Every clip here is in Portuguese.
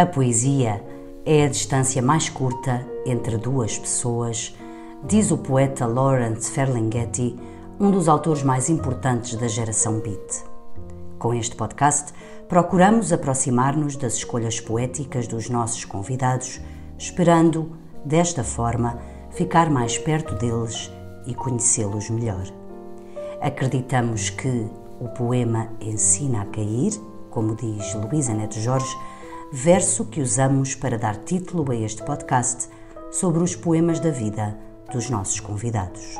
A poesia é a distância mais curta entre duas pessoas, diz o poeta Lawrence Ferlinghetti, um dos autores mais importantes da geração beat. Com este podcast, procuramos aproximar-nos das escolhas poéticas dos nossos convidados, esperando, desta forma, ficar mais perto deles e conhecê-los melhor. Acreditamos que o poema ensina a cair, como diz Luísa Neto Jorge, verso que usamos para dar título a este podcast sobre os poemas da vida dos nossos convidados.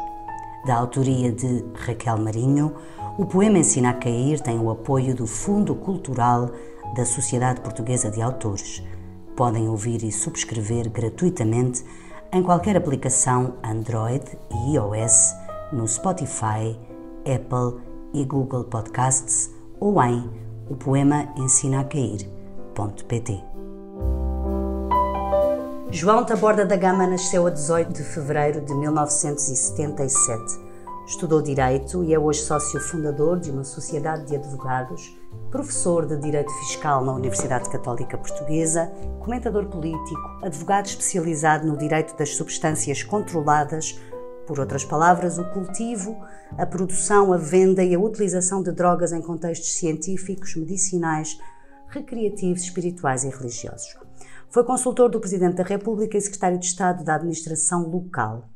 Da autoria de Raquel Marinho, o poema Ensina a Cair tem o apoio do Fundo Cultural da Sociedade Portuguesa de Autores. Podem ouvir e subscrever gratuitamente em qualquer aplicação Android e iOS, no Spotify, Apple e Google Podcasts ou em o poema ensina a João Taborda da Gama nasceu a 18 de fevereiro de 1977. Estudou Direito e é hoje sócio fundador de uma sociedade de advogados, professor de Direito Fiscal na Universidade Católica Portuguesa, comentador político, advogado especializado no direito das substâncias controladas, por outras palavras, o cultivo, a produção, a venda e a utilização de drogas em contextos científicos, medicinais, recreativos, espirituais e religiosos. Foi consultor do Presidente da República e Secretário de Estado da Administração Local.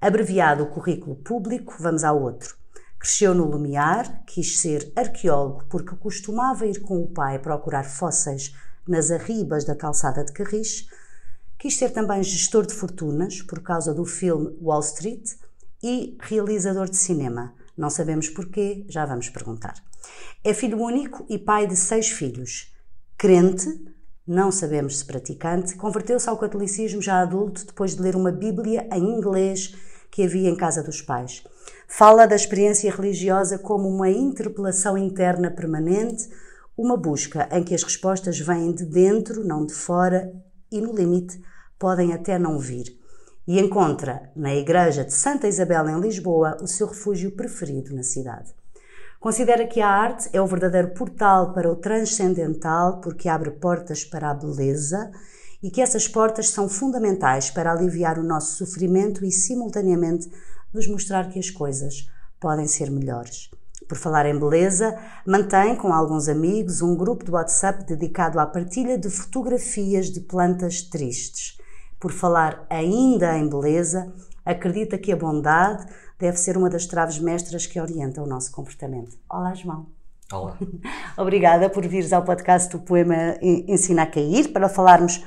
Abreviado o currículo público, vamos ao outro. Cresceu no Lumiar, quis ser arqueólogo porque costumava ir com o pai procurar fósseis nas arribas da calçada de Carris. Quis ser também gestor de fortunas por causa do filme Wall Street e realizador de cinema. Não sabemos porquê, já vamos perguntar. É filho único e pai de seis filhos. Crente, não sabemos se praticante, converteu-se ao catolicismo já adulto depois de ler uma Bíblia em inglês que havia em casa dos pais. Fala da experiência religiosa como uma interpelação interna permanente, uma busca em que as respostas vêm de dentro, não de fora, e no limite podem até não vir. E encontra na Igreja de Santa Isabel em Lisboa o seu refúgio preferido na cidade. Considera que a arte é o verdadeiro portal para o transcendental porque abre portas para a beleza e que essas portas são fundamentais para aliviar o nosso sofrimento e, simultaneamente, nos mostrar que as coisas podem ser melhores. Por falar em beleza, mantém com alguns amigos um grupo de WhatsApp dedicado à partilha de fotografias de plantas tristes. Por falar ainda em beleza, acredita que a bondade deve ser uma das traves mestras que orienta o nosso comportamento. Olá, João. Olá. Obrigada por vires ao podcast do Poema Ensina a Cair para falarmos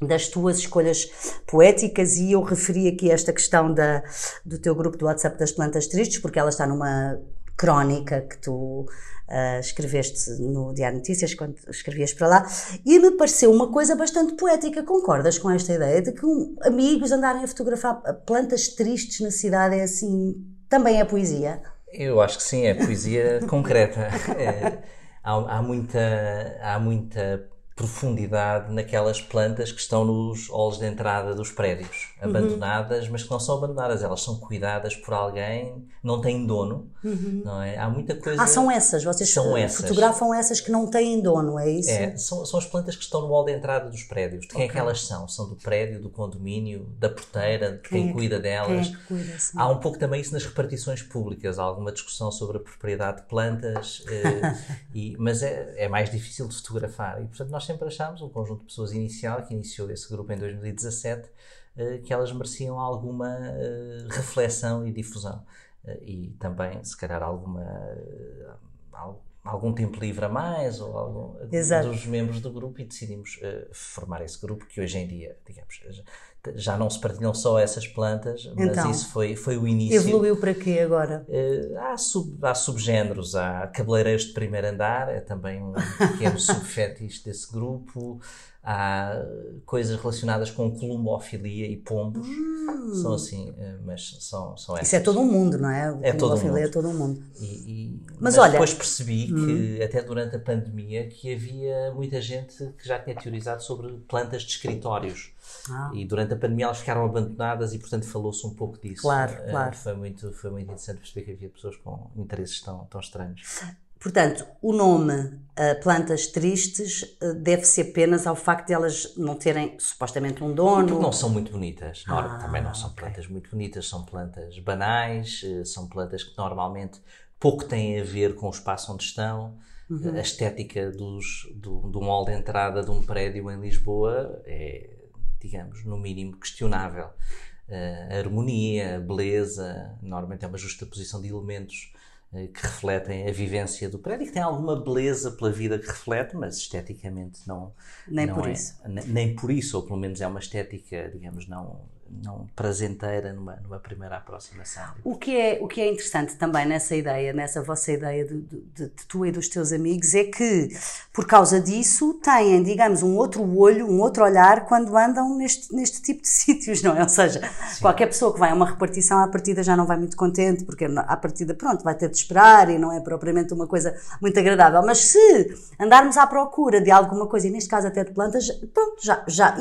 das tuas escolhas poéticas e eu referi aqui esta questão da, do teu grupo do WhatsApp das plantas tristes porque ela está numa crónica que tu uh, escreveste no Diário Notícias, quando escrevias para lá, e me pareceu uma coisa bastante poética. Concordas com esta ideia de que um, amigos andarem a fotografar plantas tristes na cidade é assim, também é poesia? Eu acho que sim, é poesia concreta. É, há, há, muita, há muita profundidade naquelas plantas que estão nos halls de entrada dos prédios, uhum. abandonadas, mas que não são abandonadas, elas são cuidadas por alguém, não têm dono, uhum. não é? Há muita coisa... Ah, são essas, vocês são essas. fotografam essas que não têm dono, é isso? É, são, são as plantas que estão no hall de entrada dos prédios. De quem okay. é que elas são? São do prédio, do condomínio, da porteira, de quem, quem é cuida delas. Quem é que cuida, sim. Há um pouco também isso nas repartições públicas, há alguma discussão sobre a propriedade de plantas, eh, e, mas é, é mais difícil de fotografar e, portanto, nós sempre achámos, um conjunto de pessoas inicial, que iniciou esse grupo em 2017, eh, que elas mereciam alguma eh, reflexão e difusão. Eh, e também, se calhar, alguma algum tempo livre a mais ou algum Exato. dos membros do grupo e decidimos formar esse grupo que hoje em dia, digamos, já não se partilham só essas plantas, mas então, isso foi, foi o início. Evoluiu para quê agora? Uh, há, sub, há subgéneros, há cabeleireiros de primeiro andar, é também um pequeno subfetiche desse grupo, há coisas relacionadas com columbofilia e pombos, hum. são assim, uh, mas são, são essas. Isso é todo um mundo, não é? É todo um mundo. é todo um mundo. E, e, mas, mas olha, depois percebi hum. que, até durante a pandemia, que havia muita gente que já tinha teorizado sobre plantas de escritórios. Ah. E durante a pandemia elas ficaram abandonadas e, portanto, falou-se um pouco disso. Claro, uh, claro. Foi muito, foi muito interessante perceber que havia pessoas com interesses tão, tão estranhos. Portanto, o nome uh, plantas tristes uh, deve-se apenas ao facto de elas não terem supostamente um dono. Porque não são muito bonitas. Ah, também não são okay. plantas muito bonitas, são plantas banais, uh, são plantas que normalmente pouco têm a ver com o espaço onde estão. Uhum. A estética dos, do, do molde de entrada de um prédio em Lisboa é, digamos, no mínimo questionável. a harmonia, a beleza, normalmente é uma justa posição de elementos eh, que refletem a vivência do prédio e que tem alguma beleza pela vida que reflete, mas esteticamente não. Nem não por é, isso. Nem por isso, ou pelo menos é uma estética, digamos, não não prazenteira numa, numa primeira aproximação. O que, é, o que é interessante também nessa ideia, nessa vossa ideia de, de, de, tu e dos teus amigos, é que, por causa disso, têm, digamos, um outro olho, um outro olhar quando andam neste, neste tipo de sítios, não é? Ou seja, Sim. qualquer pessoa que vai a uma repartição à partida já não vai muito contente, porque à partida, pronto, vai ter de esperar e não é propriamente uma coisa muito agradável. Mas se andarmos à procura de alguma coisa, e neste caso até de plantas, pronto, já, já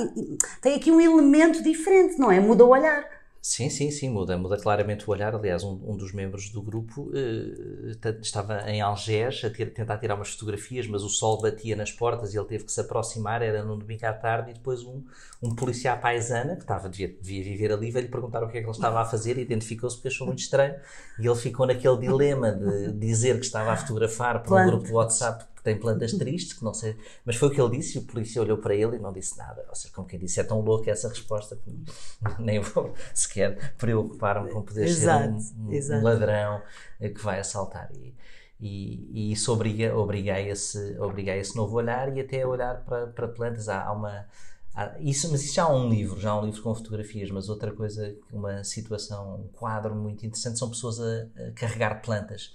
tem aqui um elemento diferente, não é? É? Muda o olhar. Sim, sim, sim, muda, muda claramente o olhar. Aliás, um, um dos membros do grupo uh, estava em Algés a ter, tentar tirar umas fotografias, mas o sol batia nas portas e ele teve que se aproximar. Era num domingo à tarde, e depois um, um policial paisana, que estava, devia, devia viver ali, veio-lhe perguntar o que é que ele estava a fazer e identificou-se porque achou muito estranho. E ele ficou naquele dilema de dizer que estava a fotografar para um grupo de WhatsApp tem plantas tristes, que não sei. Mas foi o que ele disse e o polícia olhou para ele e não disse nada. Ou seja, como quem disse, é tão louca essa resposta que nem vou sequer preocupar-me com poder exato, ser um, um, um, ladrão que vai assaltar. E, e, e isso obriga, obriga, a esse, obriga a esse novo olhar e até a olhar para, para plantas. Há, há uma. Há, isso, mas isso já há um livro, já há um livro com fotografias, mas outra coisa, uma situação, um quadro muito interessante são pessoas a, a carregar plantas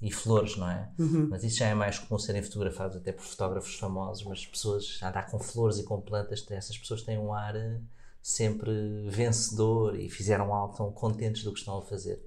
e flores, não é? Uhum. Mas isso já é mais comum serem fotografados até por fotógrafos famosos, mas pessoas a andar com flores e com plantas, essas pessoas têm um ar eh, sempre vencedor e fizeram algo, estão contentes do que estão a fazer.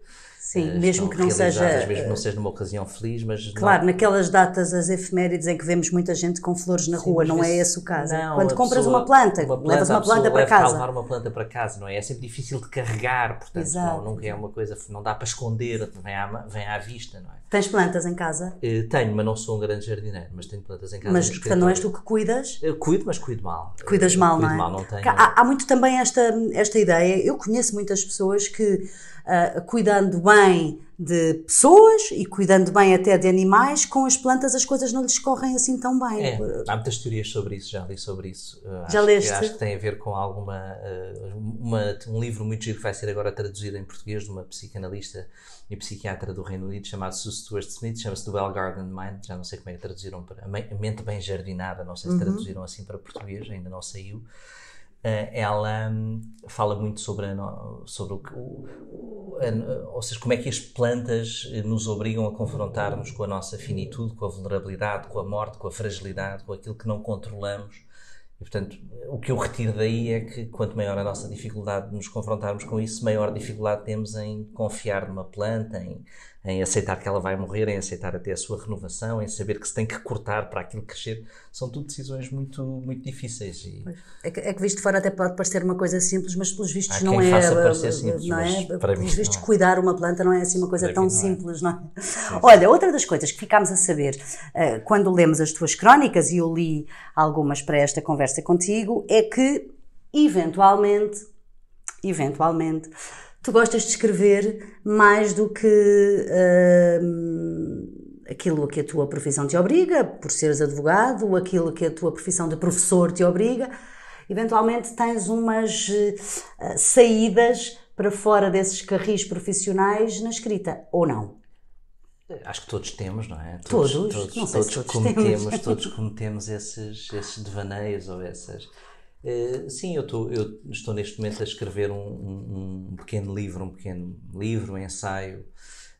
Sim, uh, mesmo que não seja. Mesmo que não seja numa ocasião feliz, mas. Claro, não... naquelas datas, as efemérides em que vemos muita gente com flores na Sim, rua, não é esse o caso. Não, Quando compras pessoa, uma planta, uma planta levas uma planta para casa. levar uma planta para casa, não é? É sempre difícil de carregar, portanto, Exato. não, nunca é uma coisa, não dá para esconder, vem à, vem à vista, não é? Tens plantas em casa? Uh, tenho, mas não sou um grande jardineiro, mas tenho plantas em casa. Mas portanto, não és tu que cuidas? Eu cuido, mas cuido mal. Cuidas mal, cuido não é? Mal, não tenho... há, há, muito também esta, esta ideia, eu conheço muitas pessoas que, uh, cuidando bem de pessoas e cuidando bem até de animais, com as plantas as coisas não lhes correm assim tão bem. É, há muitas teorias sobre isso, já li sobre isso. Uh, já leste? Acho que tem a ver com alguma. Uh, uma, um livro muito giro que vai ser agora traduzido em português de uma psicanalista e psiquiatra do Reino Unido chamado Sue Stuart Smith, chama-se The Well Garden Mind, já não sei como é que traduziram para. A mente bem jardinada, não sei se uhum. traduziram assim para português, ainda não saiu. Eh, ela um, fala muito sobre, a, sobre o, o, a, ou seja, como é que as plantas eh, nos obrigam a confrontar-nos com a nossa finitude, com a vulnerabilidade, com a morte, com a fragilidade, com aquilo que não controlamos. E, portanto, o que eu retiro daí é que quanto maior a nossa dificuldade de nos confrontarmos com isso, maior dificuldade temos em confiar numa planta, em em aceitar que ela vai morrer, em aceitar até a sua renovação, em saber que se tem que cortar para aquilo crescer, são tudo decisões muito, muito difíceis. E... É, que, é que visto fora até pode parecer uma coisa simples, mas pelos vistos Há não é. Simples, não é? Para pelos vistos, não. cuidar uma planta não é assim uma coisa tão não é. simples, é. não é? Olha, outra das coisas que ficámos a saber uh, quando lemos as tuas crónicas, e eu li algumas para esta conversa contigo, é que eventualmente, eventualmente, tu gostas de escrever mais do que uh, aquilo a que a tua profissão te obriga, por seres advogado, aquilo que a tua profissão de professor te obriga. Eventualmente tens umas uh, saídas para fora desses carris profissionais na escrita, ou não? Acho que todos temos, não é? Todos, todos, todos, todos, todos cometemos, todos cometemos esses, esses devaneios ou essas Uh, sim, eu, tô, eu, estou neste momento a escrever um, um, um, pequeno livro, um pequeno livro, um ensaio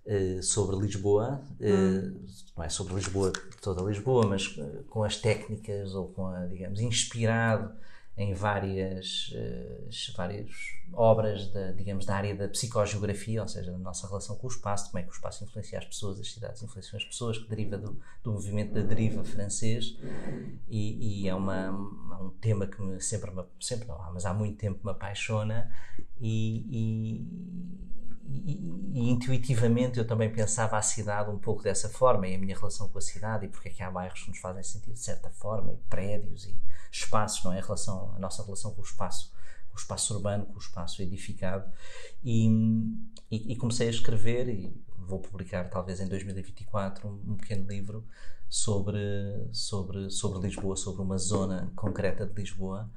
uh, sobre Lisboa. Uh, Não é sobre Lisboa, toda Lisboa, mas com as técnicas ou com a, digamos, inspirado em várias, uh, várias obras, da, digamos, da área da psicogeografia, ou seja, da nossa relação com o espaço, como é que o espaço influencia as pessoas, as cidades influenciam as pessoas, que deriva do, do movimento da deriva francês, e, e é, uma, é um tema que me sempre, sempre não, mas há muito tempo me apaixona, e, e e, e, intuitivamente eu também pensava a cidade um pouco dessa forma e a minha relação com a cidade e porque é que há bairros que nos fazem sentir de certa forma e prédios e espaços, não é? A, relação, a nossa relação com o espaço, com o espaço urbano, com o espaço edificado e, e, e comecei a escrever e vou publicar talvez em 2024 um, um pequeno livro sobre, sobre, sobre Lisboa, sobre uma zona concreta de Lisboa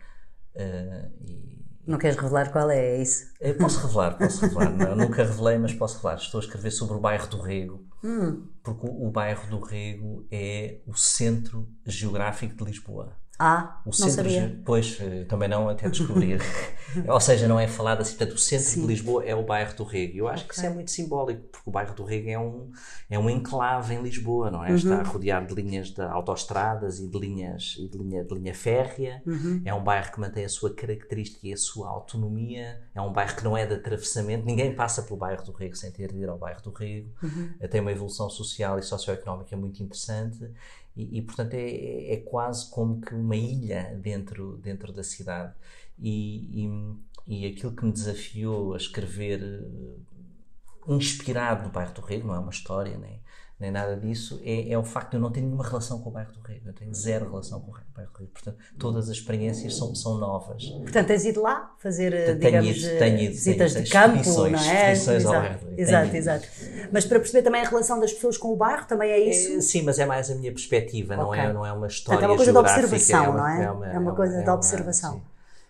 uh, e não queres revelar qual é, é isso? Eu posso revelar, posso revelar. Não, nunca revelei, mas posso revelar. Estou a escrever sobre o bairro do Rego, hum. porque o, o bairro do Rego é o centro geográfico de Lisboa. Ah, o centro, não sabia. Pois, eh, também não, até descobrir. Ou seja, não é falado assim. Portanto, o centro Sim. de Lisboa é o bairro do Rego. Eu acho okay. que isso é muito simbólico, porque o bairro do Rego é um, é um enclave em Lisboa, não é? Uhum. Está rodeado de linhas de autoestradas e de linhas e de linha, de linha férrea. Uhum. É um bairro que mantém a sua característica e a sua autonomia. É um bairro que não é de atravessamento. Ninguém passa pelo bairro do Rego sem ter de ir ao bairro do Rego. Uhum. Tem uma evolução social e socioeconómica muito interessante e, e portanto é, é, quase como que uma ilha dentro, dentro da cidade. E, e, e aquilo que me desafiou a escrever, eh, inspirado no bairro do Rego, não é uma história, nem, nem nada disso, é, é, o facto de eu não ter nenhuma relação com o bairro do Rego. Eu tenho zero relação com o bairro do Rego. Portanto, todas as experiências são, são novas. Portanto, tens ido lá fazer, tenho digamos, ido, tenho ido, visitas tenho, de campo, não é? Exato, exato, exato. Mas para perceber também a relação das pessoas com o bairro, também é isso? É, sim, mas é mais a minha perspectiva, okay. não, é, não é uma história Portanto, é uma coisa de observação, é uma, não é? É uma, é uma coisa é de observação.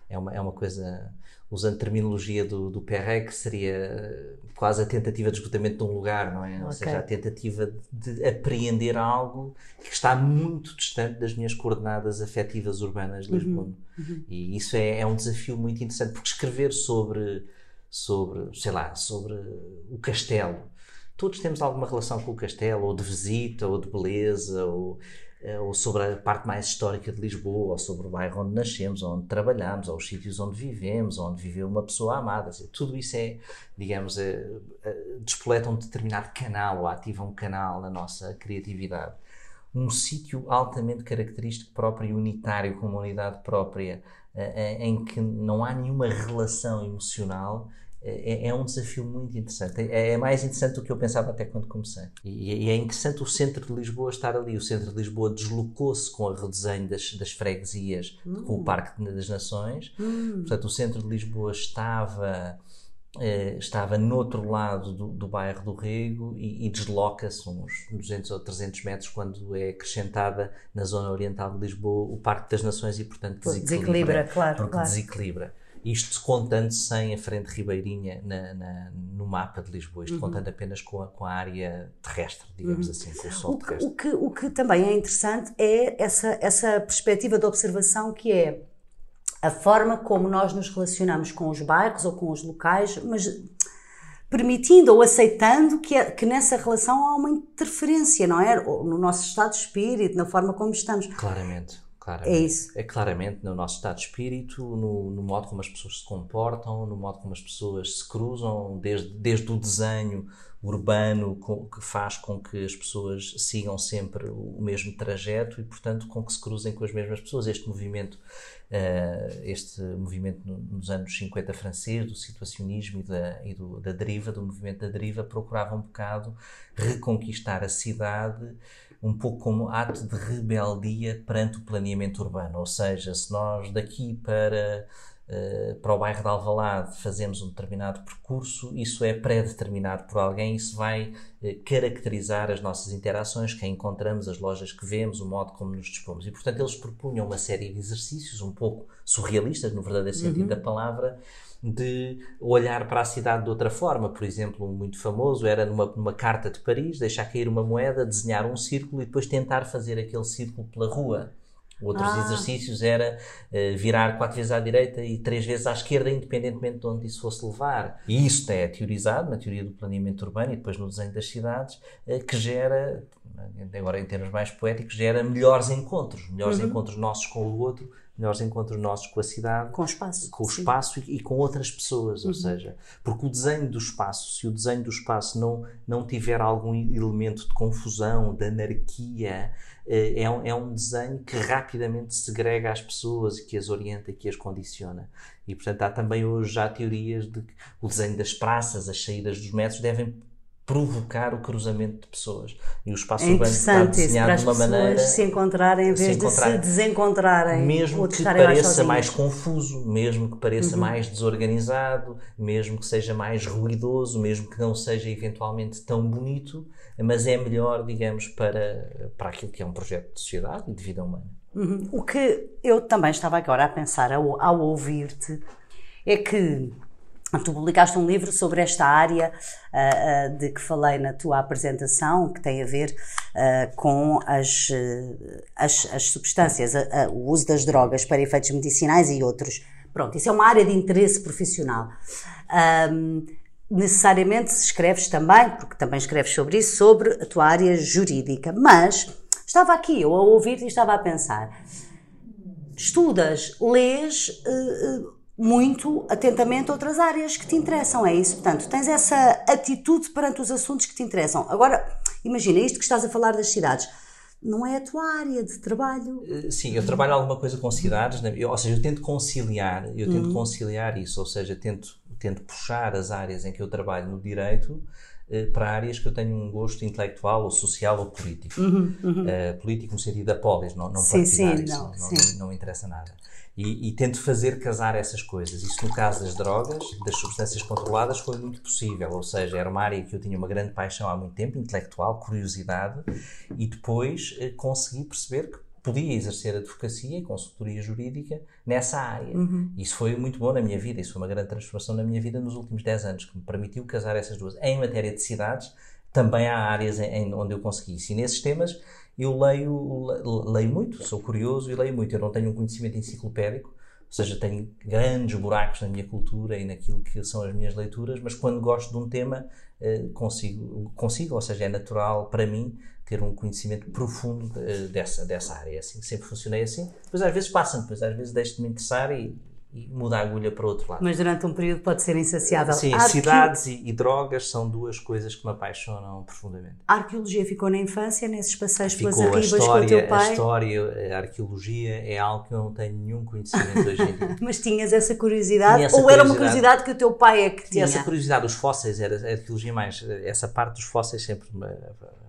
é, uma, é uma coisa usando terminologia do, do Perret, que seria quase a tentativa de esgotamento de um lugar, não é? Okay. Ou seja, a tentativa de apreender algo que está muito distante das minhas coordenadas afetivas urbanas de uhum. Lisboa. Uhum. Uhum. E isso é, é, um desafio muito interessante, porque escrever sobre, sobre, sei lá, sobre o castelo, todos temos alguma relação com o castelo, ou de visita, ou de beleza, ou ou sobre a parte mais histórica de Lisboa, ou sobre o bairro onde nascemos, onde trabalhamos, ou os sítios onde vivemos, onde viveu uma pessoa amada. Tudo isso é, digamos, é, é, despoleta um determinado canal, ou ativa um canal na nossa criatividade. Um sítio altamente característico próprio e unitário, com uma unidade própria, em que não há nenhuma relação emocional, é, é, um desafio muito interessante. É, é, mais interessante do que eu pensava até quando comecei. E, e é interessante o centro de Lisboa estar ali. O centro de Lisboa deslocou-se com o redesenho das, das freguesias hum. com o Parque das Nações. Hum. Portanto, o centro de Lisboa estava. Eh, estava no outro lado do, do bairro do Rego e, e desloca-se uns 200 ou 300 metros quando é acrescentada na zona oriental de Lisboa o Parque das Nações e, portanto, desequilibra. desequilibra claro, porque claro. desequilibra. Isto contando sem a frente ribeirinha na, na, no mapa de Lisboa, isto uhum. contando apenas com a, com a área terrestre, digamos uhum. assim, com o sol o que, terrestre. O que, o que também é interessante é essa, essa perspectiva de observação que é a forma como nós nos relacionamos com os bairros ou com os locais, mas permitindo ou aceitando que, que nessa relação há uma interferência, não é? No nosso estado de espírito, na forma como estamos. Claramente. Claramente. É isso. É claramente no nosso estado de espírito, no, no, modo como as pessoas se comportam, no modo como as pessoas se cruzam, desde, desde o desenho urbano que faz com que as pessoas sigam sempre o mesmo trajeto e, portanto, com que se cruzem com as mesmas pessoas. Este movimento, uh, este movimento nos anos 50 francês, do situacionismo e, da, e do, da deriva, do movimento da deriva, procurava um bocado reconquistar a cidade um pouco como ato de rebeldia perante o planeamento urbano. Ou seja, se nós daqui para, uh, para o bairro de Alvalade fazemos um determinado percurso, isso é pré-determinado por alguém, isso vai uh, caracterizar as nossas interações, quem encontramos, as lojas que vemos, o modo como nos dispomos. E, portanto, eles propunham uma série de exercícios um pouco surrealistas, no verdadeiro sentido uhum. da palavra, de olhar para a cidade de outra forma. Por exemplo, um muito famoso era numa, numa carta de Paris, deixar cair uma moeda, desenhar um círculo e depois tentar fazer aquele círculo pela rua. Outros ah. exercícios era uh, virar quatro vezes à direita e três vezes à esquerda, independentemente de onde isso fosse levar. E isso é teorizado na teoria do planeamento urbano e depois no desenho das cidades, uh, que gera, agora em termos mais poéticos, gera melhores encontros, melhores uhum. encontros nossos com o outro, melhores encontros nossos com a cidade, com o espaço, com o espaço e, e, com outras pessoas, ou uhum. seja, porque o desenho do espaço, se o desenho do espaço não não tiver algum elemento de confusão, de anarquia, eh, é um, é um desenho que rapidamente segrega as pessoas e que as orienta e que as condiciona. E portanto há também hoje já teorias de que o desenho das praças, as saídas dos metros devem provocar o cruzamento de pessoas. E o espaço é urbano está desenhado de uma maneira. se encontrarem em vez de se desencontrarem. Mesmo que pareça mais confuso, mesmo que pareça uhum. mais desorganizado, mesmo que seja mais ruidoso, mesmo que não seja eventualmente tão bonito, mas é melhor, digamos, para, para aquilo que é um projeto de sociedade e de vida humana. Uhum. O que eu também estava agora a pensar ao, ao ouvir-te é que Tu publicaste um livro sobre esta área uh, uh, de que falei na tua apresentação, que tem a ver uh, com as, as, as, substâncias, o uso das drogas para efeitos medicinais e outros. Pronto, isso é uma área de interesse profissional. Um, necessariamente escreves também, porque também escreves sobre isso, sobre a tua área jurídica. Mas estava aqui, eu a ouvir e estava a pensar. Estudas, lês muito atentamente outras áreas que te interessam, é isso? Portanto, tens essa atitude perante os assuntos que te interessam. Agora, imagina, isto que estás a falar das cidades, não é a tua área de trabalho. Eh, sim, eu trabalho alguma coisa com cidades, eu, ou seja, eu tento conciliar, eu tento uhum. conciliar isso, ou seja, tento, tento puxar as áreas em que eu trabalho no direito eh, para áreas que eu tenho um gosto intelectual ou social ou político. Uhum, uhum. Uh, político no sentido da polis, não, não sim, partidário, sim, não, não, não, não, interessa nada. E, e, tento fazer casar essas coisas. Isso no caso das drogas, das substâncias controladas, foi muito possível. Ou seja, era uma área que eu tinha uma grande paixão há muito tempo, intelectual, curiosidade, e depois eh, consegui perceber que podia exercer advocacia e consultoria jurídica nessa área. Uhum. Isso foi muito bom na minha vida, isso foi uma grande transformação na minha vida nos últimos 10 anos, que me permitiu casar essas duas. Em matéria de cidades, também há áreas em, em onde eu consegui isso. E nesses temas eu leio, leio muito, sou curioso e leio muito. Eu não tenho um conhecimento enciclopédico, ou seja, tenho grandes buracos na minha cultura e naquilo que são as minhas leituras, mas quando gosto de um tema, eh, consigo, consigo, ou seja, é natural para mim ter um conhecimento profundo dessa, dessa área. Assim, sempre funcionei assim. Depois às vezes passa depois às vezes deixo de me interessar e, e muda a agulha para o outro lado. Mas durante um período pode ser insaciável. Sim, cidades e, e, drogas são duas coisas que me apaixonam profundamente. A arqueologia ficou na infância, nesses passeios pelas arribas com o teu pai? A história, a arqueologia é algo que eu não tenho nenhum conhecimento hoje em dia. Mas tinhas essa curiosidade? Essa ou curiosidade, era uma curiosidade que o teu pai é que tinha? Tinha essa curiosidade, os fósseis, era a arqueologia mais, essa parte dos fósseis sempre,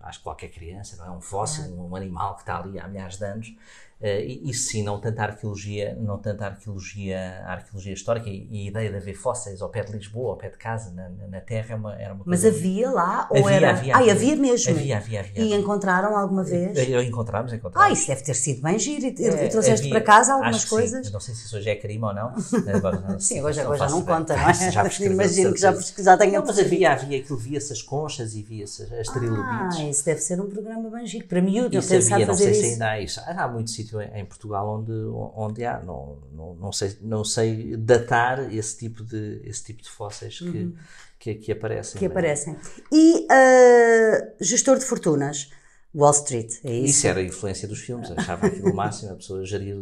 acho que qualquer criança, não é? Um fóssil, ah. um animal que está ali há milhares de anos, Uh, isso sim, não tanto a arqueologia, não tanto a arqueologia, arqueologia histórica e, e, a ideia de haver fósseis ao pé de Lisboa, ao pé de casa, na, na Terra, é uma, era uma Mas havia lá? Ou havia, era... havia, havia, havia mesmo? Havia, havia, havia. E encontraram alguma vez? Eu, encontramos, encontramos. Ah, isso deve ter sido bem giro. E, é, trouxeste para casa algumas coisas? Não sei se isso hoje é crime ou não. Agora, não sim, hoje, agora já não conta, não é? Já Imagino que já pesquisar tenha Mas havia, havia aquilo, via-se as conchas e via-se as trilobites. Ah, isso deve ser um programa bem giro. Para mim, eu pensar fazer não sei isso. se ainda há isso. Há sítio em Portugal onde, onde há. Não, não, não, sei, não sei datar esse tipo de, esse tipo de fósseis que, uhum. que, que, aparecem. Que aparecem. E uh, gestor de fortunas. Wall Street, é isso? Isso era a influência dos filmes, achava aquilo o máximo, a pessoa gerir.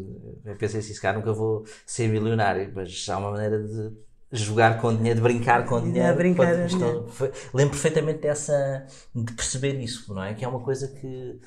Eu pensei assim, se calhar nunca vou ser milionário, mas há uma maneira de jogar com dinheiro, de brincar com dinheiro. É, brincar, estou, lembro perfeitamente dessa, de perceber isso, não é? Que é uma coisa que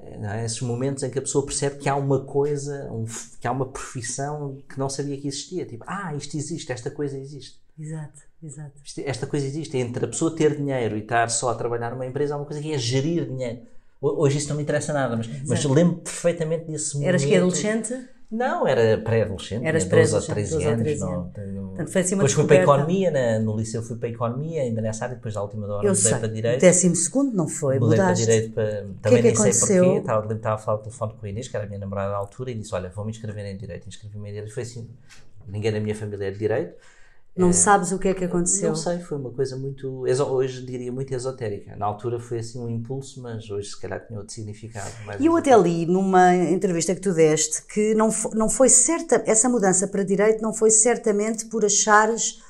é? esses momentos em que a pessoa percebe que há uma coisa, um, que há uma profissão que não sabia que existia. Tipo, ah, isto existe, esta coisa existe. Exato, exato. Esta coisa existe. Entre a pessoa ter dinheiro e estar só a trabalhar numa empresa, há uma coisa que é gerir dinheiro. Hoje isso não me interessa nada, mas, mas lembro perfeitamente desse momento. Eras que adolescente? Não, era pré-adolescente. Eras pré-adolescente, 12 ou 13 anos. Não, tenho... Portanto, foi assim uma depois fui para a Economia, na, no liceu fui para a Economia, ainda nessa área, depois da última hora Eu mudei sei. para Direito. Décimo segundo não foi, mudei mudaste. para Direito, para... também que é que nem sei porquê, estava, estava a falar o telefone com a Inês, que era a minha namorada à altura, e disse, olha, vou-me inscrever em Direito. Inscrevi-me em Direito, foi assim, ninguém da minha família é de Direito, não é, sabes o que é que aconteceu? Não sei, foi uma coisa muito, hoje diria muito esotérica. Na altura foi assim um impulso, mas hoje se calhar tinha outro significado. E eu até li numa entrevista que tu deste que não, não foi certa, essa mudança para direito não foi certamente por achares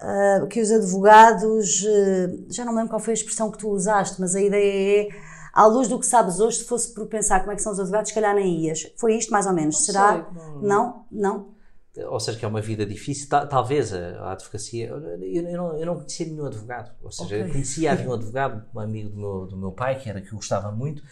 uh, que os advogados, uh, já não lembro qual foi a expressão que tu usaste, mas a ideia é À luz do que sabes hoje, se fosse por pensar como é que são os advogados, se calhar nem ias. Foi isto mais ou menos? Não Será? sei, não- não? Não? Ou seja, que é uma vida difícil, Ta- talvez a, advocacia. Eu, não, eu não conhecia nenhum advogado, ou seja, eu Ok. conhecia, havia um advogado, um amigo do meu, do meu pai, que era que eu gostava muito,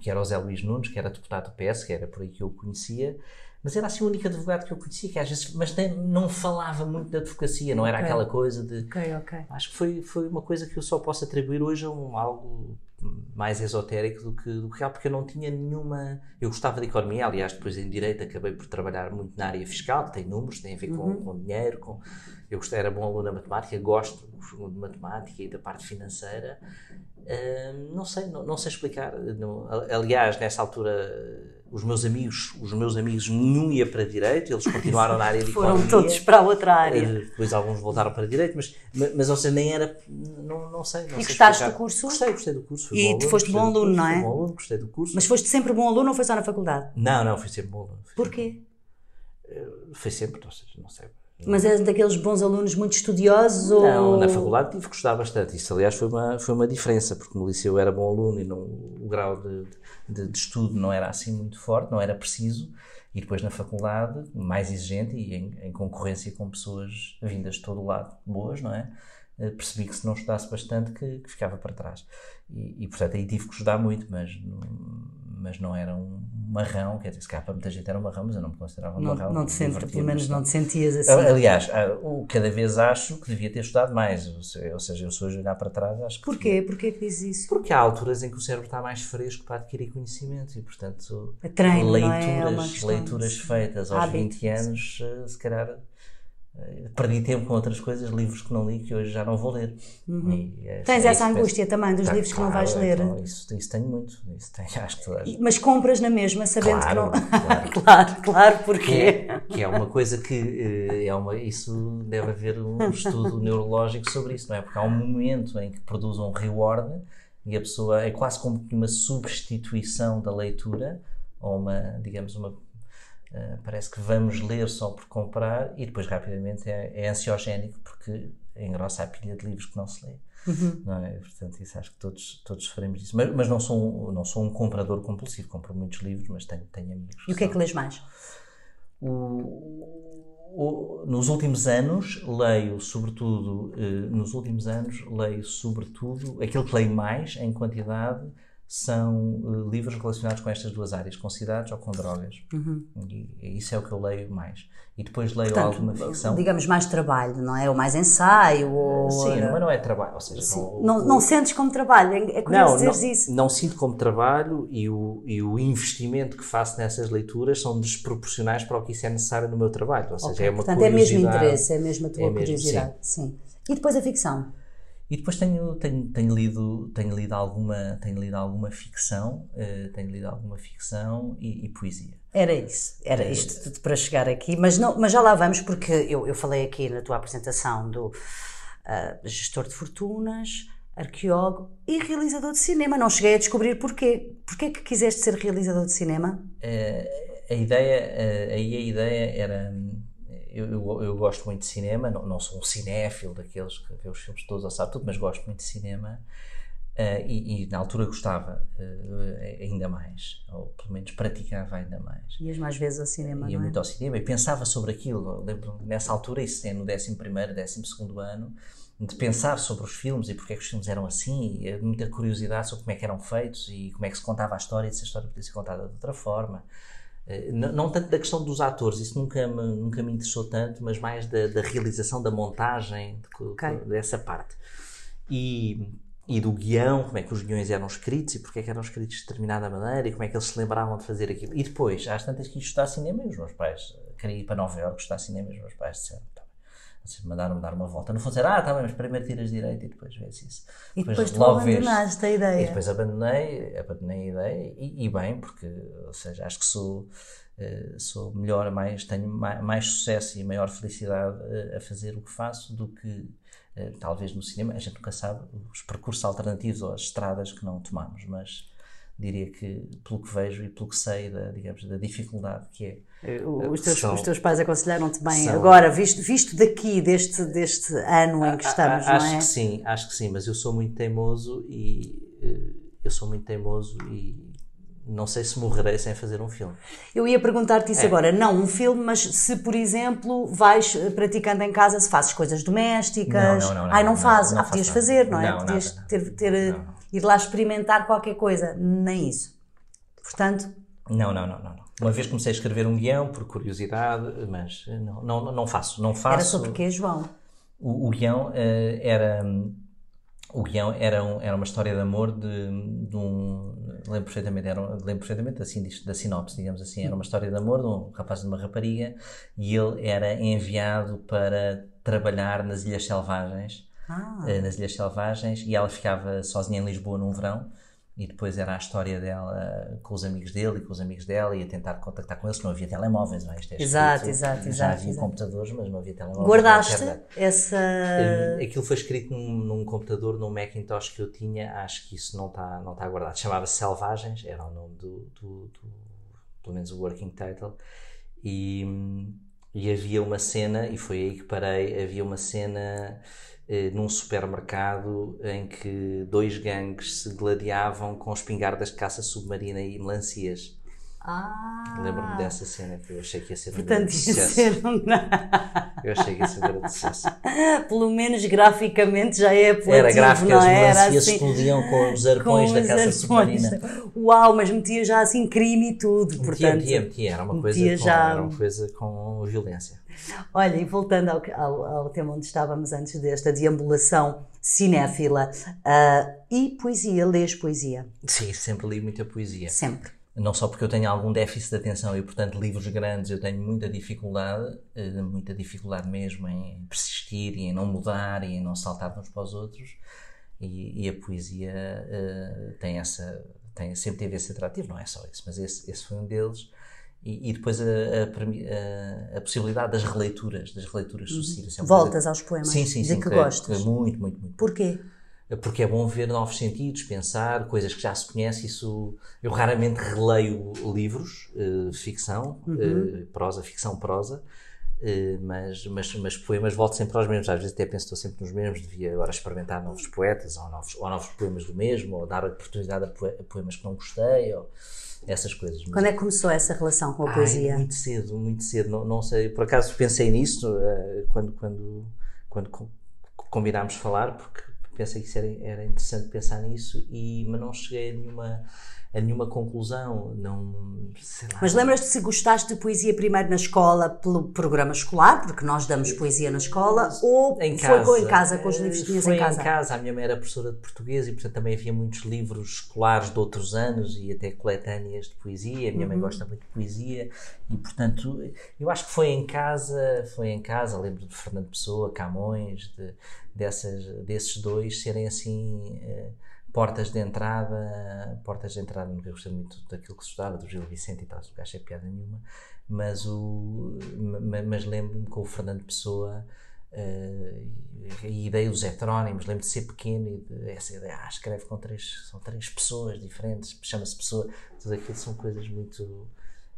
que era o Zé Luís Nunes, que era deputado do PS, que era por aí que eu o conhecia. Mas era assim o único advogado que eu conhecia, que às vezes, mas nem- não falava muito da advocacia, não era Ok. aquela coisa de. Ok, ok. Acho que foi, foi uma coisa que eu só posso atribuir hoje a um, algo mais esotérico do que, do que real, porque eu não tinha nenhuma. Eu gostava de economia, aliás, depois em direito acabei por trabalhar muito na área fiscal, tem números, tem a ver com, com dinheiro. Com... Eu gostei, era bom aluno na matemática, gosto de matemática e da parte financeira. Hum, não sei, não, não sei explicar. Não- aliás, nessa altura, os meus amigos, os meus amigos, nenhum ia para direito, eles continuaram na área de Foram economia. todos para a outra área. Eh, Depois alguns voltaram para direito, mas, mas, ou seja, nem era. Não, não sei. Não sei gostaste explicar. do curso? Gostei, gostei do curso. E aluno, foste bom aluno, curso, não é? bom aluno, gostei do curso. Mas foste sempre bom aluno ou foi só na faculdade? Não, não, fui sempre bom aluno. Porquê? sempre- Foi sempre, ou seja, não sei. Mas és daqueles bons alunos muito estudiosos ou... Não, na faculdade tive que estudar bastante. Isso, aliás, foi uma, foi uma diferença, porque no liceu eu era bom aluno e não, o grau de, de, de estudo não era assim muito forte, não era preciso. E depois na faculdade, mais exigente e em, em concorrência com pessoas vindas de todo o lado, boas, não é? Eh, Percebi que se não estudasse bastante que, que ficava para trás. E, e, portanto aí tive que estudar muito, mas, não- mas não era um marrão, quer dizer, se calhar para muita gente era um marrão, mas eu não me considerava um Não, marrão. não te sentes, pelo menos não te sentias assim. Aliás, cada vez acho que devia ter estudado mais. Ou se- ou seja, eu sou a olhar para trás, acho que. Porquê? Porquê que dizes isso? Porque há alturas em que o cérebro está mais fresco para adquirir conhecimento e, portanto, É treino, é? leituras, É questão leituras feitas aos hábito, 20 anos, eh, se calhar perdi tempo com outras coisas, livros que não li, que hoje já não vou ler. E é- Uhum. Tens é essa que angústia também dos penso. livros que não vais ler. então, isso, isso tenho muito. Isso tenho, acho que toda a gente. Mas compras na mesma, sabendo Claro, que não. claro. claro, claro, que porquê? é, que é uma coisa que eh, é uma, isso deve haver um estudo neurológico sobre isso, não é? Porque há um momento em que produz um reward e a pessoa é quase como que uma substituição da leitura ou uma, digamos, uma eh, parece que vamos ler só por comprar e depois rapidamente é, é ansiogénico porque engrossa a pilha de livros que não se lê. Não é? Portanto, isso acho que todos, todos sofremos disso. Mas, mas não, sou um, não sou um comprador compulsivo, compro muitos livros, mas tenho, tenho amigos. E o que é que lês mais? O- o- nos últimos anos leio sobretudo eh, nos últimos anos leio sobretudo aquilo que leio mais em quantidade são eh, livros relacionados com estas duas áreas com cidades ou com drogas e isso é o que eu leio mais e depois leio alguma ficção digamos, mais trabalho, não é? Ou mais ensaio, ou... sim mas não é trabalho ou seja não, Não, não sentes como trabalho, é é curioso não, não, dizeres isso. não sinto como trabalho e o, e o investimento que faço nessas leituras são desproporcionais para o que isso é necessário no meu trabalho. Ou seja, Ok, é uma Portanto, é mesmo interesse, é mesmo a tua É mesmo, curiosidade. Sim. E depois a ficção? E depois tenho, tenho, tenho, lido, tenho, lido alguma, tenho lido alguma ficção, eh, tenho lido alguma ficção e, e poesia. Era isso, era isto tudo para chegar aqui, mas, não, mas já lá vamos, porque eu, eu falei aqui na tua apresentação do ah, gestor de fortunas, arqueólogo e realizador de cinema. Não cheguei a descobrir porquê. Porquê que quiseste ser realizador de cinema? Eh, a ideia, eh, aí a ideia era. Eu, eu, eu gosto muito de cinema, não, não sou um cinéfilo daqueles que vê os filmes todos ou sabe tudo, mas gosto muito de cinema. eh, e, e na altura gostava eh, ainda mais, ou pelo menos praticava ainda mais. Ias mais vezes ao cinema, ia é? muito ao cinema e pensava sobre aquilo. Lembro nessa altura, isso é no 11, 12 ano, de pensar sobre os filmes e porque é que os filmes eram assim, e muita curiosidade sobre como é que eram feitos e como é que se contava a história e se a história podia ser contada de outra forma. Eh, Não, não tanto da questão dos atores, isso nunca me, nunca me interessou tanto, mas mais da, da realização, da montagem, de co- Ok. dessa parte. E, e do guião, como é que os guiões eram escritos e porque é que eram escritos de determinada maneira e como é que eles se lembravam de fazer aquilo. E depois, às tantas que estudar cinema e os meus pais, queria ir para Nova Iorque estudar cinema e os meus pais disseram. Vocês mandaram-me dar uma volta. Não dizer, ah, tá bem, mas primeiro tiras direito e depois vês isso. E depois tu logo vês. abandonaste a ideia. E depois abandonei, abandonei a ideia e, e bem, porque, ou seja, acho que sou, eh, sou melhor, mais, tenho mais, mais sucesso e maior felicidade eh, a fazer o que faço do que eh, talvez no cinema. A gente nunca sabe os percursos alternativos ou as estradas que não tomamos, mas diria que pelo que vejo e pelo que sei da, digamos, da dificuldade que é Os teus, São- os teus pais aconselharam-te bem. São- Agora, visto, visto daqui, deste, deste ano em que estamos, A- não acho é? que sim, acho que sim, mas eu sou muito teimoso e eh, eu sou muito teimoso e não sei se morrerei sem fazer um filme. Eu ia perguntar-te isso É. agora. Não um filme, mas se, por exemplo, vais eh, praticando em casa, se fazes coisas domésticas. Não, não, não, Ai, não, não, fazes. não ah, podias fazer, não é? Não, podias ter, ter, eh, Não, não. ir lá experimentar qualquer coisa. Nem isso. Portanto, Não, não, não, não. Uma vez comecei a escrever um guião por curiosidade, mas não, não, não faço. Não faço. era sobre quê, João? O, o guião eh, era. O guião era, um- era uma história de amor de, de um. Lembro perfeitamente, era, lembro perfeitamente assim, da sinopse, digamos assim. Era uma história de amor de um rapaz e de uma rapariga e ele era enviado para trabalhar nas Ilhas Selvagens. Ah, eh, nas Ilhas Selvagens e ela ficava sozinha em Lisboa num verão e depois era a história dela com os amigos dele e com os amigos dela e a tentar contactar com eles, não havia telemóveis, não é? Isto é Exato, escrito, exato, Já exato, havia exato. computadores, mas não havia telemóveis. guardaste essa. Aquilo foi escrito num, num computador, num Macintosh que eu tinha, acho que isso não está não tá guardado. Chamava-se Selvagens, era o nome do, do, do- pelo menos o working title, e, e havia uma cena, e foi aí que parei, havia uma cena num supermercado em que dois gangues se gladiavam com espingardas de caça submarina e melancias. Ah, Lembro-me dessa cena que eu achei que ia ser um Portanto, grande ia sucesso. ser um... Eu achei que ia ser um grande sucesso. Pelo menos graficamente já é apelativo, Era gráfico, não as é? Era melancias assim, explodiam com os arpões com da caça submarina. Uau, mas metia já assim crime e tudo, Metia, portanto. metia, metia. Era uma, coisa com, já- era uma coisa com violência. Olha, e voltando ao, ao, ao tema onde estávamos antes desta deambulação cinéfila, ah, e poesia, lês poesia? Sim, sempre li muita poesia. Sempre. Não só porque eu tenho algum déficit de atenção e, portanto, livros grandes eu tenho muita dificuldade, eh, muita dificuldade mesmo em persistir e em não mudar e em não saltar uns para os outros. E, e a poesia eh, tem essa, tem, sempre teve esse atrativo, não é só esse, mas esse, esse foi um deles. E, e depois a, a a- possibilidade das releituras, das releituras sucessivas. É uma coisa- Voltas aos poemas Sim, sim, de sim. que que- gostas. que Muito, muito, muito. Porquê? Porque é bom ver novos sentidos, pensar, coisas que já se conhece. Isso, eu raramente releio livros, eh, ficção, eh, prosa, ficção, prosa, eh, mas, mas, mas poemas volto sempre aos mesmos. Às vezes até penso estou sempre nos mesmos, devia agora experimentar novos poetas, ou novos, ou novos poemas do mesmo, ou dar oportunidade a poemas que não gostei, ou essas coisas. Quando é que começou essa relação com a Ai, poesia? muito cedo, muito cedo. Não, não sei, por acaso pensei nisso eh, quando, quando, quando co- combinámos falar, porque pensei que isso era, era interessante pensar nisso, e, mas não cheguei a nenhuma, a nenhuma conclusão. Não, sei lá. Mas lembras-te se gostaste de poesia primeiro na escola, pelo programa escolar, porque nós damos poesia na escola, ou Em foi casa, com- em casa, com os livros que tinhas foi em casa? A minha mãe era professora de português e, portanto, também havia muitos livros escolares de outros anos e até coletâneas de poesia. A minha Uhum. mãe gosta muito de poesia e, portanto, eu acho que foi em casa, foi em casa. Lembro de Fernando Pessoa, Camões, de, dessas, desses dois serem assim. eh, Portas de entrada, portas de entrada, nunca gostei muito daquilo que se estudava, do Gil Vicente e tal, nunca achei piada nenhuma, mas, o, ma- mas lembro-me com o Fernando Pessoa eh, e a ideia dos heterónimos, lembro de ser pequeno e de, essa ideia, ah, escreve com três, são três pessoas diferentes, chama-se pessoa, tudo aquilo são coisas muito,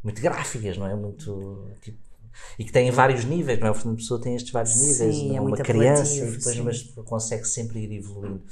muito gráficas, não é? Muito tipo. E que têm vários níveis, não é? O Fernando Pessoa tem estes vários níveis, é é? uma criança, e depois, sim. mas consegue sempre ir evoluindo.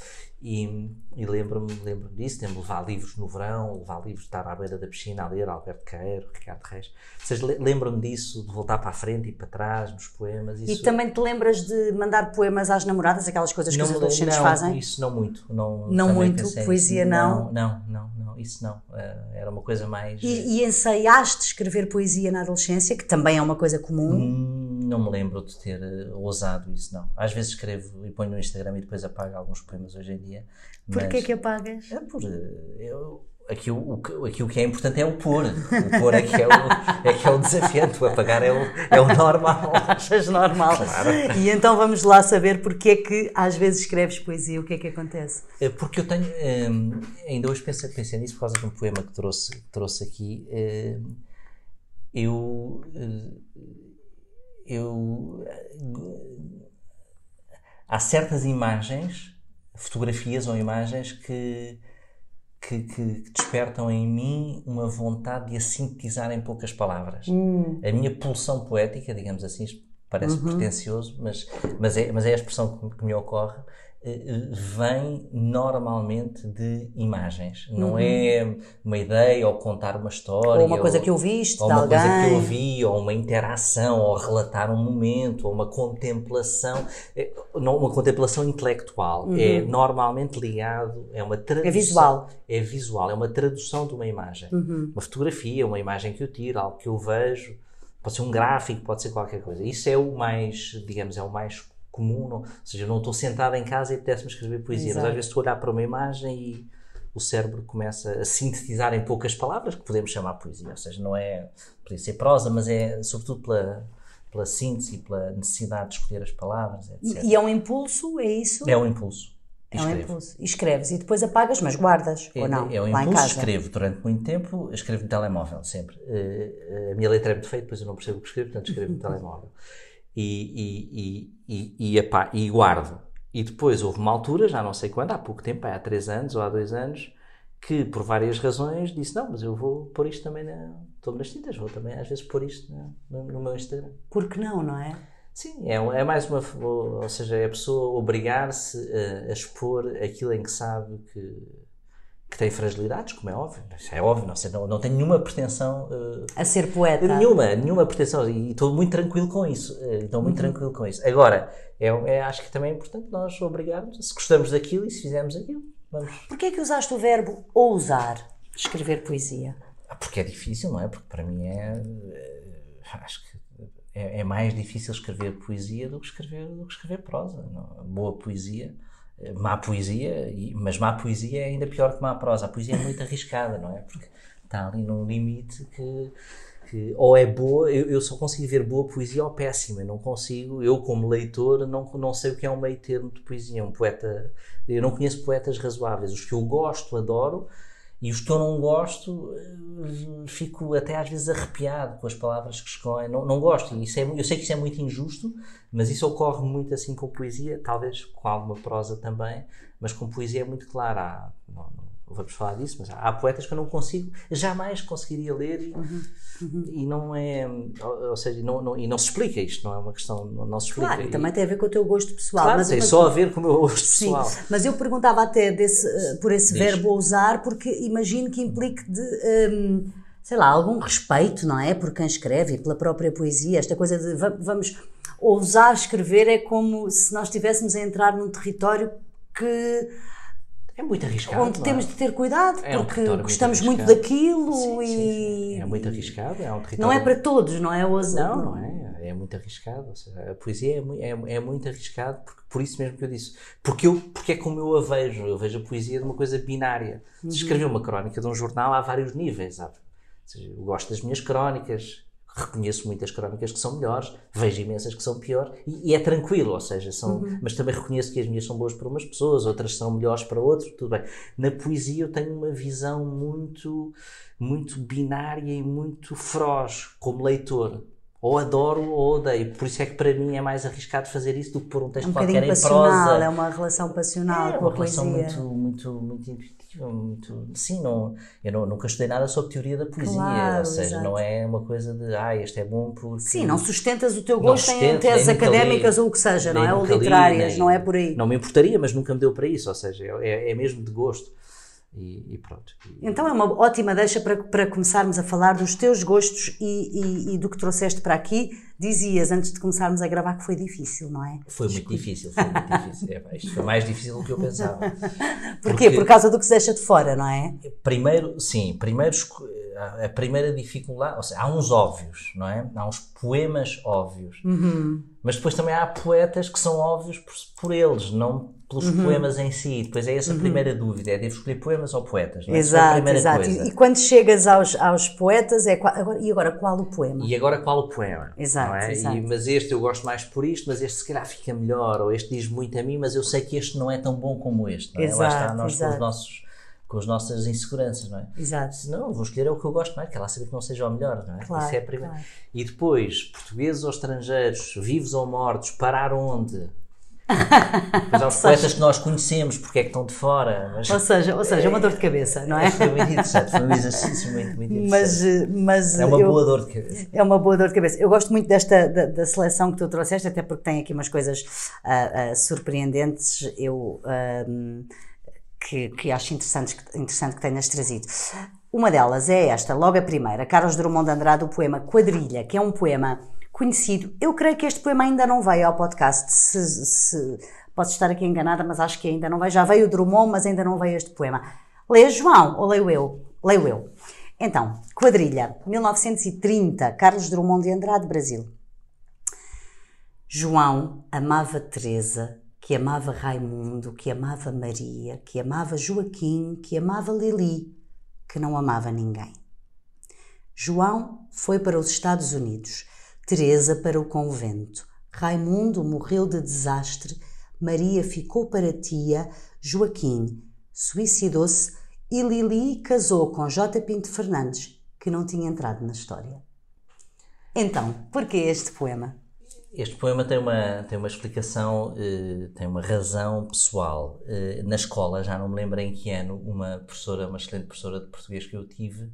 E, e lembro-me lembro disso, de levar livros no verão, levar livros estar à beira da piscina a ler, Alberto Caeiro, Ricardo Reis. Vocês le- lembram-me disso, de voltar para a frente e para trás, nos poemas? E Isso, também te lembras de mandar poemas às namoradas, aquelas coisas que os me adolescentes lembro- fazem? Não, isso não muito. Não, Não muito? pensei Poesia não? Não, não, não, isso não. Eh, Era uma coisa mais. E, e ensaiaste escrever poesia na adolescência, que também é uma coisa comum. Hum, Não me lembro de ter eh, ousado isso, não. Às vezes escrevo e ponho no Instagram e depois apago alguns poemas hoje em dia. Porquê mas- que apagas? É por. eh, Eu, aqui, o, aqui o que é importante é o pôr. O pôr é que é o, é, que é o desafiante. O apagar é o, é o normal. Achas normal? Claro. E então vamos lá saber porque é que às vezes escreves poesia, o que é que acontece? Eh, Porque eu tenho. eh, ainda hoje pensei, pensei nisso por causa de um poema que trouxe, que trouxe aqui. eh, eu. Eu. há certas imagens, fotografias ou imagens que. Que, que- despertam em mim uma vontade de a sintetizar em poucas palavras. A minha pulsão poética, digamos assim, parece pretencioso, mas, mas, é, mas é a expressão que, que me ocorre, vem normalmente de imagens. Não é uma ideia ou contar uma história. Ou uma coisa que ouviste ou de uma alguém. coisa que eu ouvi, ou uma interação, ou relatar um momento, ou uma contemplação, é, não uma contemplação intelectual. É normalmente ligado, é uma tradução. visual. É visual, é uma tradução de uma imagem. Uma fotografia, uma imagem que eu tiro, algo que eu vejo. Pode ser um gráfico, pode ser qualquer coisa. Isso é o mais, digamos, é o mais comum. Não, ou seja, não estou sentado em casa e apetece-me escrever poesia, mas Exato. às vezes estou a olhar para uma imagem e o cérebro começa a sintetizar em poucas palavras, que podemos chamar poesia. Ou seja, não é, podia ser prosa, mas é sobretudo pela, pela síntese, pela necessidade de escolher as palavras, etc. E é um impulso, é isso? É um impulso. É um escrevo. impulso. E escreves e depois apagas, mas guardas, É, ou não? é um lá impulso, escrevo durante muito tempo, escrevo no telemóvel, sempre. Eh, a minha letra é muito feita, depois eu não percebo o que escrevo, portanto escrevo no telemóvel. E, e, e, e, e, e guardo. E depois houve uma altura, já não sei quando, há pouco tempo, há três anos ou há dois anos, que por várias razões disse: Não, mas eu vou pôr isto também na. Estou nas tintas, vou também às vezes pôr isto na- no, no meu Instagram. Por que não, não é? Sim, é, é mais uma. Ou seja, é a pessoa obrigar-se a, a expor aquilo em que sabe que, que tem fragilidades, como é óbvio. Isso é óbvio, não, sei, não, não tenho nenhuma pretensão. eh, A ser poeta. Nenhuma, nenhuma pretensão. E estou muito tranquilo com isso. eh, Estou muito tranquilo com isso. Agora, é, é- acho que também é importante nós obrigarmos, se gostamos daquilo e se fizermos aquilo, vamos. Porquê é que usaste o verbo ousar escrever poesia? Ah, Porque é difícil, não é? Porque para mim é. eh, Acho que é, é mais difícil escrever poesia do que escrever, do que escrever prosa. não? Boa poesia, má poesia, mas má poesia é ainda pior que má prosa. A poesia é muito arriscada, não é? Porque está ali num limite que. que ou é boa, eu, eu só consigo ver boa poesia ou péssima, não consigo, eu como leitor não, não sei o que é um meio termo de poesia, um poeta, eu não conheço poetas razoáveis, os que eu gosto, adoro, e os que eu não gosto, eh, fico até às vezes arrepiado com as palavras que escolhem. Não, não gosto. E isso é, eu sei que isso é muito injusto, mas isso ocorre muito assim com poesia, talvez com alguma prosa também, mas com poesia é muito claro. Não vamos falar disso, mas há, poetas que eu não consigo, jamais conseguiria ler e, e não é. Ou, ou seja, não, não- e não se explica isto, não é uma questão. Não, não se explica. Claro, e também tem a ver com o teu gosto pessoal. Claro, mas, tem mas- só a ver com o meu gosto Sim, pessoal. mas eu perguntava até desse, eh, por esse Diz. verbo ousar, porque imagino que implique de, hum, sei lá, algum respeito, não é? Por quem escreve e pela própria poesia. Esta coisa de va- vamos ousar escrever é como se nós estivéssemos a entrar num território que É muito arriscado. onde temos de ter cuidado, É um porque muito gostamos muito arriscado. daquilo Sim, e sim, sim. É muito arriscado. É um território... não é para todos, não é? Ousar. Não, não é. É muito arriscado. Seja, a poesia é, é, é muito arriscado, porque, por isso mesmo que eu disse. Porque, eu, porque é como eu a vejo. Eu vejo a poesia de uma coisa binária. Se escrever uma crónica de um jornal, há vários níveis, sabe? Ou seja, eu gosto das minhas crónicas, reconheço muitas crónicas que são melhores, vejo imensas que são piores, e, e é tranquilo, ou seja, são, mas também reconheço que as minhas são boas para umas pessoas, outras são melhores para outros, tudo bem. Na poesia eu tenho uma visão muito, muito binária e muito feroz, como leitor. Ou adoro ou odeio. Por isso é que para mim é mais arriscado fazer isso do que pôr um É texto um qualquer em prosa. é uma relação passional É com a uma relação poesia. muito, muito, muito intuitiva, muito. Sim, não, eu não- nunca estudei nada sobre teoria da poesia, Claro, ou seja, exato. não é uma coisa de ah, este é bom porque. Sim, não sustentas o teu gosto em teses nunca li, académicas ou o que seja, não é? Ou nunca li, literárias, nem- não é por aí. Não me importaria, mas nunca me deu para isso, ou seja, é, é mesmo de gosto. E, e pronto. Então é uma ótima deixa para, para começarmos a falar dos teus gostos e, e- e do que trouxeste para aqui. Dizias antes de começarmos a gravar que foi difícil, não é? Foi muito difícil, foi muito difícil. É, isto foi mais difícil do que eu pensava. Porquê? Por causa do que se deixa de fora, não é? Primeiro, sim, primeiro a primeira dificuldade, ou seja, há uns óbvios, não é? Há uns poemas óbvios. Uhum. Mas depois também há poetas que são óbvios por, por eles, não pelos Uhum. poemas em si. Depois é essa a primeira dúvida, é devo escolher poemas ou poetas, não é? É a Exato, primeira exato. coisa. E, quando chegas aos, aos poetas, é qual- agora, e agora qual o poema? E agora qual o poema? Exato, é? exato. E- mas este eu gosto mais por isto, mas este se calhar fica melhor, ou este diz muito a mim, mas eu sei que este não é tão bom como este. Não é? Lá está Exato, nós com, exato. os nossos, com as nossas inseguranças, não é? Exato. Se não, vou escolher é o que eu gosto, não é? Que lá saber que não seja o melhor, não é? Claro, Isso é a primeira. claro. E depois, portugueses ou estrangeiros, vivos ou mortos, parar onde? Depois há os poetas que nós conhecemos, porque é que estão de fora. Mas... Ou seja, ou seja, é uma dor de cabeça, não é? Foi muito interessante, foi um exercício muito, muito interessante. Mas, mas é uma eu, boa dor de cabeça. É uma boa dor de cabeça. Eu gosto muito desta da, da seleção que tu trouxeste, até porque tem aqui umas coisas uh, uh, surpreendentes. Eu. Uh, que, que acho interessante, interessante que tenhas trazido. Uma delas é esta, logo a primeira, Carlos Drummond de Andrade, o poema Quadrilha, que é um poema conhecido. Eu creio que este poema ainda não veio ao podcast. Se, se, posso estar aqui enganada, mas acho que ainda não veio. Já veio o Drummond, mas ainda não veio este poema. Lê João ou leio eu? Leio eu. Então, Quadrilha, 1930, Carlos Drummond de Andrade, Brasil. João amava Teresa, que amava Raimundo, que amava Maria, que amava Joaquim, que amava Lili, que não amava ninguém. João foi para os Estados Unidos Teresa para o convento. Raimundo morreu de desastre. Maria ficou para tia. Joaquim suicidou-se e Lili casou com J. Pinto Fernandes, que não tinha entrado na história. Então, porquê este poema? Este poema tem uma, tem uma explicação, eh, tem uma razão pessoal. Eh, na escola, já não me lembro em que ano, uma professora, uma excelente professora de português que eu tive,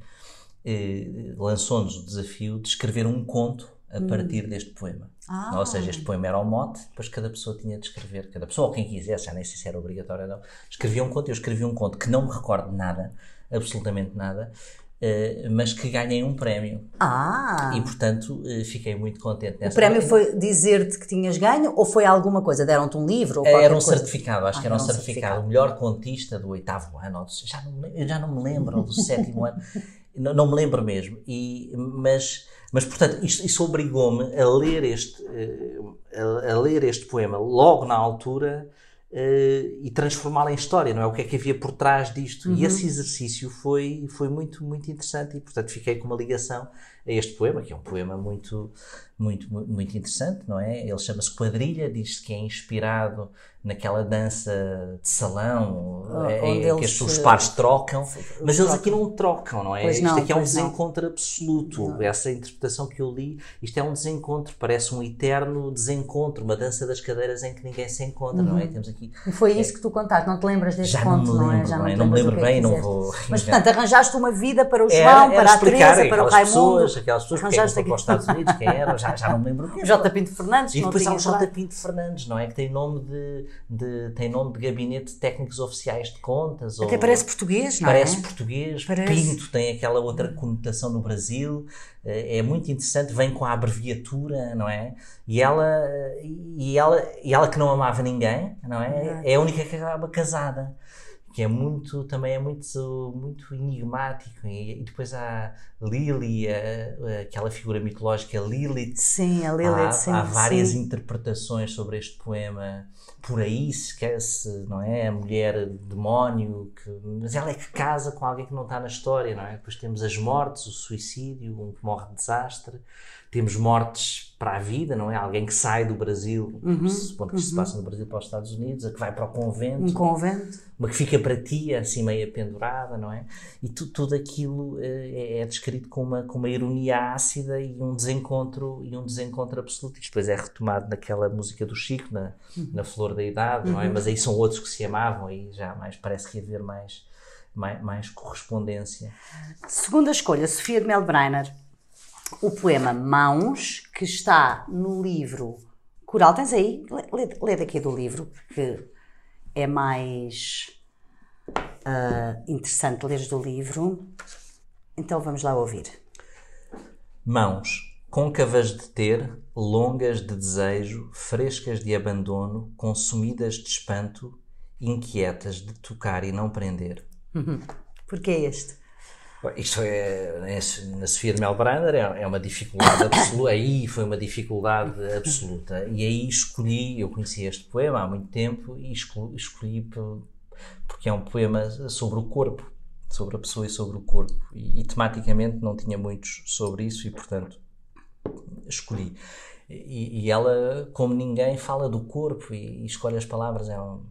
eh, lançou-nos o desafio de escrever um conto a hum. partir deste poema. Ah. Ou seja, este poema era o mote, depois cada pessoa tinha de escrever, cada pessoa, ou quem quisesse, já nem sei se era obrigatório ou não, escrevia um conto. Eu escrevi um conto que não me recordo nada, absolutamente nada, Uh, mas que ganhei um prémio. Ah! E portanto uh, fiquei muito contente nessa O prémio foi dizer-te que tinhas ganho ou foi alguma coisa? Deram-te um livro? Ou era um coisa? certificado, acho ah, que era um certificado. certificado. O melhor contista do oitavo ano, ou do, já, não, já não me lembro, ou do sétimo ano, não, não, me lembro mesmo. E, mas mas, portanto, isto, isso obrigou-me a ler este, eh, a, a, ler este poema logo na altura uh, e transformá-lo em história, não é? O que é que havia por trás disto? Uhum. E esse exercício foi, foi muito, muito interessante e, portanto, fiquei com uma ligação a este poema, que é um poema muito, muito, muito interessante, não é? Ele chama-se Quadrilha, diz-se que é inspirado naquela dança de salão oh, é, é, que eles, os pares trocam, mas eles aqui não trocam, não é? Pois isto não, aqui é um desencontro não. absoluto. Não. Essa interpretação que eu li, isto é um desencontro, parece um eterno desencontro, uma dança das cadeiras em que ninguém se encontra, uhum. não é? Uhum. Temos aqui. E foi isso é, que tu contaste, não te lembras deste já conto, não, lembro, não é? Já não, não me lembro é bem, não vou. Mas portanto, arranjaste uma vida para o João, para a Teresa, para o Raimundo. Pessoas, aquelas pessoas que foram para os Estados Unidos, quem era, já, já não me lembro. J. Pinto Fernandes, E depois há o J. Pinto Fernandes, não é? Que tem nome de, de tem nome de gabinete de técnicos oficiais de contas. Até ou, parece português, não parece é? Parece português. Parece. Pinto tem aquela outra conotação no Brasil. Eh, é muito interessante, vem com a abreviatura, não é? E ela, e ela, e ela que não amava ninguém, não é? É a única que acaba casada que é muito também é muito muito enigmático e, e depois há Lily a, aquela figura mitológica Lilith sim a Lilith há, sim, há várias sim. interpretações sobre este poema por aí se esquece não é a mulher demónio que mas ela é que casa com alguém que não está na história não é depois temos as mortes o suicídio um que morre de desastre temos mortes para a vida, não é? Alguém que sai do Brasil, uhum, supondo que uhum. se passa no Brasil para os Estados Unidos, a que vai para o convento. Um convento. Uma que fica para ti, assim meia pendurada, não é? E tu, tudo aquilo é, é, descrito com uma, com uma ironia ácida e um desencontro, e um desencontro absoluto. Isto depois é retomado naquela música do Chico, na, uhum. na Flor da Idade, não é? Uhum. Mas aí são outros que se amavam e já mais parece que haver mais, mais, mais correspondência. Segunda escolha, Sofia de Melbreiner o poema Mãos, que está no livro Coral. Tens aí? Lê, lê daqui do livro, que é mais uh, interessante ler do livro. Então vamos lá ouvir. Mãos, côncavas de ter, longas de desejo, frescas de abandono, consumidas de espanto, inquietas de tocar e não prender. Porquê este? Isto é, na Sofia de Melbrenner é, é uma dificuldade absoluta, aí foi uma dificuldade absoluta. E aí escolhi, eu conheci este poema há muito tempo e escolhi, escolhi porque é um poema sobre o corpo, sobre a pessoa e sobre o corpo. E, e tematicamente não tinha muitos sobre isso e, portanto, escolhi. E, e, ela, como ninguém, fala do corpo e, e escolhe as palavras. É um,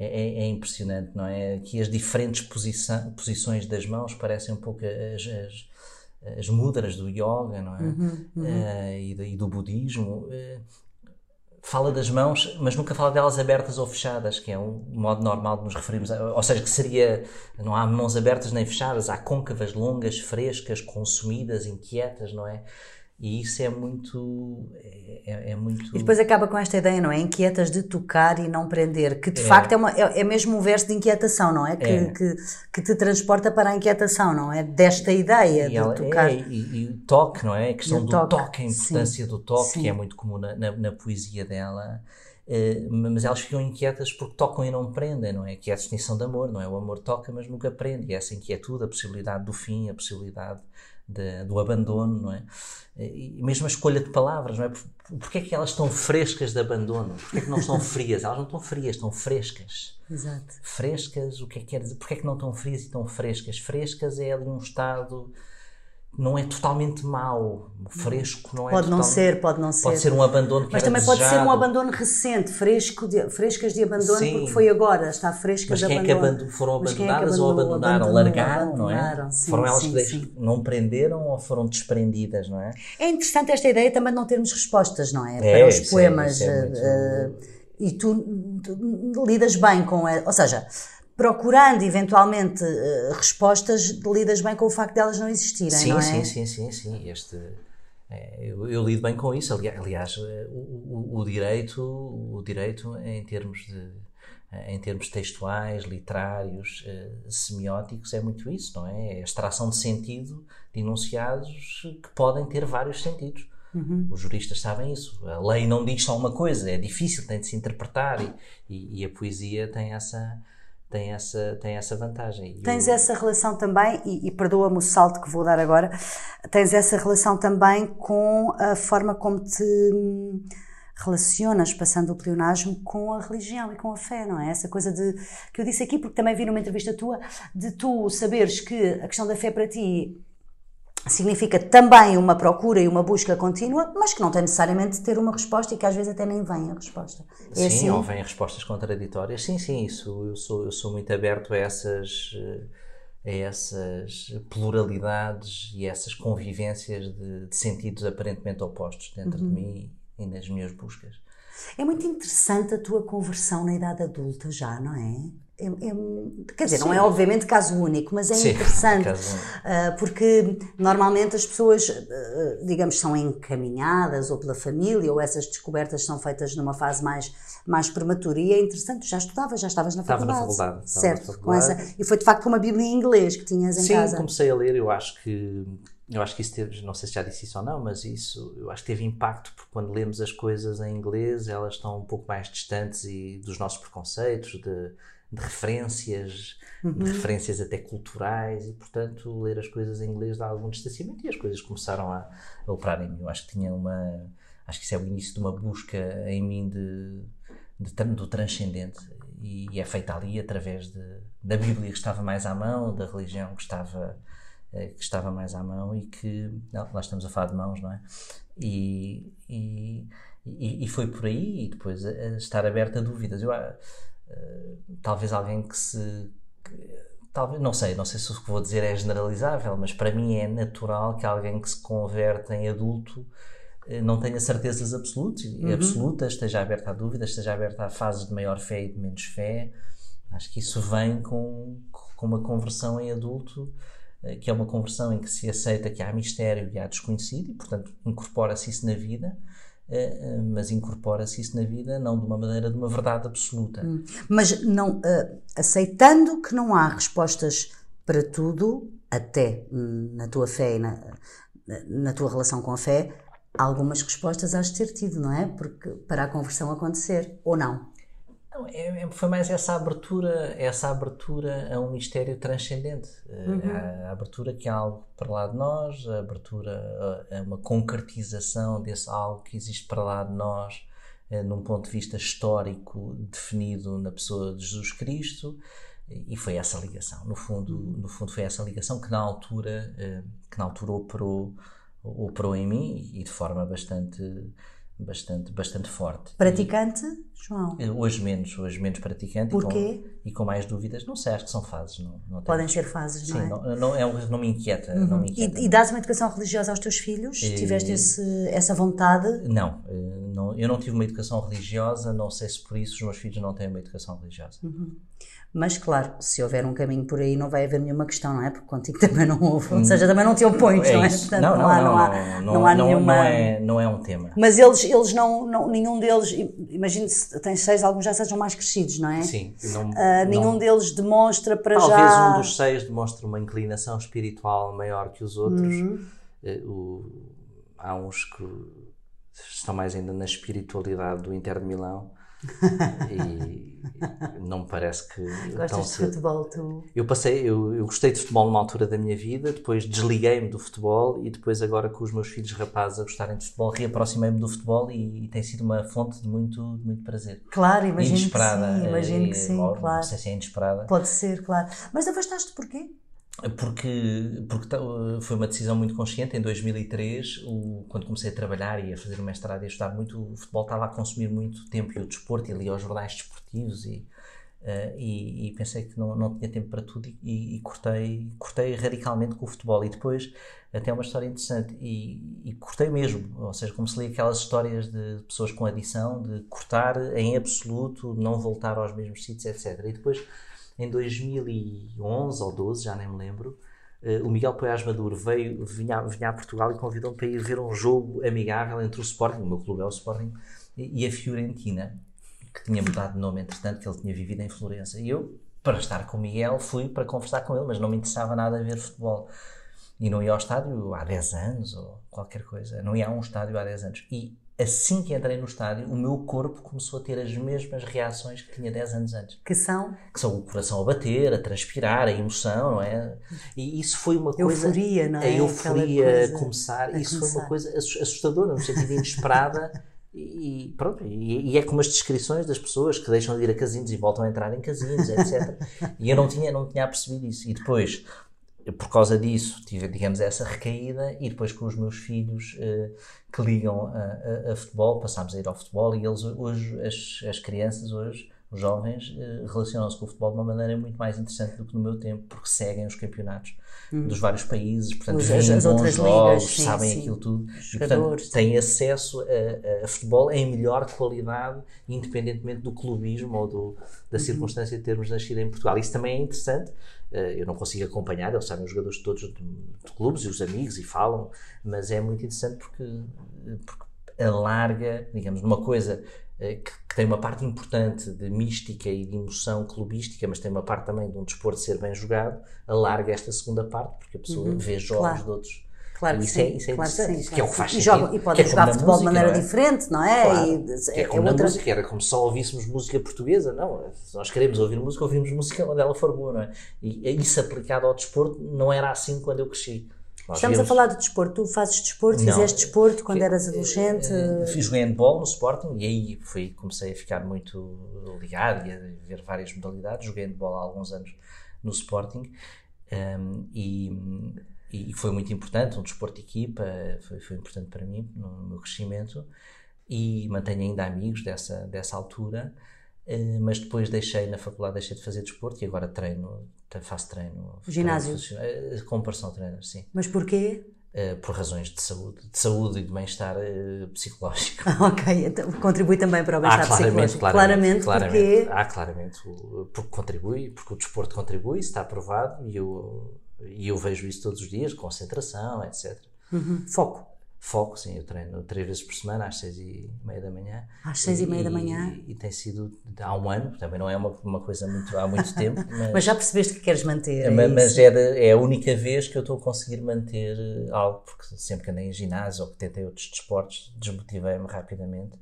é, é, é, impressionante, não é? Que as diferentes posição, posições das mãos parecem um pouco as, as, as mudras do yoga, não é? Uhum, uhum. Uh, e, do, e, do, budismo. Uh, fala das mãos, mas nunca fala delas abertas ou fechadas, que é um modo normal de nos referirmos a, ou seja, que seria, não há mãos abertas nem fechadas, há côncavas, longas, frescas, consumidas, inquietas, não é? E isso é muito, é, é, muito. E depois acaba com esta ideia, não é? Inquietas de tocar e não prender, que de é. facto é, uma, é, é, mesmo um verso de inquietação, não é? Que, é. que, que, te transporta para a inquietação, não é? Desta ideia e de ela, tocar. É, e, o toque, não é? A questão do toque, toque a importância Sim. do toque, Sim. que é muito comum na, na, na poesia dela. Uh, mas elas ficam inquietas porque tocam e não prendem, não é? Que é a distinção de amor, não é? O amor toca, mas nunca prende. E essa inquietude, a possibilidade do fim, a possibilidade de, do abandono, não é? E mesmo a escolha de palavras, não é? Porquê é que elas estão frescas de abandono? Porquê é que não estão frias? Elas não estão frias, estão frescas. Exato. Frescas, o que é que quer dizer? Porquê é que não estão frias e estão frescas? Frescas é ali um estado não é totalmente mau, fresco não é Pode não ser, pode não ser. Pode ser um abandono que Mas também desejado. pode ser um abandono recente, fresco de, frescas de abandono, Sim. porque foi agora, está fresca Mas de quem abandono. É que foram abandonadas é ou abandonaram? Largaram, não é? Sim, foram elas sim, que sim. não prenderam ou foram desprendidas, não é? É interessante esta ideia também de não termos respostas, não é? é Para os é- poemas. É, muito... uh, e tu, tu, lidas bem com. Ou seja procurando eventualmente uh, respostas lidas bem com o facto de elas não existirem, sim, não é? Sim, sim, sim, sim. Este, é, eu, eu, lido bem com isso. Aliás, eh, o, o, direito, o direito em termos de em termos textuais, literários, uh, semióticos, é muito isso, não é? É a extração de sentido de enunciados que podem ter vários sentidos. Uhum. Os juristas sabem isso. A lei não diz só uma coisa, é difícil, tem de se interpretar e, e, e a poesia tem essa, tem essa, tem essa vantagem. E tens essa relação também, e, e perdoa-me o salto que vou dar agora, tens essa relação também com a forma como te relacionas, passando o pleonasmo, com a religião e com a fé, não é? Essa coisa de que eu disse aqui, porque também vi numa entrevista tua, de tu saberes que a questão da fé para ti significa também uma procura e uma busca contínua, mas que não tem necessariamente de ter uma resposta e que às vezes até nem vem a resposta. É sim, assim? ou vêm respostas contraditórias. Sim, sim, isso. Eu sou, eu sou muito aberto a essas, a essas pluralidades e essas convivências de, de sentidos aparentemente opostos dentro uhum. de mim e nas minhas buscas. É muito interessante a tua conversão na idade adulta já, não é? É, é, quer dizer, Sim. não é obviamente caso único, mas é Sim, interessante uh, porque normalmente as pessoas, uh, digamos, são encaminhadas ou pela família ou essas descobertas são feitas numa fase mais, mais prematura e é interessante, já estudavas, já estavas na faculdade. Estava na faculdade. Certo, na faculdade. Com essa, e foi de facto uma Bíblia em inglês que tinhas em Sim, casa. Sim, comecei a ler, eu acho que eu acho que isso teve, não sei se já disse isso ou não, mas isso eu acho que teve impacto porque quando lemos as coisas em inglês elas estão um pouco mais distantes e dos nossos preconceitos, de de referências, uhum. de referências até culturais e, portanto, ler as coisas em inglês dá algum distanciamento e as coisas começaram a, a operar em mim. Eu acho que tinha uma. Acho que isso é o início de uma busca em mim de, de do transcendente e, e, é feita ali através de, da Bíblia que estava mais à mão, da religião que estava eh, que estava mais à mão e que não, nós estamos a falar de mãos, não é? E, e, e, foi por aí e depois a, a estar aberto a dúvidas. Eu, eh, talvez alguém que se. Que, talvez, não sei, não sei se o que vou dizer é generalizável, mas para mim é natural que alguém que se converte em adulto eh, não tenha certezas absolutas, uhum. absolutas, esteja aberto à dúvida, esteja aberto a fases de maior fé e de menos fé. Acho que isso vem com, com uma conversão em adulto, eh, que é uma conversão em que se aceita que há mistério e há desconhecido, e portanto incorpora-se isso na vida mas incorpora-se isso na vida não de uma maneira de uma verdade absoluta. Hum. Mas não uh, aceitando que não há respostas para tudo, até hum, na tua fé e na, na tua relação com a fé, algumas respostas has de ter tido, não é? Porque para a conversão acontecer, ou não? Não, é, é, foi mais essa abertura, essa abertura a um mistério transcendente, eh, uhum. a, a, abertura que há algo para lá de nós, a abertura a, a, uma concretização desse algo que existe para lá de nós, eh, num ponto de vista histórico definido na pessoa de Jesus Cristo, e foi essa ligação. No fundo, uhum. no fundo foi essa ligação que na altura, eh, que na altura operou, operou em mim e de forma bastante bastante, bastante forte. Praticante, João? Hoje menos, hoje menos praticante. Porquê? E com, e com mais dúvidas. Não sei, acho que são fases. Não, não Podem ser fases, Sim, não é? Não, não, é, não me inquieta. Uhum. Não me inquieta. E, e dás uma educação religiosa aos teus filhos? E, Tiveste esse, essa vontade? Não, eh, não, eu não tive uma educação religiosa, não sei se por isso os meus filhos não têm uma educação religiosa. Uhum. Mas, claro, se houver um caminho por aí, não vai haver nenhuma questão, não é? Porque contigo também não houve. Ou seja, também não te opões, É não é? Portanto, não, não, há, não, há, não, há nenhuma. não é, não é um tema. Mas eles, eles não, não nenhum deles, imagino se tens seis, alguns já sejam mais crescidos, não é? Sim, não, Ah, não- nenhum deles demonstra para Talvez já. um dos seis demonstre uma inclinação espiritual maior que os outros. Uhum. Eh, o- há uns que estão mais ainda na espiritualidade do Inter de Milão e não me parece que tão Gostas de cedo. futebol, tu? Eu passei, eu, eu gostei de futebol numa altura da minha vida, depois desliguei-me do futebol e depois agora com os meus filhos rapazes a gostarem de futebol, reaproximei-me do futebol e, e tem sido uma fonte de muito, muito prazer. Claro, imagino inesperada. que sim, imagino eh, que sim, ou claro. Não sei se é inesperada. Pode ser, claro. Mas afastaste porquê? Porque, porque foi uma decisão muito consciente. Em 2003, o, quando comecei a trabalhar e a fazer o mestrado e a estudar muito, o futebol estava a consumir muito tempo e o desporto, e lia os jornais desportivos e, eh, e, e pensei que não, não tinha tempo para tudo e, e- cortei, cortei radicalmente com o futebol. E depois, até uma história interessante, e, e cortei mesmo. Ou seja, como se lê aquelas histórias de pessoas com adição, de cortar em absoluto, não voltar aos mesmos sítios, etc. E depois em 2011 ou 12, já nem me lembro, eh, o Miguel Poiás Maduro veio, vinha, vinha a Portugal e convidou-me para ir ver um jogo amigável entre o Sporting, o meu clube é o Sporting, e, e a Fiorentina, que tinha mudado de nome entretanto, que ele tinha vivido em Florença. E eu, para estar com o Miguel, fui para conversar com ele, mas não me interessava nada a ver futebol. E não ia ao estádio há 10 anos ou qualquer coisa. Não ia a um estádio há 10 anos. E assim que entrei no estádio, o meu corpo começou a ter as mesmas reações que tinha 10 anos antes Que são que são o coração a bater, a transpirar, a emoção, não é? E isso foi uma coisa. Euforia, não é? A euforia a começar, a isso foi começar. uma coisa assus- assustadora, no sentido inesperada. E pronto, e, e é como as descrições das pessoas que deixam de ir a casinos e voltam a entrar em casinos, etc. E eu não tinha, não tinha percebido isso. E depois, por causa disso, tive, digamos, essa recaída. E depois, com os meus filhos eh, que ligam a, a- a futebol, passámos a ir ao futebol. E eles, hoje, as, as crianças, hoje, os jovens, eh, relacionam-se com o futebol de uma maneira muito mais interessante do que no meu tempo, porque seguem os campeonatos dos vários países, portanto, Os- veem as- as bons outras jogos, ligas, sim, sabem sim. aquilo tudo. E, portanto, têm acesso a, a futebol em melhor qualidade, independentemente do clubismo ou do, da Uhum. circunstância de termos nascido em Portugal. Isso também é interessante. Eh, Eu não consigo acompanhar, eles sabem os jogadores todos de, de clubes e os amigos e falam, mas é muito interessante porque, porque alarga, digamos, numa coisa eh, que, tem uma parte importante de mística e de emoção clubística, mas tem uma parte também de um desporto ser bem jogado, alarga esta segunda parte, porque a pessoa vê jogos Uhum. claro. de outros. Claro E que isso sim, é- isso é claro interessante, sim, que é o que faz. E, sentido. jogam, e Que podem é jogar futebol de maneira é? diferente, não é? Claro, E, é como na música, era como se só ouvíssemos música portuguesa, não. Se nós queremos ouvir música, ouvimos música onde ela for boa, não é? E isso aplicado ao desporto não era assim quando eu cresci. Nós Estamos a falar de desporto. Tu fazes desporto, Não. fizeste desporto quando Que- eras adolescente. Eh, Fiz joguei handball no Sporting e aí foi, comecei a ficar muito ligado e a ver várias modalidades. Joguei handball há alguns anos no Sporting ehm, e, e foi muito importante, um desporto de equipa, foi, foi importante para mim no, meu crescimento e mantenho ainda amigos dessa, dessa altura, eh, mas depois deixei na faculdade, deixei de fazer desporto e agora treino, faço treino. Ginásio? treino eh, Como personal trainer, sim. Mas porquê? Eh, por razões de saúde, de saúde e de bem-estar psicológico. ok, então contribui também para o Ah, bem-estar claramente, psicológico. claramente, claramente, claramente. porque Ah, claramente, porque contribui, porque o desporto contribui, está aprovado e eu, e eu vejo isso todos os dias, concentração, etc. Uhum, foco. Foco, sim, eu treino três vezes por semana, às seis e meia da manhã. Às seis e meia da manhã? E, tem sido há um ano, também não é uma, uma coisa muito, há muito tempo, mas, Mas já percebeste que queres manter. é ma- mas é, de- é a única vez que eu estou a conseguir manter eh, algo, porque sempre que andei em ginásio ou que tentei outros desportos, desmotivei-me rapidamente.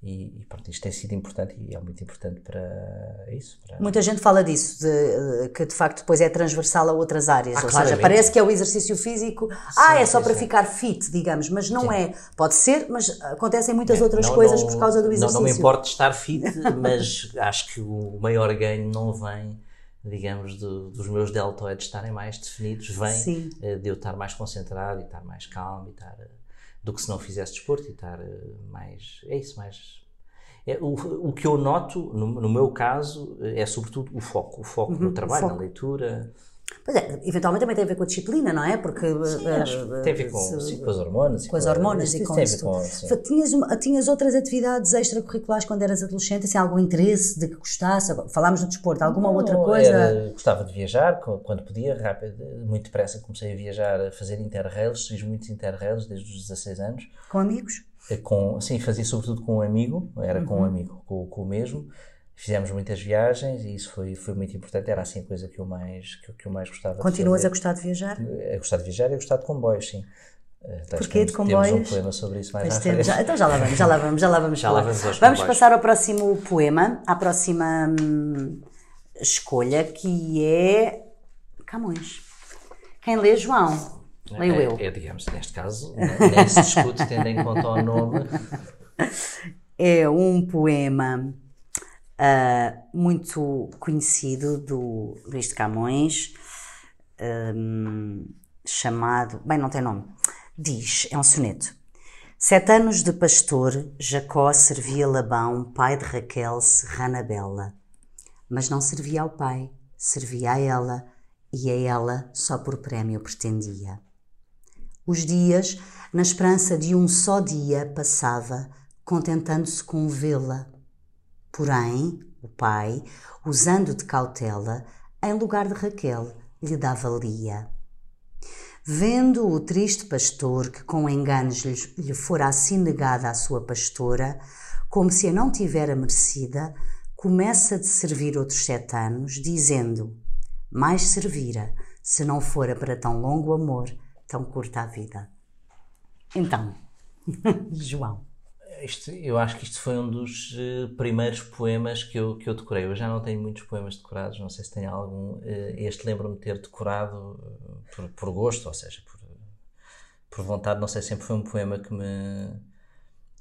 E, e pronto, isto tem sido importante e é muito importante para isso. Para... Muita gente fala disso, de, eh, que de facto depois é transversal a outras áreas. Ah, Ou seja, claramente. parece que é o exercício físico, ah, é só sim, para sim. ficar fit, digamos, mas não Sim. é. Pode ser, mas acontecem muitas outras Não- coisas não- por causa do não- exercício. Não, me importa estar fit, mas acho que o maior ganho não vem, digamos, do- dos meus deltoides estarem mais definidos, vem Sim. eh, de eu estar mais concentrado e estar mais calmo e estar, eh, do que se não fizesse desporto e estar eh, mais. É isso, mais. É, o, o que eu noto, no, no meu caso, é sobretudo o foco. O foco no trabalho, Uhum, foco. na leitura. Pois é, eventualmente também tem a ver com a disciplina, não é? Porque. Sim, que tem a ver com, se- com as hormonas. e com as hormonas e com tem isso com, Tinhas, uma- tinhas outras atividades extracurriculares quando eras adolescente? Assim, algum interesse de que gostasse? Falámos no desporto, alguma outra Não, coisa? era- gostava de viajar quando podia, rápido, muito depressa comecei a viajar, a fazer interrails, fiz muitos interrails desde os 16 anos. Com amigos? Eh, Com, sim, fazia sobretudo com um amigo, era Uhum. com um amigo, com, com o mesmo. Fizemos muitas viagens e isso foi, foi muito importante, era assim a coisa que eu mais, que, que eu mais gostava Continuas a gostar de viajar? a gostar de viajar e a gostar de comboios, sim. Que Porquê de temos- Temos um comboios? poema sobre isso mais já- então já lá vamos, já lá vamos, já lá vamos. Já lá vamos Vamos comboios. passar ao próximo poema, à próxima hum, escolha, que é Camões. Quem lê, João? Leio é, eu. é, digamos, neste caso, ne- nem se discute tendo em conta o nome. É um poema ah, muito conhecido do Luís de Camões, hum, chamado. Bem, não tem nome. Diz: é um soneto. Sete anos de pastor, Jacó servia Labão, pai de Raquel, serrana bela. Mas não servia ao pai, servia a ela, e a ela só por prémio pretendia. Os dias, na esperança de um só dia, passava, contentando-se com vê-la. Porém, o pai, usando de cautela, em lugar de Raquel, lhe dava Lia. Vendo o triste pastor que com enganos lhe, fora assim negada a sua pastora, como se a não tivera merecida, começa de servir outros sete anos, dizendo: Mais servira, se não fora para tão longo amor, tão curta a vida. Então, João. Isto, eu acho que isto foi um dos eh, primeiros poemas que eu, que eu decorei. Eu já não tenho muitos poemas decorados, não sei se tenho algum. Eh, este lembro-me de ter decorado eh, por, por gosto, ou seja, por, por vontade. Não sei, sempre foi um poema que me.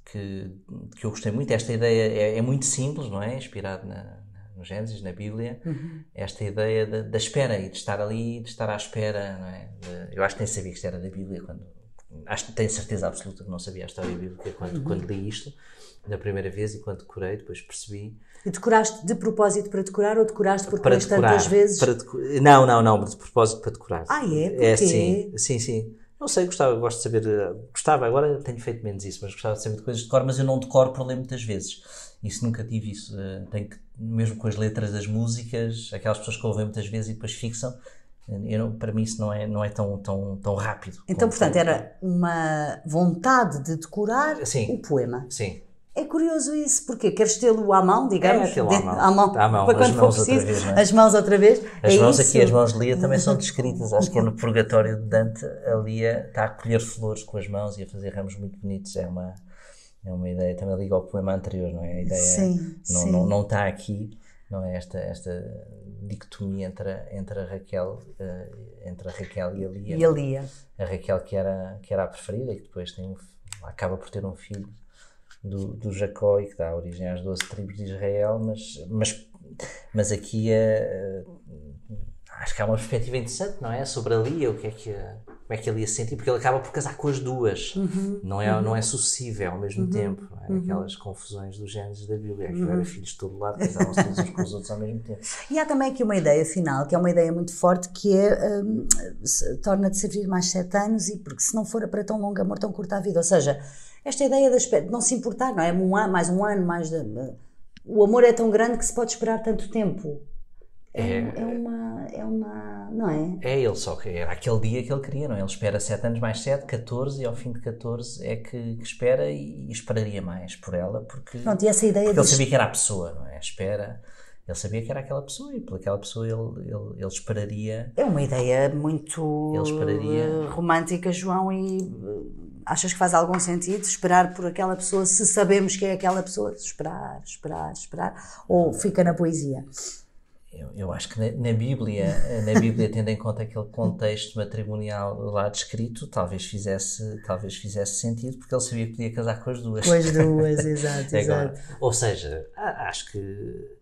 Que, que eu gostei muito. Esta ideia é, é muito simples, não é? Inspirado na, no Gênesis, na Bíblia. Esta ideia da, da espera e de estar ali, de estar à espera, não é? De- eu acho que nem sabia que isto era da Bíblia quando acho que tenho certeza absoluta que não sabia a história bíblica quando, quando li isto da primeira vez e quando decorei, depois percebi. E decoraste de propósito para decorar ou decoraste porque Para decorar. tantas vezes? Para deco- Não, não, não, de propósito para decorar. Ah, é? É, Porquê? sim, sim, sim. Não sei, gostava, gosto de saber. Gostava, agora tenho feito menos isso, mas gostava de saber de coisas de cor, mas eu não decoro para ler muitas vezes. Isso nunca tive isso. eh, Tenho que, mesmo com as letras das músicas, aquelas pessoas que ouvem muitas vezes e depois fixam, eu não- para mim isso não é, não é tão, tão, tão rápido. Então, portanto, era uma vontade de decorar Sim. o poema. Sim. É curioso isso, porque queres tê-lo à mão, digamos? É, tê-lo à mão. À mão, para as quando for mãos outra preciso. vez, não é? As mãos outra vez. As é mãos isso. aqui, as mãos de Lia também são descritas. Acho que é no Purgatório de Dante, a Lia está a colher flores com as mãos e a fazer ramos muito bonitos. É uma, é uma ideia, também liga ao poema anterior, não é? A ideia Sim, não, sim. Não, não está aqui, não é? Esta, esta dicotomia entre, a- entre a Raquel, eh, entre a Raquel e a Lia. E a Lia. A Raquel que era, que era a preferida e que depois tem um, acaba por ter um filho do, do Jacó e que dá origem às 12 tribos de Israel, mas, mas, mas aqui é, acho que há uma perspectiva interessante, não é? Sobre a Lia, o que é que a- como é que ele ia se sentir, porque ele acaba por casar com as duas, não, é, não é sucessivo, é ao mesmo tempo, não é? aquelas confusões dos géneros da Bíblia, que era filhos de todo lado, casavam-se todos uns com os outros ao mesmo tempo. E há também aqui uma ideia final, que é uma ideia muito forte, que é se- torna de servir mais sete anos e porque se não for para tão longo amor, tão curta a vida. Ou seja, esta ideia de não se importar, não é? Um ano, mais um ano, mais. De, o amor é tão grande que se pode esperar tanto tempo. É, É- é uma. É uma. Não é? É ele, só que era aquele dia que ele queria, não é? Ele espera 7 anos mais 7, 14, e ao fim de 14 é que, que espera e, e esperaria mais por ela, porque, Pronto, e essa ideia porque ele de. sabia que era a pessoa, não é? Espera, ele sabia que era aquela pessoa e por aquela pessoa ele, ele, ele esperaria. É uma ideia muito esperaria- eh, romântica, João, e eh, achas que faz algum sentido esperar por aquela pessoa se sabemos que é aquela pessoa? Esperar, esperar, esperar. Ou fica na poesia? Eu, eu acho que na, na Bíblia, na Bíblia, tendo em conta aquele contexto matrimonial lá descrito, talvez fizesse, talvez fizesse sentido, porque ele sabia que podia casar com as duas. Com as duas, exato, Agora, exato. ou seja, acho que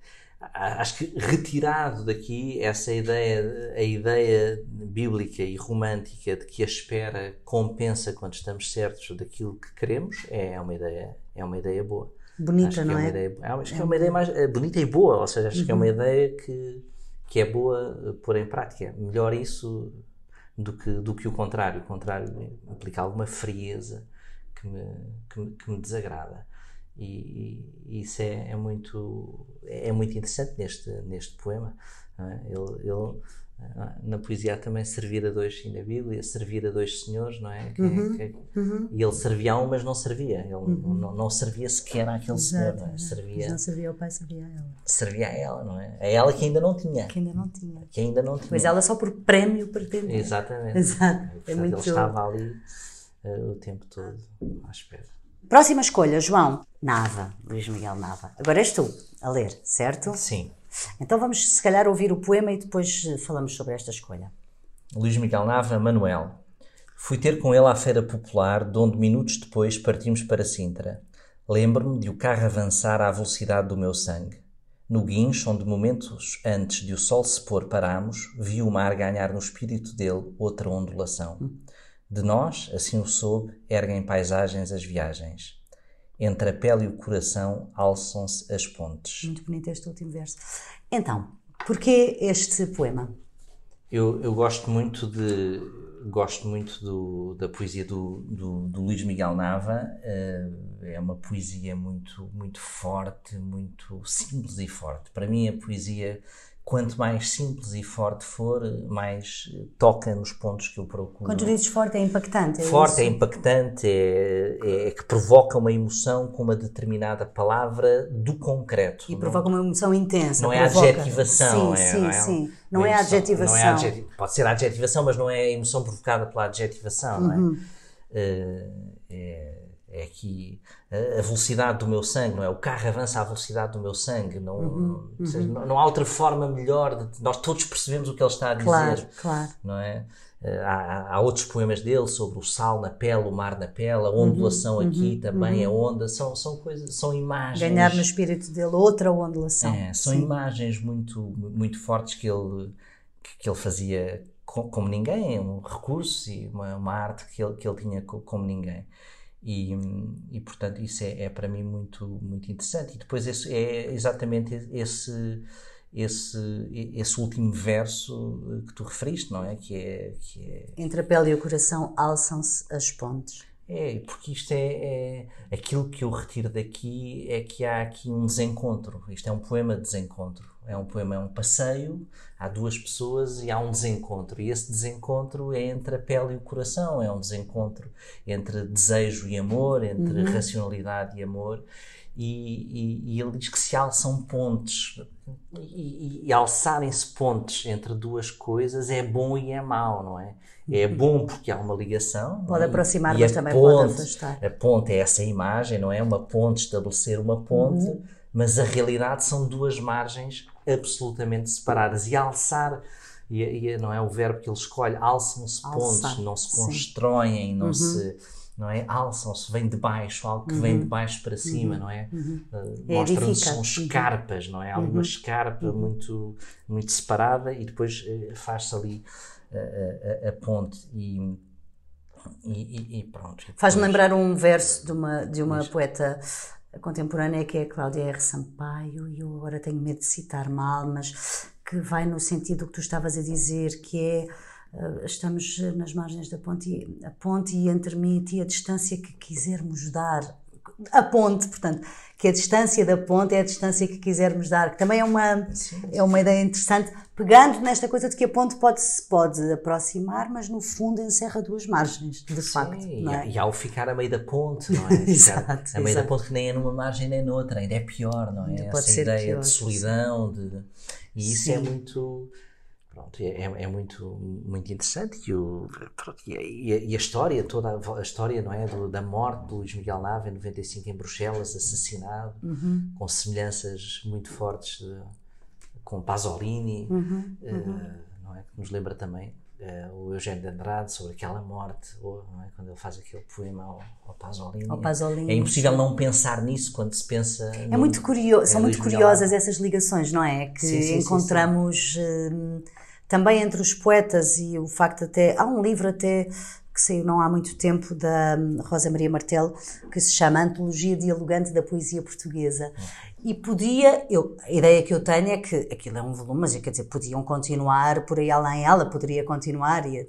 acho que retirado daqui essa ideia, a ideia bíblica e romântica de que a espera compensa quando estamos certos daquilo que queremos, é uma ideia, é uma ideia boa. Bonita, acho que não é? Uma é? ideia, ah, acho que é uma ideia mais eh, bonita e boa, ou seja, acho que é Uhum. uma ideia que, que é boa pôr em prática. Melhor isso do que, do que o contrário. O contrário implica alguma frieza que me, que me, que me desagrada. E, e, isso é, é, muito, é muito interessante neste, neste poema. É? Ele, ele na poesia também servir a dois, na Bíblia, servir a dois senhores, não é? Que, uhum, que, uhum. E ele servia a um, mas não servia. Ele uhum. não, não, servia sequer àquele Exato, senhor, não é? Servia, não servia ao pai, servia a ela. Servia a ela, não é? A ela que ainda não tinha. Que ainda não tinha. Que ainda não tinha. Pois ela só por prémio pretendia. Exatamente. Exato. Portanto, é muito... Ele estava ali uh, o tempo todo à espera. Próxima escolha, João. Nava, Luís Miguel Nava. Agora és tu a ler, certo? Sim. Então vamos, se calhar, ouvir o poema e depois falamos sobre esta escolha. Luís Miguel Nava, Manuel. Fui ter com ele à feira popular, de onde minutos depois partimos para Sintra. Lembro-me de o carro avançar à velocidade do meu sangue. No guincho, onde momentos antes de o sol se pôr parámos, vi o mar ganhar no espírito dele outra ondulação. De nós, assim o soube, erguem paisagens as viagens. Entre a pele e o coração alçam-se as pontes. Muito bonito este último verso. Então, porquê este poema? Eu, eu gosto muito de gosto muito do, da poesia do, do, do, Luís Miguel Nava. é uma poesia muito muito forte, muito simples e forte. Para mim a poesia quanto mais simples e forte for, mais toca nos pontos que eu procuro. Quando dizes forte, é impactante. É forte, isso? é impactante, é, é, é, que provoca uma emoção com uma determinada palavra do concreto. E não, provoca uma emoção intensa. Não provoca. é adjetivação. Sim, é, sim, não é, sim. Não é emoção, adjetivação. Não é adjetivação. Pode ser adjetivação, mas não é a emoção provocada pela adjetivação, Uhum. não é? Uh, é é que a velocidade do meu sangue, não é? O carro avança à velocidade do meu sangue, não, uhum, uhum. Seja, não, não, há outra forma melhor de, nós todos percebemos o que ele está a dizer, claro, claro. não é? Há, há, outros poemas dele sobre o sal na pele, o mar na pele, a ondulação uhum, aqui uhum, também, a onda, são, são coisas, são imagens. Ganhar no espírito dele outra ondulação. É, são Sim. imagens muito, muito fortes que ele, que ele fazia como ninguém, um recurso e uma, uma arte que ele, que ele tinha como ninguém. E, e, portanto isso é, é, para mim muito muito interessante. E depois esse, é exatamente esse esse esse último verso que tu referiste não é? Que é, que é... entre a pele e o coração alçam-se as pontes é porque isto é, é aquilo que eu retiro daqui é que há aqui um desencontro. Isto é um poema de desencontro. É um poema é um passeio há duas pessoas e há um desencontro. E esse desencontro é entre a pele e o coração. É um desencontro entre desejo e amor entre uhum. racionalidade e amor e, e, e, ele diz que se alçam pontes e, e alçarem-se pontes entre duas coisas é bom e é mau, não é? É bom porque há uma ligação. Pode é? aproximar, mas também ponte, pode afastar. A ponte é essa imagem, não é? Uma ponte, estabelecer uma ponte, uhum. mas a realidade são duas margens absolutamente separadas. E alçar, e, e não é o verbo que ele escolhe, alçam-se pontes, não se constroem, não uhum. se não é? Alçam-se, vem de baixo, algo que uhum. vem de baixo para cima, uhum. não é? Uhum. Uh, Mostra-nos são escarpas, não é? Há uma escarpa muito, muito separada e depois uh, faz-se ali a, a, a, ponte e, e, e pronto. Faz-me lembrar um verso de uma, de uma poeta contemporânea que é a Cláudia R. Sampaio e eu agora tenho medo de citar mal, mas que vai no sentido que tu estavas a dizer, que é estamos nas margens da ponte, a ponte e entre mim e ti a distância que quisermos dar. A ponte, portanto, que a distância da ponte é a distância que quisermos dar, que também é uma, sim, sim. é uma ideia interessante, pegando nesta coisa de que a ponte pode se pode aproximar, mas no fundo encerra duas margens, de sim, facto. É? E ao ficar a meio da ponte, não é? exato, a meio exato. da ponte que nem é numa margem nem noutra, ainda é pior, não é? Pode Essa ideia pior, de solidão, de, e isso é muito pronto, é, é muito, muito interessante e, o, pronto, e, a, e, a, história, toda a, história não é, do, da morte do Luís Miguel Nava em 95 em Bruxelas, assassinado, uhum. com semelhanças muito fortes de, com Pasolini, uhum. Uh, não é, que nos lembra também uh, o Eugênio de Andrade sobre aquela morte, ou, é, quando ele faz aquele poema ao, ao, Pasolini. ao Pasolini. É impossível sim. não pensar nisso quando se pensa. É no, muito curioso, são muito curiosas Nava. essas ligações, não é? Que sim, sim, encontramos. Hum, também entre os poetas e o facto até há um livro até que saiu não há muito tempo da Rosa Maria Martelo que se chama Antologia Dialogante da Poesia Portuguesa e podia, eu, a ideia que eu tenho é que aquilo é um volume, mas quer dizer, podiam continuar por aí além, ela poderia continuar e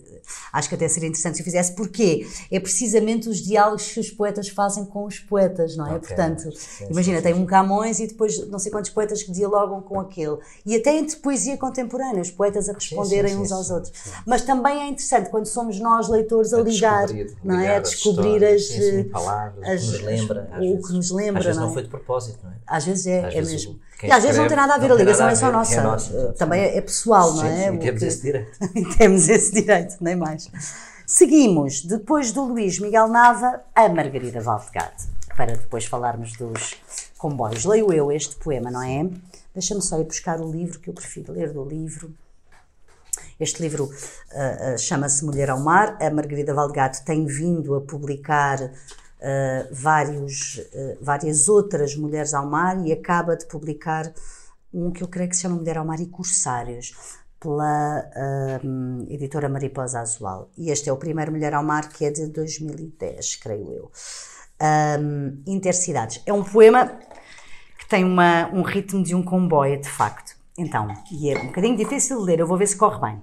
acho que até seria interessante se eu fizesse, porque é precisamente os diálogos que os poetas fazem com os poetas, não é? Okay. Portanto, sim, imagina, sim, tem um Camões e depois não sei quantos poetas que dialogam com aquele, e até entre poesia contemporânea, os poetas a responderem sim, uns aos outros. Mas também é interessante quando somos nós, leitores, a, a ligar, não é? A descobrir as, as, palavras, as, o que nos lembra, o que nos lembra, às vezes não, não foi de propósito, não é? Às vezes é, às é vezes mesmo. E às vezes não tem nada a ver, a ligação é só nossa. É nossa Também é, pessoal, sim, não é? Sim, temos que... esse direito. temos esse direito, nem mais. Seguimos, depois do Luís Miguel Nava, a Margarida Valdegado, para depois falarmos dos comboios. Leio eu este poema, não é? Deixa-me só ir buscar o livro que eu prefiro ler do livro. Este livro uh, uh, chama-se Mulher ao Mar. A Margarida Valdegato tem vindo a publicar uh, vários, uh, várias outras mulheres ao mar e acaba de publicar um que eu creio que se chama Mulher ao Mar e Corsários, pela uh, editora Mariposa Azual. E este é o primeiro Mulher ao Mar, que é de 2010, creio eu. Um, Intercidades. É um poema que tem uma, um ritmo de um comboio, de facto. Então, e é um bocadinho difícil de ler, eu vou ver se corre bem.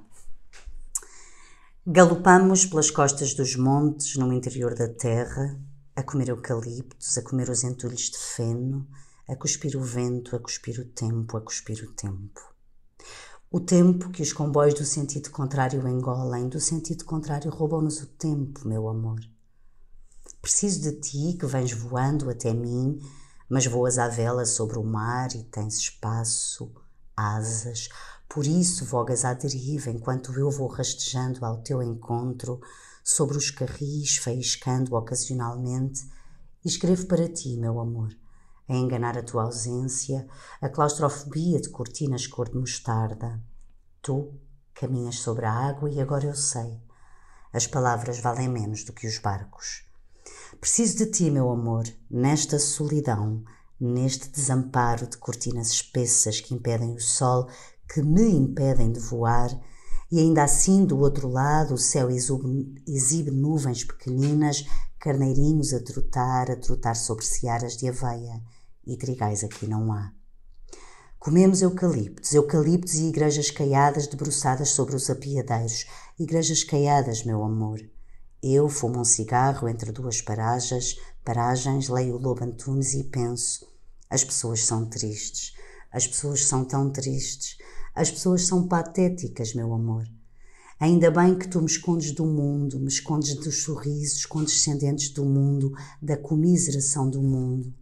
Galopamos pelas costas dos montes, no interior da terra, a comer eucaliptos, a comer os entulhos de feno, a cuspir o vento, a cuspir o tempo, a cuspir o tempo. O tempo que os comboios do sentido contrário engolem, do sentido contrário roubam-nos o tempo, meu amor. Preciso de ti que vens voando até mim, mas voas à vela sobre o mar e tens espaço, asas, por isso vogas à deriva enquanto eu vou rastejando ao teu encontro sobre os carris, faiscando ocasionalmente, e escrevo para ti, meu amor, a enganar a tua ausência, a claustrofobia de cortinas cor de mostarda. Tu caminhas sobre a água e agora eu sei. As palavras valem menos do que os barcos. Preciso de ti, meu amor, nesta solidão, neste desamparo de cortinas espessas que impedem o sol, que me impedem de voar e ainda assim do outro lado o céu exibe nuvens pequeninas, carneirinhos a trotar, a trotar sobre searas de aveia, e trigais aqui não há. Comemos eucaliptos, eucaliptos e igrejas caiadas debruçadas sobre os apiadeiros, igrejas caiadas, meu amor. Eu fumo um cigarro entre duas paragens, paragens, leio Lobo Antunes e penso: as pessoas são tristes, as pessoas são tão tristes, as pessoas são patéticas, meu amor. Ainda bem que tu me escondes do mundo, me escondes dos sorrisos condescendentes do mundo, da comiseração do mundo.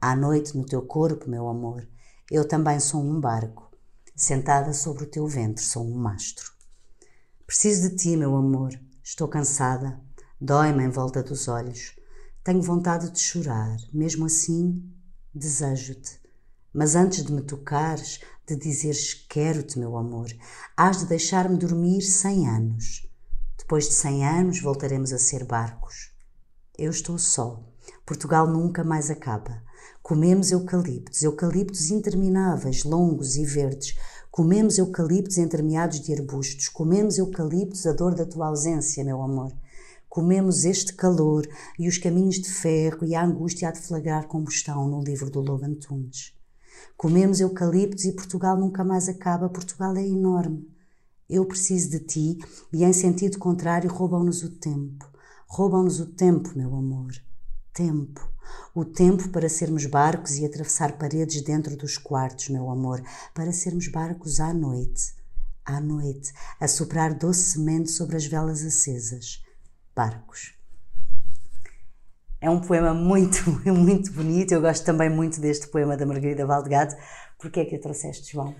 À noite no teu corpo, meu amor, eu também sou um barco. Sentada sobre o teu ventre, sou um mastro. Preciso de ti, meu amor. Estou cansada. Dói-me em volta dos olhos. Tenho vontade de chorar. Mesmo assim, desejo-te. Mas antes de me tocares, de dizeres quero-te, meu amor, hás de deixar-me dormir cem anos. Depois de cem anos voltaremos a ser barcos. Eu estou só. Portugal nunca mais acaba. Comemos eucaliptos, eucaliptos intermináveis, longos e verdes. Comemos eucaliptos entremeados de arbustos. Comemos eucaliptos a dor da tua ausência, meu amor. Comemos este calor e os caminhos de ferro e a angústia a de flagrar combustão no livro do Lobo Antunes. Comemos eucaliptos e Portugal nunca mais acaba. Portugal é enorme. Eu preciso de ti e, em sentido contrário, roubam-nos o tempo. Roubam-nos o tempo, meu amor. Tempo. O tempo para sermos barcos e atravessar paredes dentro dos quartos, meu amor. Para sermos barcos à noite. À noite, a soprar docemente sobre as velas acesas. Barcos. É um poema muito, muito bonito. Eu gosto também muito deste poema da Margarida Valdegado. Porquê é que o trouxeste, João?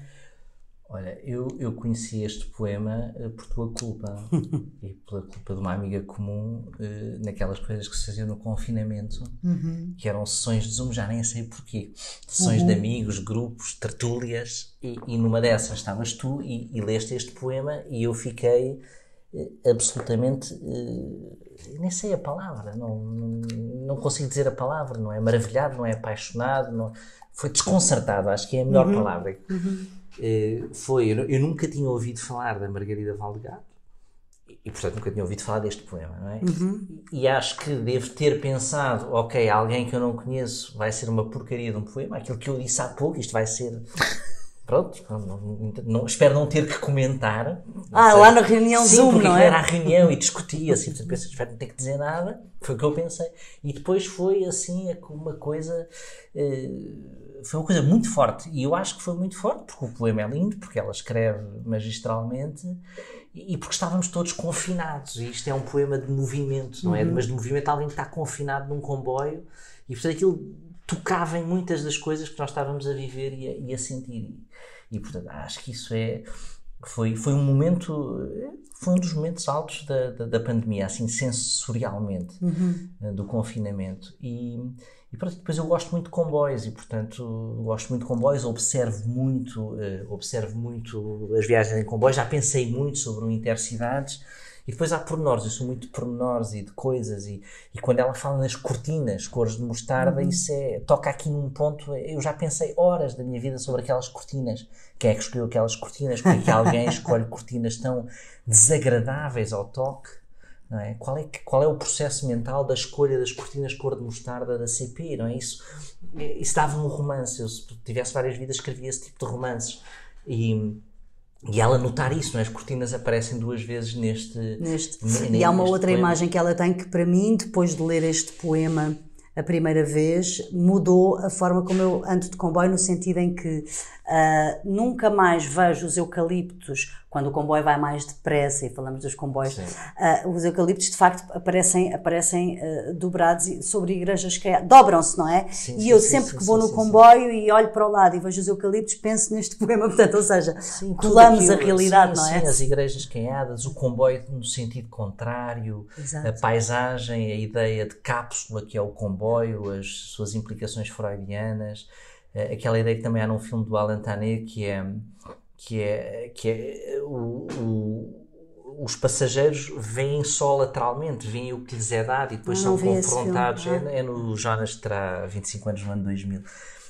Olha, eu, eu conheci este poema uh, por tua culpa e pela culpa de uma amiga comum uh, naquelas coisas que se faziam no confinamento, uhum. que eram sessões de Zoom, já nem sei porquê. Sessões uhum. de amigos, grupos, tertúlias, e, e numa dessas estavas tu e, e leste este poema e eu fiquei absolutamente nem sei a palavra, não, não, consigo dizer a palavra, não é maravilhado, não é apaixonado, não, foi desconcertado, acho que é a melhor uhum. palavra. Uhum. Uh, foi, eu, eu, nunca tinha ouvido falar da Margarida Valdegato e, portanto nunca tinha ouvido falar deste poema, não é? Uhum. E, e acho que devo ter pensado, ok, alguém que eu não conheço vai ser uma porcaria de um poema, aquilo que eu disse há pouco, isto vai ser. Pronto, não, não, espero não ter que comentar. Ah, lá na reunião Sim, Zoom, não é? era a reunião e discutia-se, assim, pensei, espero não ter que dizer nada, foi o que eu pensei. E depois foi assim uma coisa. Eh, foi uma coisa muito forte. E eu acho que foi muito forte, porque o poema é lindo, porque ela escreve magistralmente e porque estávamos todos confinados. E isto é um poema de movimento, não é? Uhum. Mas de movimento alguém que está confinado num comboio e portanto aquilo tocava em muitas das coisas que nós estávamos a viver e a, e a sentir. E, portanto acho que isso é. Foi, foi um momento, foi um dos momentos altos da, da, da pandemia, assim, sensorialmente, uhum. do confinamento. E, e pronto, depois eu gosto muito de comboios e, portanto, gosto muito de comboios, observo muito, uh, observo muito as viagens em comboios, já pensei muito sobre o Intercidades e depois há pormenores, eu sou muito de pormenores e de coisas e, e quando ela fala nas cortinas, cores de mostarda, uhum. isso é, toca aqui num ponto, eu já pensei horas da minha vida sobre aquelas cortinas, quem é que escolheu aquelas cortinas, porque é que alguém escolhe cortinas tão desagradáveis ao toque, não é? Qual, é, qual é o processo mental da escolha das cortinas cor de mostarda da CP? Não é? Isso, isso dava um romance. Eu, se tivesse várias vidas, escrevia esse tipo de romances. E, e ela notar isso, não é? as cortinas aparecem duas vezes neste. neste. e há uma outra poema. imagem que ela tem que, para mim, depois de ler este poema a primeira vez, mudou a forma como eu ando de comboio, no sentido em que uh, nunca mais vejo os eucaliptos quando o comboio vai mais depressa, e falamos dos comboios, uh, os eucaliptos de facto aparecem, aparecem uh, dobrados sobre igrejas que dobram-se, não é? Sim, e sim, eu sempre sim, que vou no comboio e olho para o lado e vejo os eucaliptos, penso neste poema, portanto, ou seja, colamos a realidade, não é? Sim, as igrejas queimadas, o comboio no sentido contrário, Exato. a paisagem, a ideia de cápsula que é o comboio, as suas implicações freudianas, aquela ideia que também há num filme do Alan Tané que é que é, que é o, o, os passageiros vêm só lateralmente, veem o que lhes é dado e depois são confrontados. É, é, no Jonas terá 25 anos no ano 2000.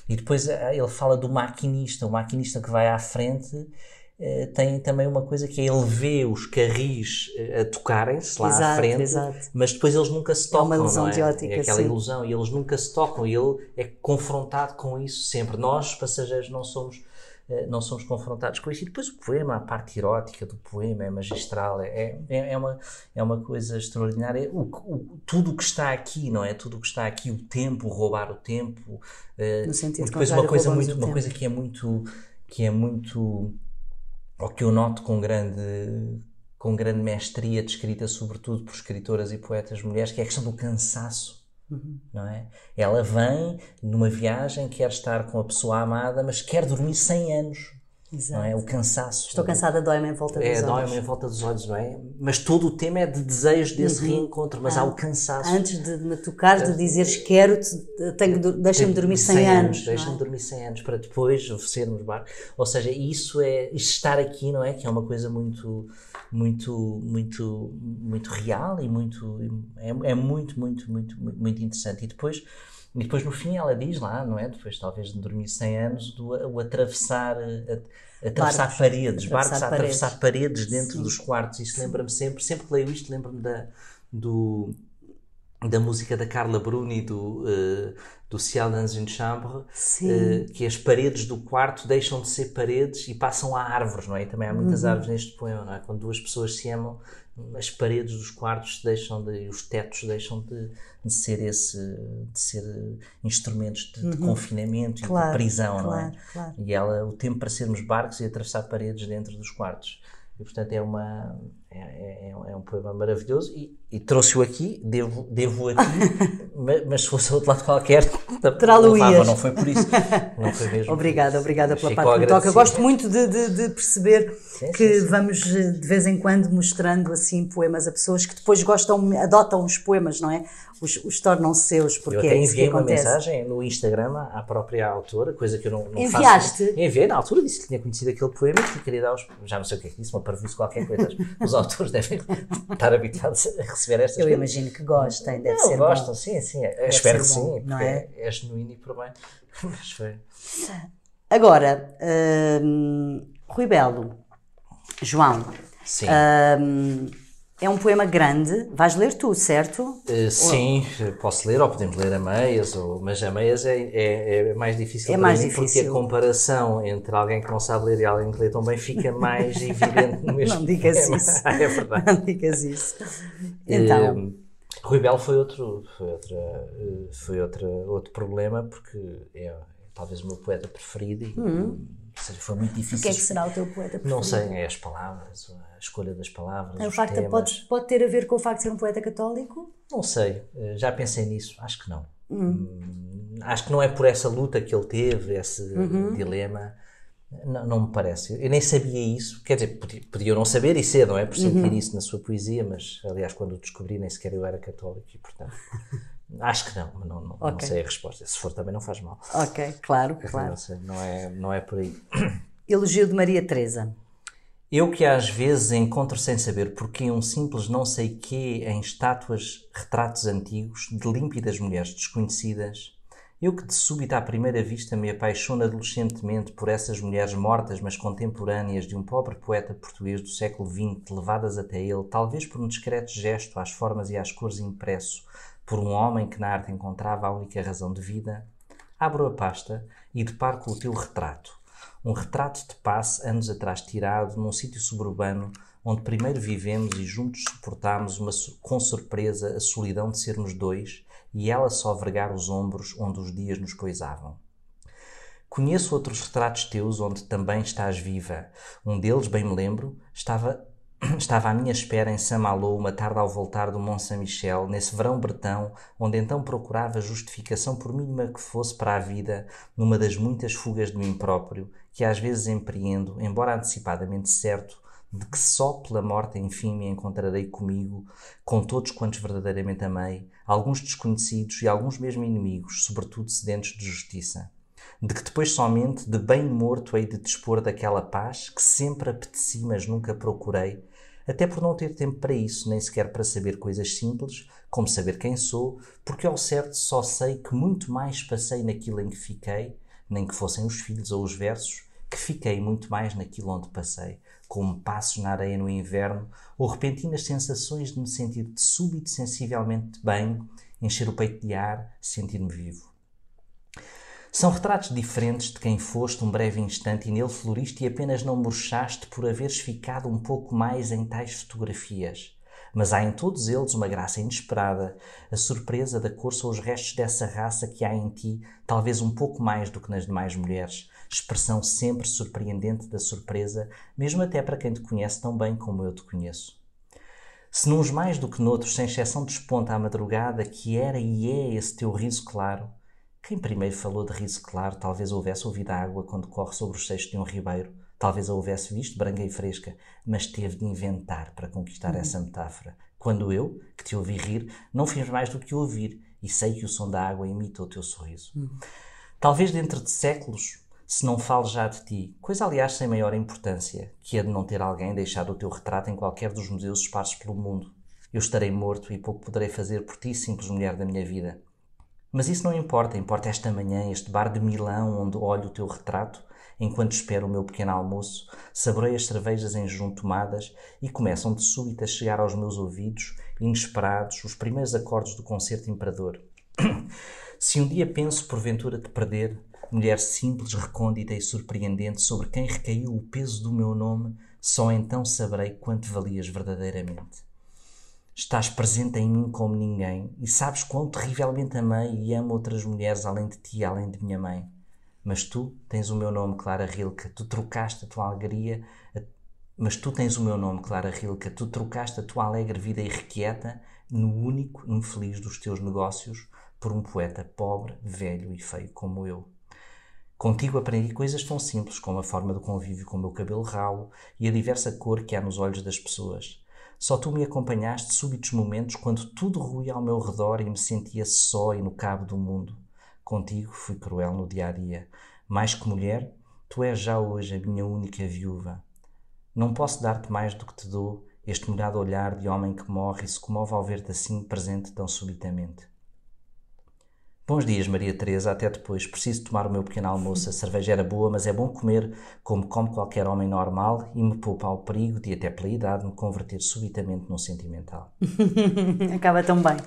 E depois eh, ele fala do maquinista, o maquinista que vai à frente eh, tem também uma coisa que é ele vê os carris eh, a tocarem-se lá exato, à frente, exato. mas depois eles nunca se tocam. É uma ilusão não é? de ótica. É aquela sim. ilusão e eles nunca se tocam e ele é confrontado com isso sempre. Nós, passageiros, não somos eh, não somos confrontados com isso. E depois o poema, a parte erótica do poema é magistral, é, é, é, uma, é uma coisa extraordinária. O, o, tudo o que está aqui, não é? Tudo o que está aqui, o tempo, roubar o tempo. No sentido depois uma coisa muito, uma coisa que é muito, que é muito, ou que eu noto com grande com grande mestria descrita sobretudo por escritoras e poetas mulheres, que é a questão do cansaço Uhum. Não é? Ela vem numa viagem, quer estar com a pessoa amada, mas quer dormir 100 anos. Exato. Não é? O cansaço. Estou cansada, dói-me em volta dos é, olhos. É, dói-me em volta dos olhos, não é? Mas todo o tema é de desejo desse uhum. reencontro, mas ah, há o cansaço. Antes de me tocar, de dizeres quero-te, deixa-me dormir 100, 100 anos. anos deixa-me é? dormir 100 anos para depois oferecer-nos bar. Ou seja, isso é estar aqui, não é? Que é uma coisa muito muito, muito, muito real e muito, é, é muito, muito, muito, muito interessante. E depois, e depois no fim ela diz lá, não é? Depois talvez de dormir 100 anos, do, o atravessar, a, atravessar barcos, paredes, atravessar barcos a atravessar paredes dentro Sim. dos quartos. Isso lembra-me sempre, sempre que leio isto, lembro-me da, do, da música da Carla Bruni do, uh, do Ciel dans une chambre, uh, que as paredes do quarto deixam de ser paredes e passam a árvores, não é? E também há muitas uhum. árvores neste poema, não é? Quando duas pessoas se amam, as paredes dos quartos deixam de, os tetos deixam de, de ser esse, de ser instrumentos de, uhum. de confinamento claro, e de prisão, claro, não é? Claro. E ela, o tempo para sermos barcos e atravessar paredes dentro dos quartos. E portanto é uma é, é, é um poema maravilhoso e, e trouxe-o aqui, devo, devo aqui, mas, mas, se fosse outro lado qualquer, terá não foi por isso. Não foi mesmo. obrigada, obrigada pela parte que toca. Eu gosto muito de, de, de perceber sim, que sim, sim. vamos de vez em quando mostrando assim poemas a pessoas que depois gostam, adotam os poemas, não é? Os, os tornam seus, porque eu até é enviei uma acontece. mensagem no Instagram à própria autora, coisa que eu não, não Enviaste? faço. Enviei, na altura disse que tinha conhecido aquele poema e que queria dar os, já não sei o que é que disse, uma parvoíce qualquer coisa. Os autores devem estar habituados a receber estas Eu coisas. imagino que gostem, deve não, ser gostam, bom. sim, sim. Espero que bom, sim, não é? é? é genuíno e por bem. Mas foi. Agora, hum, Rui Belo, João. Sim. Hum, É um poema grande. Vais ler tu, certo? Uh, sim, posso ler, ou podemos ler a meias, ou, mas a meias é, é, é mais difícil é mais mim, difícil. porque a comparação entre alguém que não sabe ler e alguém que lê tão bem fica mais evidente no mesmo Não digas isso. é verdade. Não digas isso. Então, Eh, Rui Belo foi outro, foi outra, eh, foi outra, outro problema, porque é talvez o meu poeta preferido e, ou seja, foi muito o difícil. Hum. que é que será o teu poeta preferido? Não sei, é as palavras, a escolha das palavras. O os facto temas. pode, pode ter a ver com o facto de ser um poeta católico? Não sei, eh, já pensei nisso, acho que não. Hum. Hum, Acho que não é por essa luta que ele teve, esse Uhum. dilema. Não, não me parece. Eu nem sabia isso. Quer dizer, podia, podia eu não saber e ser, não é? Por sentir Uhum. isso na sua poesia, mas aliás, quando o descobri, nem sequer eu era católico e, portanto, acho que não, mas não, não, não Ok. sei a resposta. Se for, também não faz mal. Ok, claro, claro. Não, não, é, não é por aí. Elogio de Maria Teresa. Eu que às vezes encontro sem saber porquê um simples não sei quê em estátuas, retratos antigos de límpidas mulheres desconhecidas, eu que de súbito à primeira vista me apaixono adolescentemente por essas mulheres mortas mas contemporâneas de um pobre poeta português do século XX levadas até ele, talvez por um discreto gesto às formas e às cores impresso por um homem que na arte encontrava a única razão de vida, abro a pasta e deparo com o teu retrato. Um retrato de passe anos atrás tirado num sítio suburbano onde primeiro vivemos e juntos suportámos uma, com surpresa a solidão de sermos dois e ela só vergar os ombros onde os dias nos poisavam. Conheço outros retratos teus onde também estás viva. Um deles, bem me lembro, estava, estava à minha espera em Saint-Malo uma tarde ao voltar do Mont Saint-Michel, nesse verão bretão, onde então procurava justificação por mínima que fosse para a vida, numa das muitas fugas de mim próprio, que às vezes empreendo, embora antecipadamente certo, de que só pela morte enfim me encontrarei comigo, com todos quantos verdadeiramente amei, alguns desconhecidos e alguns mesmo inimigos, sobretudo sedentos de justiça. De que depois somente de bem morto hei de dispor daquela paz que sempre apeteci, mas nunca procurei, até por não ter tempo para isso, nem sequer para saber coisas simples, como saber quem sou, porque ao certo só sei que muito mais passei naquilo em que fiquei, nem que fossem os filhos ou os versos, que fiquei muito mais naquilo onde passei, como passos na areia no inverno, ou repentinas sensações de me sentir de súbito sensivelmente bem, encher o peito de ar, sentir-me vivo. São retratos diferentes de quem foste um breve instante e nele floriste e apenas não murchaste por haveres ficado um pouco mais em tais fotografias. Mas há em todos eles uma graça inesperada, a surpresa da cor são os restos dessa raça que há em ti, talvez um pouco mais do que nas demais mulheres, expressão sempre surpreendente da surpresa, mesmo até para quem te conhece tão bem como eu te conheço. Se nuns mais do que noutros, sem exceção, desponta a madrugada que era e é esse teu riso claro, quem primeiro falou de riso claro talvez houvesse ouvido a água quando corre sobre os seixos de um ribeiro, talvez a houvesse visto branca e fresca, mas teve de inventar para conquistar essa metáfora. Quando eu, que te ouvi rir, não fiz mais do que ouvir e sei que o som da água imita o teu sorriso. Talvez dentro de séculos, se não falo já de ti, coisa aliás sem maior importância, que é de não ter alguém deixado o teu retrato em qualquer dos museus esparsos pelo mundo. Eu estarei morto e pouco poderei fazer por ti, simples mulher da minha vida. Mas isso não importa, importa esta manhã, este bar de Milão onde olho o teu retrato, enquanto espero o meu pequeno almoço, saborei as cervejas em jejum tomadas e começam de súbito a chegar aos meus ouvidos, inesperados, os primeiros acordes do concerto imperador. Se um dia penso porventura te perder, mulher simples, recôndita e surpreendente, sobre quem recaiu o peso do meu nome, só então saberei quanto valias verdadeiramente. Estás presente em mim como ninguém e sabes quão terrivelmente amei e amo outras mulheres além de ti, além de minha mãe. Mas tu tens o meu nome, Clara Rilke, tu trocaste a tua alegria, a... mas tu tens o meu nome, Clara Rilke, tu trocaste a tua alegre vida irrequieta no único infeliz dos teus negócios por um poeta pobre, velho e feio como eu. Contigo aprendi coisas tão simples como a forma do convívio com o meu cabelo ralo e a diversa cor que há nos olhos das pessoas. Só tu me acompanhaste súbitos momentos quando tudo ruía ao meu redor e me sentia só e no cabo do mundo. Contigo fui cruel no dia a dia. Mais que mulher, tu és já hoje a minha única viúva. Não posso dar-te mais do que te dou, este molhado olhar de homem que morre e se comove ao ver-te assim presente tão subitamente. Bons dias, Maria Teresa. Até depois. Preciso tomar o meu pequeno almoço. A cerveja era boa, mas é bom comer como come qualquer homem normal e me poupa ao perigo de, até pela idade, me converter subitamente num sentimental. Acaba tão bem.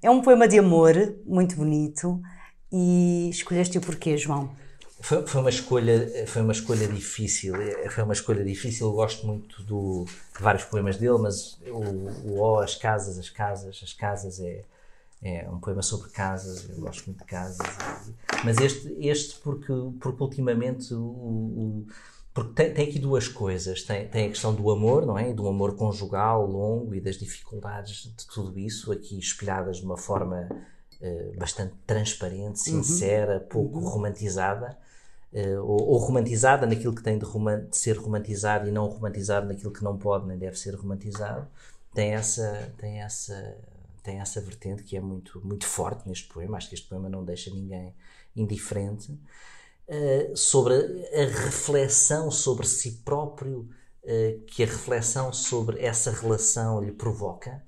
É um poema de amor, muito bonito. E escolheste o porquê, João? Foi, foi, uma escolha, foi uma escolha difícil. Foi uma escolha difícil. Eu gosto muito do, de vários poemas dele, mas o, o O, as casas, as casas, as casas é é um poema sobre casas, eu gosto muito de casas. Mas este, este porque, porque ultimamente o, o porque tem, tem, aqui duas coisas. Tem, tem a questão do amor, não é? Do amor conjugal longo e das dificuldades de tudo isso, aqui espelhadas de uma forma uh, bastante transparente, uhum. sincera, uhum. pouco uhum. romantizada. Uh, ou, ou, romantizada naquilo que tem de, de, ser romantizado e não romantizado naquilo que não pode nem deve ser romantizado. Tem essa, tem essa tem essa vertente que é muito, muito forte neste poema. Acho que este poema não deixa ninguém indiferente. Uh, sobre a reflexão sobre si próprio, uh, que a reflexão sobre essa relação lhe provoca,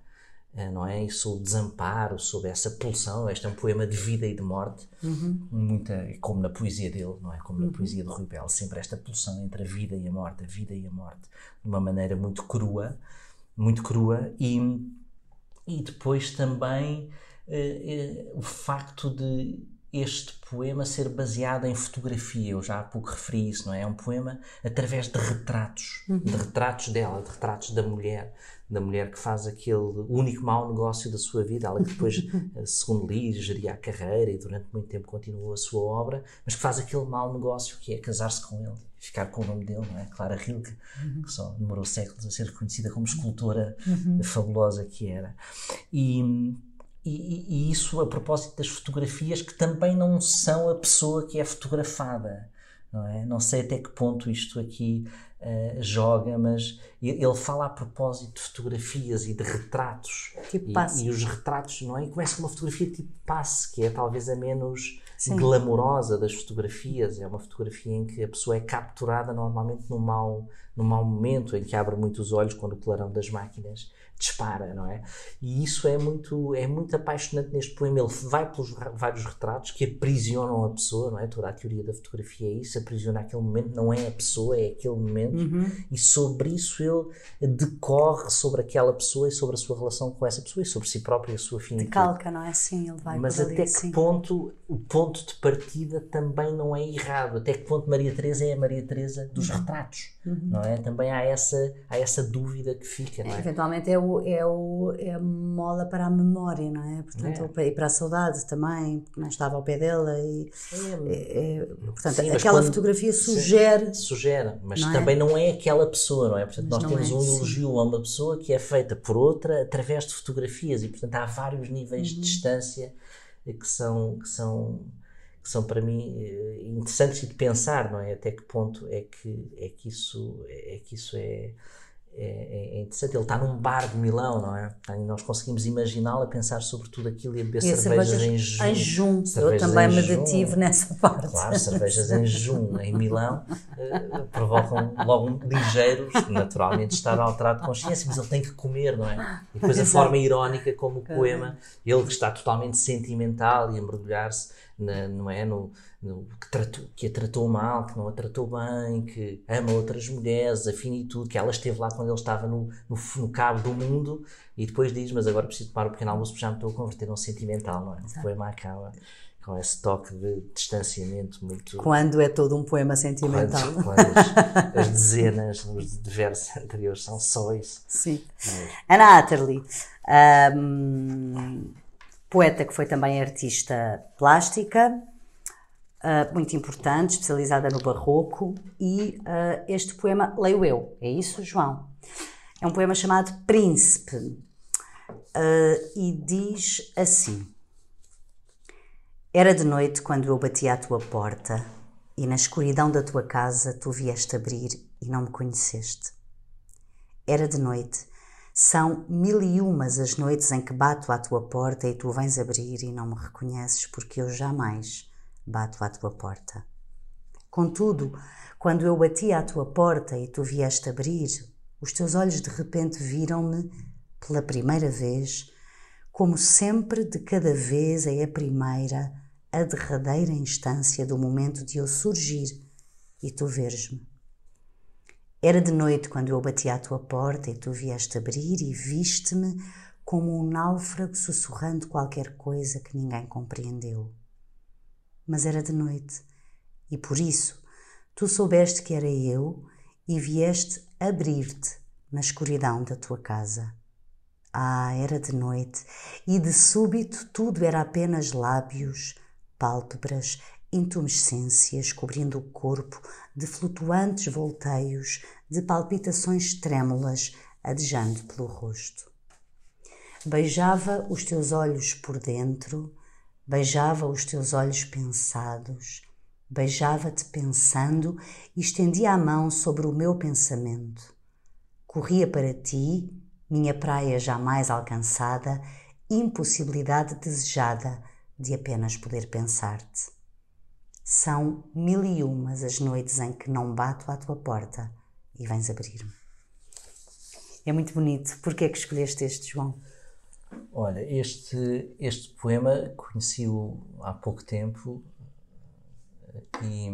uh, não é? E sobre o desamparo, sobre essa pulsão. Este é um poema de vida e de morte, uhum. muita, como na poesia dele, não é? Como na uhum. poesia de Rui Bell, sempre esta pulsão entre a vida e a morte, a vida e a morte, de uma maneira muito crua, muito crua e e depois também uh, uh, o facto de este poema ser baseado em fotografia. Eu já há pouco referi isso, não é? É um poema através de retratos, uhum. de retratos dela, de retratos da mulher, da mulher que faz aquele único mau negócio da sua vida, ela que depois, eh, segundo li, geria a carreira e durante muito tempo continuou a sua obra, mas que faz aquele mau negócio que é casar-se com ele, ficar com o nome dele, não é? Clara Rilke, uhum. que só demorou séculos a ser reconhecida como escultora uhum. fabulosa que era. E, e, e, isso a propósito das fotografias que também não são a pessoa que é fotografada. Não, é? não sei até que ponto isto aqui uh, joga, mas ele fala a propósito de fotografias e de retratos. Tipo passe. E, e, os retratos, não é? E começa com uma fotografia tipo passe, que é talvez a menos Sim. glamourosa das fotografias. É uma fotografia em que a pessoa é capturada normalmente num mau, num mau momento, em que abre muito os olhos quando o clarão das máquinas dispara, não é? E isso é muito, é muito apaixonante neste poema. Ele vai pelos vários retratos que aprisionam a pessoa, não é? Toda a teoria da fotografia é isso, aprisiona aquele momento, não é a pessoa, é aquele momento. Uhum. E sobre isso ele decorre sobre aquela pessoa e sobre a sua relação com essa pessoa e sobre si próprio e a sua finitude. Decalca, não é? Sim, ele vai Mas até que ponto o ponto de partida também não é errado? Até que ponto Maria Teresa é a Maria Teresa dos retratos, uhum. não é? Também há essa, há essa dúvida que fica, é? é eventualmente é o é, o, é a mola para a memória, não é? Portanto, é. E para a saudade também, porque não estava ao pé dela. E, é, é, portanto, sim, aquela fotografia sugere. Sugere, mas não também não é aquela pessoa, não é? Portanto, mas nós temos um elogio sim. a uma pessoa que é feita por outra através de fotografias e, portanto, há vários níveis uhum. de distância que são. Que são que são para mim eh, interessantes de pensar, não é? Até que ponto é que é que isso é que isso é é, é, é, interessante. Ele está num bar de Milão, não é? Nós conseguimos imaginá-lo a pensar sobre tudo aquilo e a beber e cervejas, cervejas em jejum. Em jejum. Eu também me detive nessa parte. Claro, cervejas em jejum em Milão uh, provocam logo ligeiros, naturalmente, estar alterado de consciência, mas ele tem que comer, não é? E depois a forma irónica como o poema, ele que está totalmente sentimental e a mergulhar-se na, não é? No, no, que, tratou, que a tratou mal, que não a tratou bem, que ama outras mulheres, a finitude, que ela esteve lá quando ele estava no, no, no, cabo do mundo e depois diz: Mas agora preciso tomar o um pequeno almoço porque já me estou a converter num sentimental, não é? O poema acaba com esse toque de distanciamento muito. Quando é todo um poema sentimental. Quando, quando as, as, dezenas, os diversos anteriores são só isso. Sim. Mas... Ana Atterley. Um poeta que foi também artista plástica, uh, muito importante, especializada no barroco, e uh, este poema leio eu, é isso, João? É um poema chamado Príncipe, uh, e diz assim: Era de noite quando eu bati à tua porta, e na escuridão da tua casa tu vieste abrir e não me conheceste. Era de noite são mil e umas as noites em que bato à tua porta e tu vens abrir e não me reconheces porque eu jamais bato à tua porta. Contudo, quando eu bati à tua porta e tu vieste abrir, os teus olhos de repente viram-me pela primeira vez, como sempre de cada vez é a primeira a derradeira instância do momento de eu surgir e tu veres-me. Era de noite quando eu bati à tua porta e tu vieste abrir e viste-me como um náufrago sussurrando qualquer coisa que ninguém compreendeu. Mas era de noite e por isso tu soubeste que era eu e vieste abrir-te na escuridão da tua casa. Ah, era de noite e de súbito tudo era apenas lábios, pálpebras, intumescências cobrindo o corpo de flutuantes volteios, de palpitações trêmulas adejando pelo rosto. Beijava os teus olhos por dentro, beijava os teus olhos pensados, beijava-te pensando e estendia a mão sobre o meu pensamento. Corria para ti, minha praia jamais alcançada, impossibilidade desejada de apenas poder pensar-te. São mil e umas as noites em que não bato à tua porta e vens abrir-me. É muito bonito. Porquê é que escolheste este, João? Olha, este, este poema conheci-o há pouco tempo e,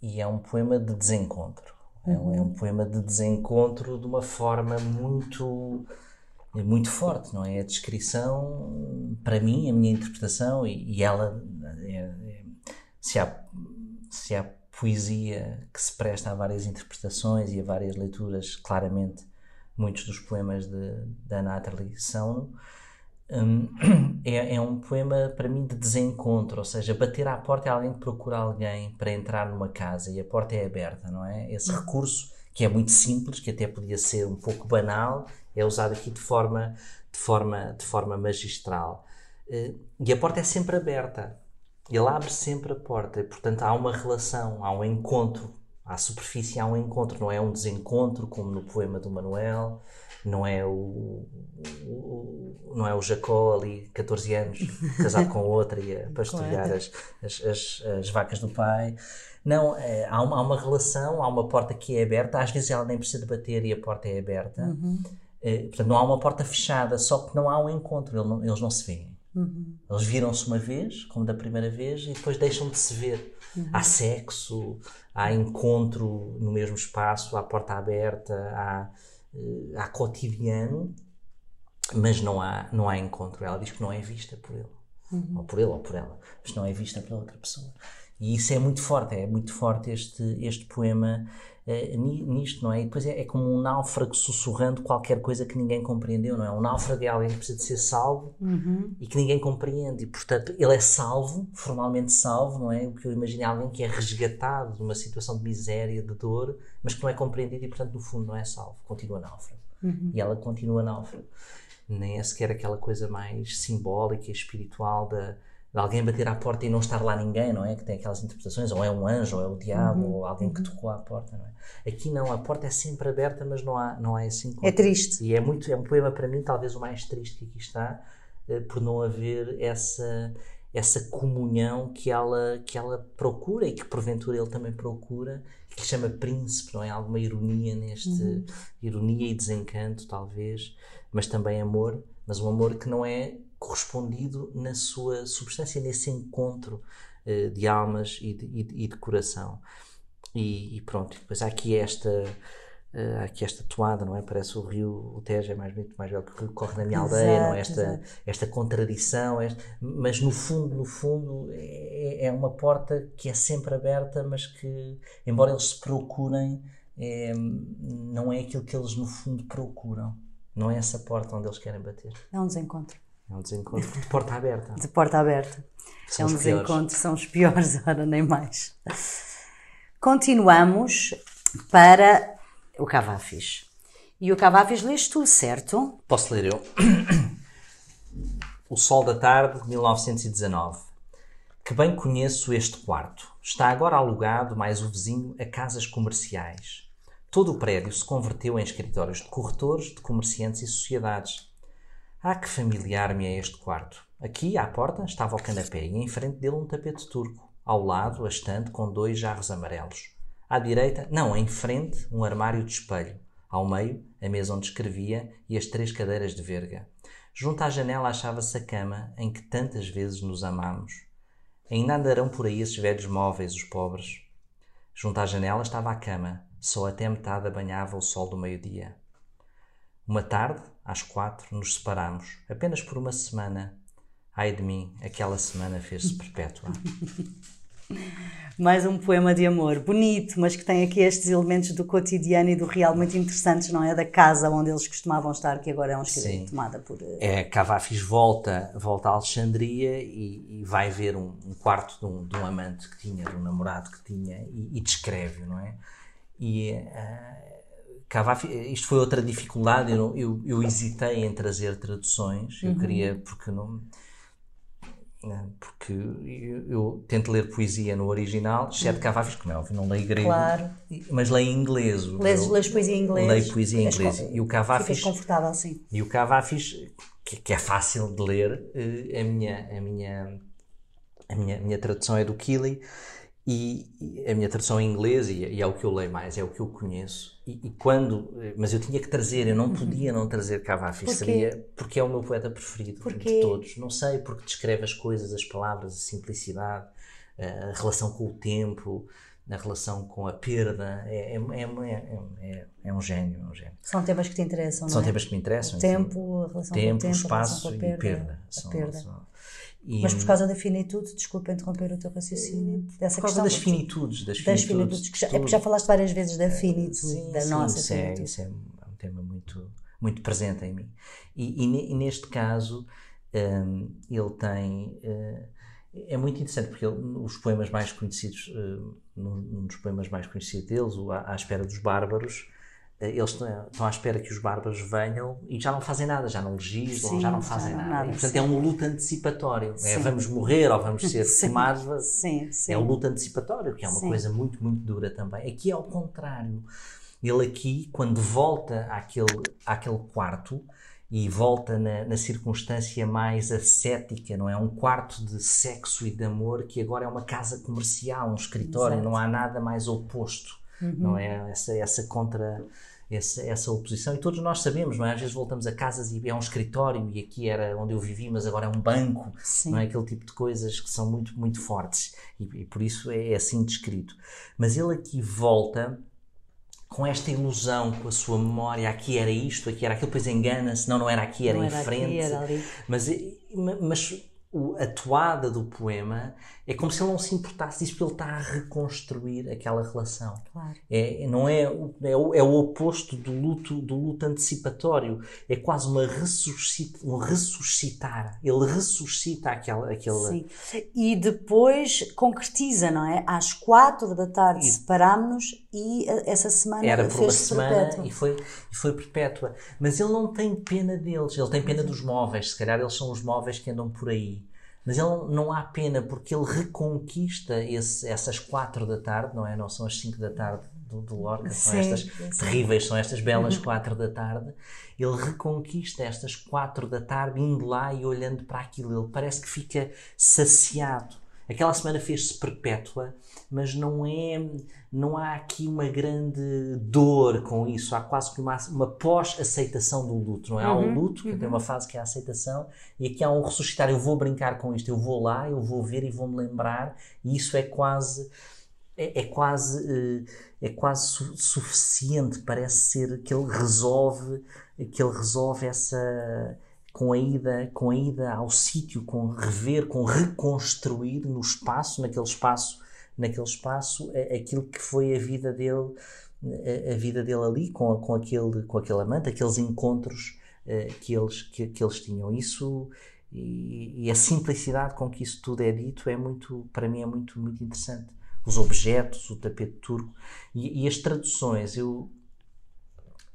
e, é um poema de desencontro. Uhum. É, um, é poema de desencontro de uma forma muito muito forte, não é? A descrição, para mim, a minha interpretação, e, e ela é, se há, se há poesia que se presta a várias interpretações e a várias leituras, claramente muitos dos poemas de, da Natalie são. Um, é, é, um poema para mim de desencontro, ou seja, bater à porta é alguém que procura alguém para entrar numa casa e a porta é aberta, não é? Esse recurso que é muito simples, que até podia ser um pouco banal, é usado aqui de forma, de forma, de forma magistral. Uh, e a porta é sempre aberta. Ele abre sempre a porta, portanto há uma relação, há um encontro. À superfície há um encontro, não é um desencontro, como no poema do Manuel, não é o, o não é o Jacó ali, 14 anos, casado com outra e a pastorear as, as, as, as, vacas do pai. Não, é, há, uma, há uma relação, há uma porta que é aberta, às vezes ela nem precisa de bater e a porta é aberta. Uhum. É, portanto, não há uma porta fechada, só que não há um encontro, eles não, eles não se veem. Uhum. Eles viram-se uma vez, como da primeira vez, e depois deixam de se ver. Uhum. Há sexo, há encontro no mesmo espaço, há porta aberta, há, uh, há cotidiano, mas não há, não há encontro. Ela diz que não é vista por ele, uhum. ou por ele ou por ela, mas não é vista pela outra pessoa. E isso é muito forte, é muito forte este, este poema uh, nisto, não é? E depois é, é, como um náufrago sussurrando qualquer coisa que ninguém compreendeu, não é? Um náufrago é alguém que precisa de ser salvo uhum. e que ninguém compreende. E, portanto, ele é salvo, formalmente salvo, não é? O que eu imagino é alguém que é resgatado de uma situação de miséria, de dor, mas que não é compreendido e, portanto, no fundo, não é salvo. Continua náufrago. Uhum. E ela continua náufrago. Nem é sequer aquela coisa mais simbólica e espiritual da alguém bater à porta e não estar lá ninguém, não é? Que tem aquelas interpretações, ou é um anjo, ou é o diabo, uhum. ou alguém que uhum. tocou à porta, não é? Aqui não, a porta é sempre aberta, mas não há, não há esse encontro. É triste. E é, muito, é um poema para mim, talvez o mais triste que aqui está, eh, por não haver essa, essa comunhão que ela, que ela procura e que porventura ele também procura, que chama príncipe, não é? Alguma ironia neste, uhum. ironia e desencanto, talvez, mas também amor, mas um amor que não é correspondido na sua substância, nesse encontro uh, de almas e de, e, e de coração. E, e, pronto, depois há aqui esta. Uh, há aqui esta toada, não é? Parece o rio, o Tejo é mais bonito, mais velho que o rio que corre na minha exato, aldeia, não é? Esta, esta contradição, esta, mas no fundo, no fundo, é, é, uma porta que é sempre aberta, mas que, embora eles se procurem, é, não é aquilo que eles no fundo procuram. Não é essa porta onde eles querem bater. É um desencontro. É um desencontro de porta aberta. De porta aberta. São é um desencontro, piores. são os piores, ora nem mais. Continuamos para o Cavafis. E o Cavafis lês tu, certo? Posso ler eu. O Sol da Tarde, 1919. Que bem conheço este quarto. Está agora alugado, mais o vizinho, a casas comerciais. Todo o prédio se converteu em escritórios de corretores, de comerciantes e sociedades. Ah, que familiar me é este quarto. Aqui, à porta, estava o canapé e em frente dele um tapete turco. Ao lado, a estante com dois jarros amarelos. À direita, não, em frente, um armário de espelho. Ao meio, a mesa onde escrevia e as três cadeiras de verga. Junto à janela achava-se a cama em que tantas vezes nos amamos. Ainda andarão por aí esses velhos móveis, os pobres. Junto à janela estava a cama, só até metade banhava o sol do meio-dia. Uma tarde, às quatro, nos separámos, apenas por uma semana. Ai de mim, aquela semana fez-se perpétua. Mais um poema de amor, bonito, mas que tem aqui estes elementos do cotidiano e do real muito interessantes, não é? Da casa onde eles costumavam estar, que agora é um escrito tomada por. Eh, é, Cavafis volta, volta a Alexandria e, e vai ver um, um quarto de um, de um, amante que tinha, de um namorado que tinha, e, e descreve, não é? E. Uh, Cavafi, isto foi outra dificuldade, eu, eu, eu hesitei em trazer traduções, eu uhum. queria, porque não né? porque eu, eu, tento ler poesia no original, exceto Cavafis, é óbvio, não leio grego, claro. mas leio em inglês. Lês, lês poesia em inglês? Leio poesia em inglês. E o Cavafis... confortável, sim. E o Cavafis, que, que, é fácil de ler, eh, a minha, a minha, a minha, a minha tradução é do Keeley, e, a minha tradução em inglês, e, e, é o que eu leio mais, é o que eu conheço. E, e quando. Mas eu tinha que trazer, eu não uhum. podia não trazer Cavafi, sabia? Porque é o meu poeta preferido Porquê? de todos. Não sei, porque descreve as coisas, as palavras, a simplicidade, a relação com o tempo, a relação com a perda. É, é, é, é, é um gênio, é um gênio. São temas que te interessam, São não é? temas que me interessam. O tempo, a relação tempo, com o tempo, espaço a perda, e perda. São, perda. São, e, Mas por causa da finitude, desculpa interromper o teu raciocínio. Dessa por causa das finitudes. Das, das finitudes. já, é porque já falaste várias vezes da finitude, sim, da sim, nossa isso finitude. É, isso é um tema muito, muito presente em mim. E, e, e neste caso, um, ele tem. Uh, é muito interessante porque ele, os poemas mais conhecidos, uh, num dos poemas mais conhecidos deles, o À, à Espera dos Bárbaros, eh, eles estão à espera que os bárbaros venham e já não fazem nada, já não legislam, sim, já não fazem já nada. nada. E, portanto, sim. é um luto antecipatório. É vamos morrer ou vamos ser queimados. Sim, sim. É um luto antecipatório, que é uma coisa muito, muito dura também. Aqui é ao contrário. Ele aqui, quando volta àquele, àquele quarto e volta na, na circunstância mais ascética, não é? Um quarto de sexo e de amor que agora é uma casa comercial, um escritório, Exato. não há nada mais oposto uhum. não é? Essa, essa contra. Essa, essa oposição, e todos nós sabemos, não é? Às vezes voltamos a casas e é um escritório, e aqui era onde eu vivi, mas agora é um banco, Sim. não é? Aquele tipo de coisas que são muito, muito fortes, e, e por isso é, é assim descrito. Mas ele aqui volta com esta ilusão, com a sua memória, aqui era isto, aqui era aquilo, depois engana-se, não, não era aqui, era não em era frente. Aqui, era. Mas, mas a toada do poema é como se ele não se importasse disso, porque ele está a reconstruir aquela relação. Claro. É, não é, é, o, é o oposto do luto, do luto antecipatório. É quase uma um ressuscitar. Ele ressuscita aquela. aquela... Sim. E depois concretiza, não é? Às quatro da tarde separámos-nos e eh, essa semana Era por uma semana e foi, e foi perpétua. Mas ele não tem pena deles, ele tem pena dos móveis. Se calhar eles são os móveis que andam por aí. Mas ele não há pena porque ele reconquista esse, essas quatro da tarde, não é? Não são as cinco da tarde do, do Lorca, são sim, estas sim. terríveis, são estas belas uhum. quatro da tarde. Ele reconquista estas quatro da tarde indo lá e olhando para aquilo. Ele parece que fica saciado. Aquela semana fez-se perpétua, mas não é não há aqui uma grande dor com isso, há quase que uma, uma pós-aceitação do luto, não é? Há um uhum, luto, que uhum. tem uma fase que é a aceitação, e aqui há um ressuscitar, eu vou brincar com isto, eu vou lá, eu vou ver e vou-me lembrar, e isso é quase, é, é quase, eh, é quase su suficiente, parece ser que ele resolve, que ele resolve essa com a ida, com a ida ao sítio, com rever, com reconstruir no espaço, naquele espaço naquele espaço aquilo que foi a vida dele a, vida dele ali com, com, aquele, com aquele amante, aqueles encontros uh, que, eles, que, que eles tinham. Isso e, e, a simplicidade com que isso tudo é dito é muito, para mim, é muito, muito interessante. Os objetos, o tapete turco e, e as traduções. Eu,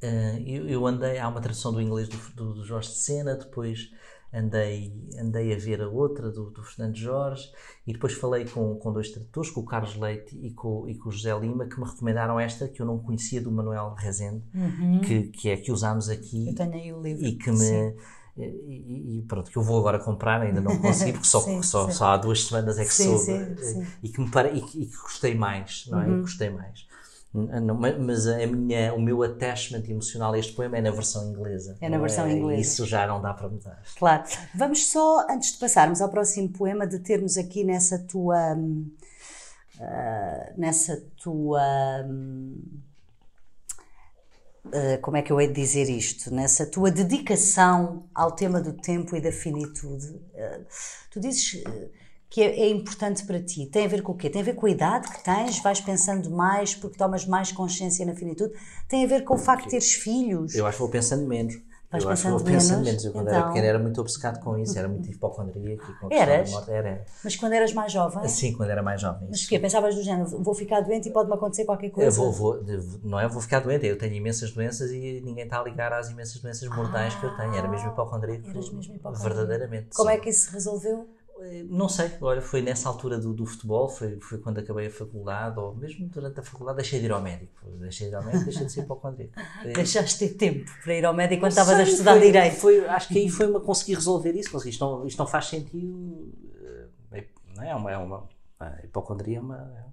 uh, eu, andei, há uma tradução do inglês do, do, do Jorge de Sena, depois andei, andei a ver a outra do, do Fernando Jorge e depois falei com, com dois tradutores, com o Carlos Leite e com, e com o José Lima, que me recomendaram esta que eu não conhecia do Manuel Rezende, uhum. que, que é que usámos aqui eu tenho aí o livro. e que me. E, e, pronto, que eu vou agora comprar, ainda não consegui, porque só, sim, só, sim. só há duas semanas é que sim, soube, e que me para, e, e, que gostei mais, não é? Uhum. gostei mais. Não, mas a minha, o meu attachment emocional a este poema é na versão inglesa. É na versão é, inglesa. Isso já não dá para mudar. Claro. Vamos só, antes de passarmos ao próximo poema, determos aqui nessa tua. Uh, nessa tua. Uh, como é que eu hei de dizer isto? Nessa tua dedicação ao tema do tempo e da finitude. Uh, tu dizes que é, é, importante para ti? Tem a ver com o quê? Tem a ver com a idade que tens? Vais pensando mais porque tomas mais consciência na finitude? Tem a ver com o facto de teres filhos? Eu acho que vou pensando menos. Vais eu acho que vou pensando menos. Eu, quando então... era pequeno, era muito obcecado com isso, era muito hipocondríaco. Eras? Morte. Era, era. Mas quando eras mais jovem? Sim, quando era mais jovem. Mas o quê? Pensavas do género, vou ficar doente e pode-me acontecer qualquer coisa? Eu vou, vou, não é vou ficar doente, eu tenho imensas doenças e ninguém está a ligar às imensas doenças mortais ah, que eu tenho. Era mesmo hipocondríaco. Eras mesmo hipocondríaco. Verdadeiramente. Como sim. é que isso se resolveu? Não sei, olha, foi nessa altura do, do futebol, foi, foi quando acabei a faculdade, ou mesmo durante a faculdade, deixei de ir ao médico. Deixei de ir ao médico, deixei de ser hipocondríaco. Deixaste ter tempo para ir ao médico quando estavas a estudar foi, Direito. Foi, acho que aí foi uma conseguir resolver isso, mas isto não, isto não faz sentido. Eh, não é, é uma, é uma, a hipocondria é, uma,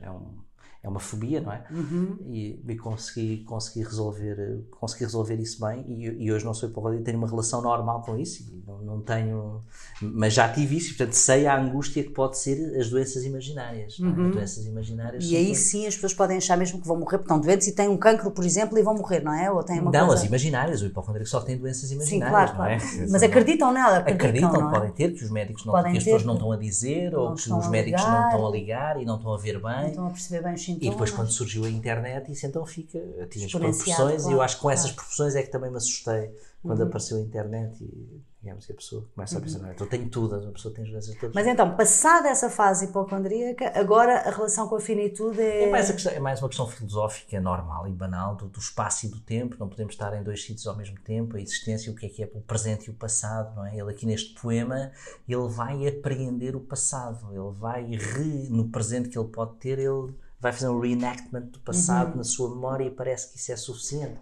é um é uma fobia, não é? Uhum. E, e, consegui, consegui, resolver, consegui resolver isso bem e, e hoje não sou hipocondríaco, tenho uma relação normal com isso não, não, tenho, mas já tive isso, portanto sei a angústia que pode ser as doenças imaginárias. É? Uhum. Doenças imaginárias. E aí sim as pessoas podem achar mesmo que vão morrer porque estão doentes e têm um cancro, por exemplo, e vão morrer, não é? Ou têm uma não, coisa... as imaginárias, o hipocondríaco só tem doenças imaginárias, sim, claro, não claro. é? Mas acreditam nela, acreditam, acreditam é? podem ter, que os médicos não, que as pessoas não estão a dizer, ou que os médicos não estão a ligar e não estão a ver bem. Não estão a perceber bem os sintomas. E depois quando surgiu a internet, isso então fica, atinge proporções claro, e eu acho que com essas proporções é que também me assustei quando uhum. apareceu a internet e digamos que a pessoa começa a pensar, uhum. então tenho tudo, a pessoa tem as doenças todas. Mas então, passada essa fase hipocondríaca, agora a relação com a finitude é... É mais, questão, é mais uma questão filosófica, normal e banal, do, do, espaço e do tempo, não podemos estar em dois sítios ao mesmo tempo, a existência, o que é que é o presente e o passado, não é? Ele aqui neste poema, ele vai apreender o passado, ele vai, re, no presente que ele pode ter, ele vai fazer um reenactment do passado uhum. na sua memória e parece que isso é suficiente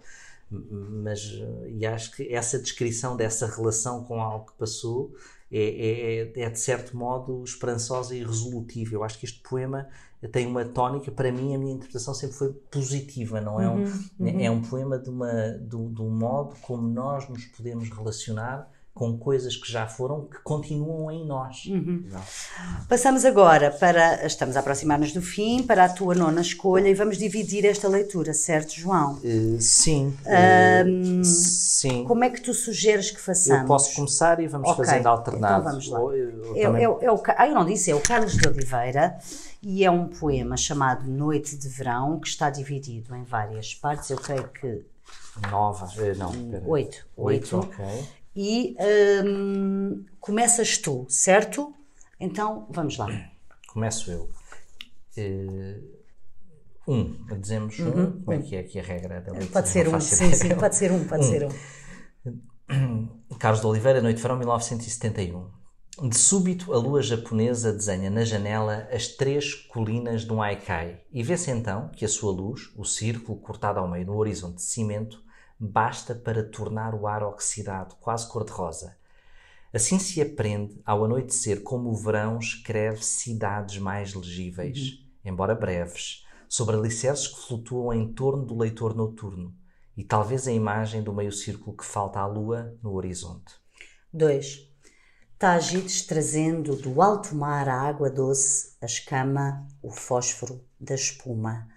mas e acho que essa descrição dessa relação com algo que passou é, é, é, de certo modo esperançosa e resolutiva. Eu acho que este poema tem uma tónica, para mim a minha interpretação sempre foi positiva, não é? Um, uhum, uhum. É um poema de, uma, de, de um modo como nós nos podemos relacionar com coisas que já foram, que continuam em nós. Uhum. Passamos agora para, estamos a aproximar-nos do fim, para a tua nona escolha e vamos dividir esta leitura, certo, João? Uh, sim. Um, uh, sim. Como é que tu sugeres que façamos? Eu posso começar e vamos okay. fazendo alternado. Então vamos lá. Ou, eu, eu, também... eu, eu, ah, eu não disse, é o Carlos de Oliveira e é um poema chamado Noite de Verão, que está dividido em várias partes, eu creio que Nova, eh, não, oito. Oito, ok e um, começas tu, certo? Então vamos lá. Começo eu. Uh, um, dizemos uhum. um, como é que é aqui a regra? Pode ser um, sim, sim, pode ser um, pode um. ser um. Carlos de Oliveira, Noite de Verão, 1971. De súbito, a lua japonesa desenha na janela as três colinas de um Aikai e vê-se então que a sua luz, o círculo cortado ao meio no horizonte de cimento, basta para tornar o ar oxidado, quase cor-de-rosa. Assim se aprende, ao anoitecer, como o verão escreve cidades mais legíveis, uhum. embora breves, sobre alicerces que flutuam em torno do leitor noturno, e talvez a imagem do meio círculo que falta à lua no horizonte. 2. Tágides trazendo do alto mar a água doce, a escama, o fósforo da espuma,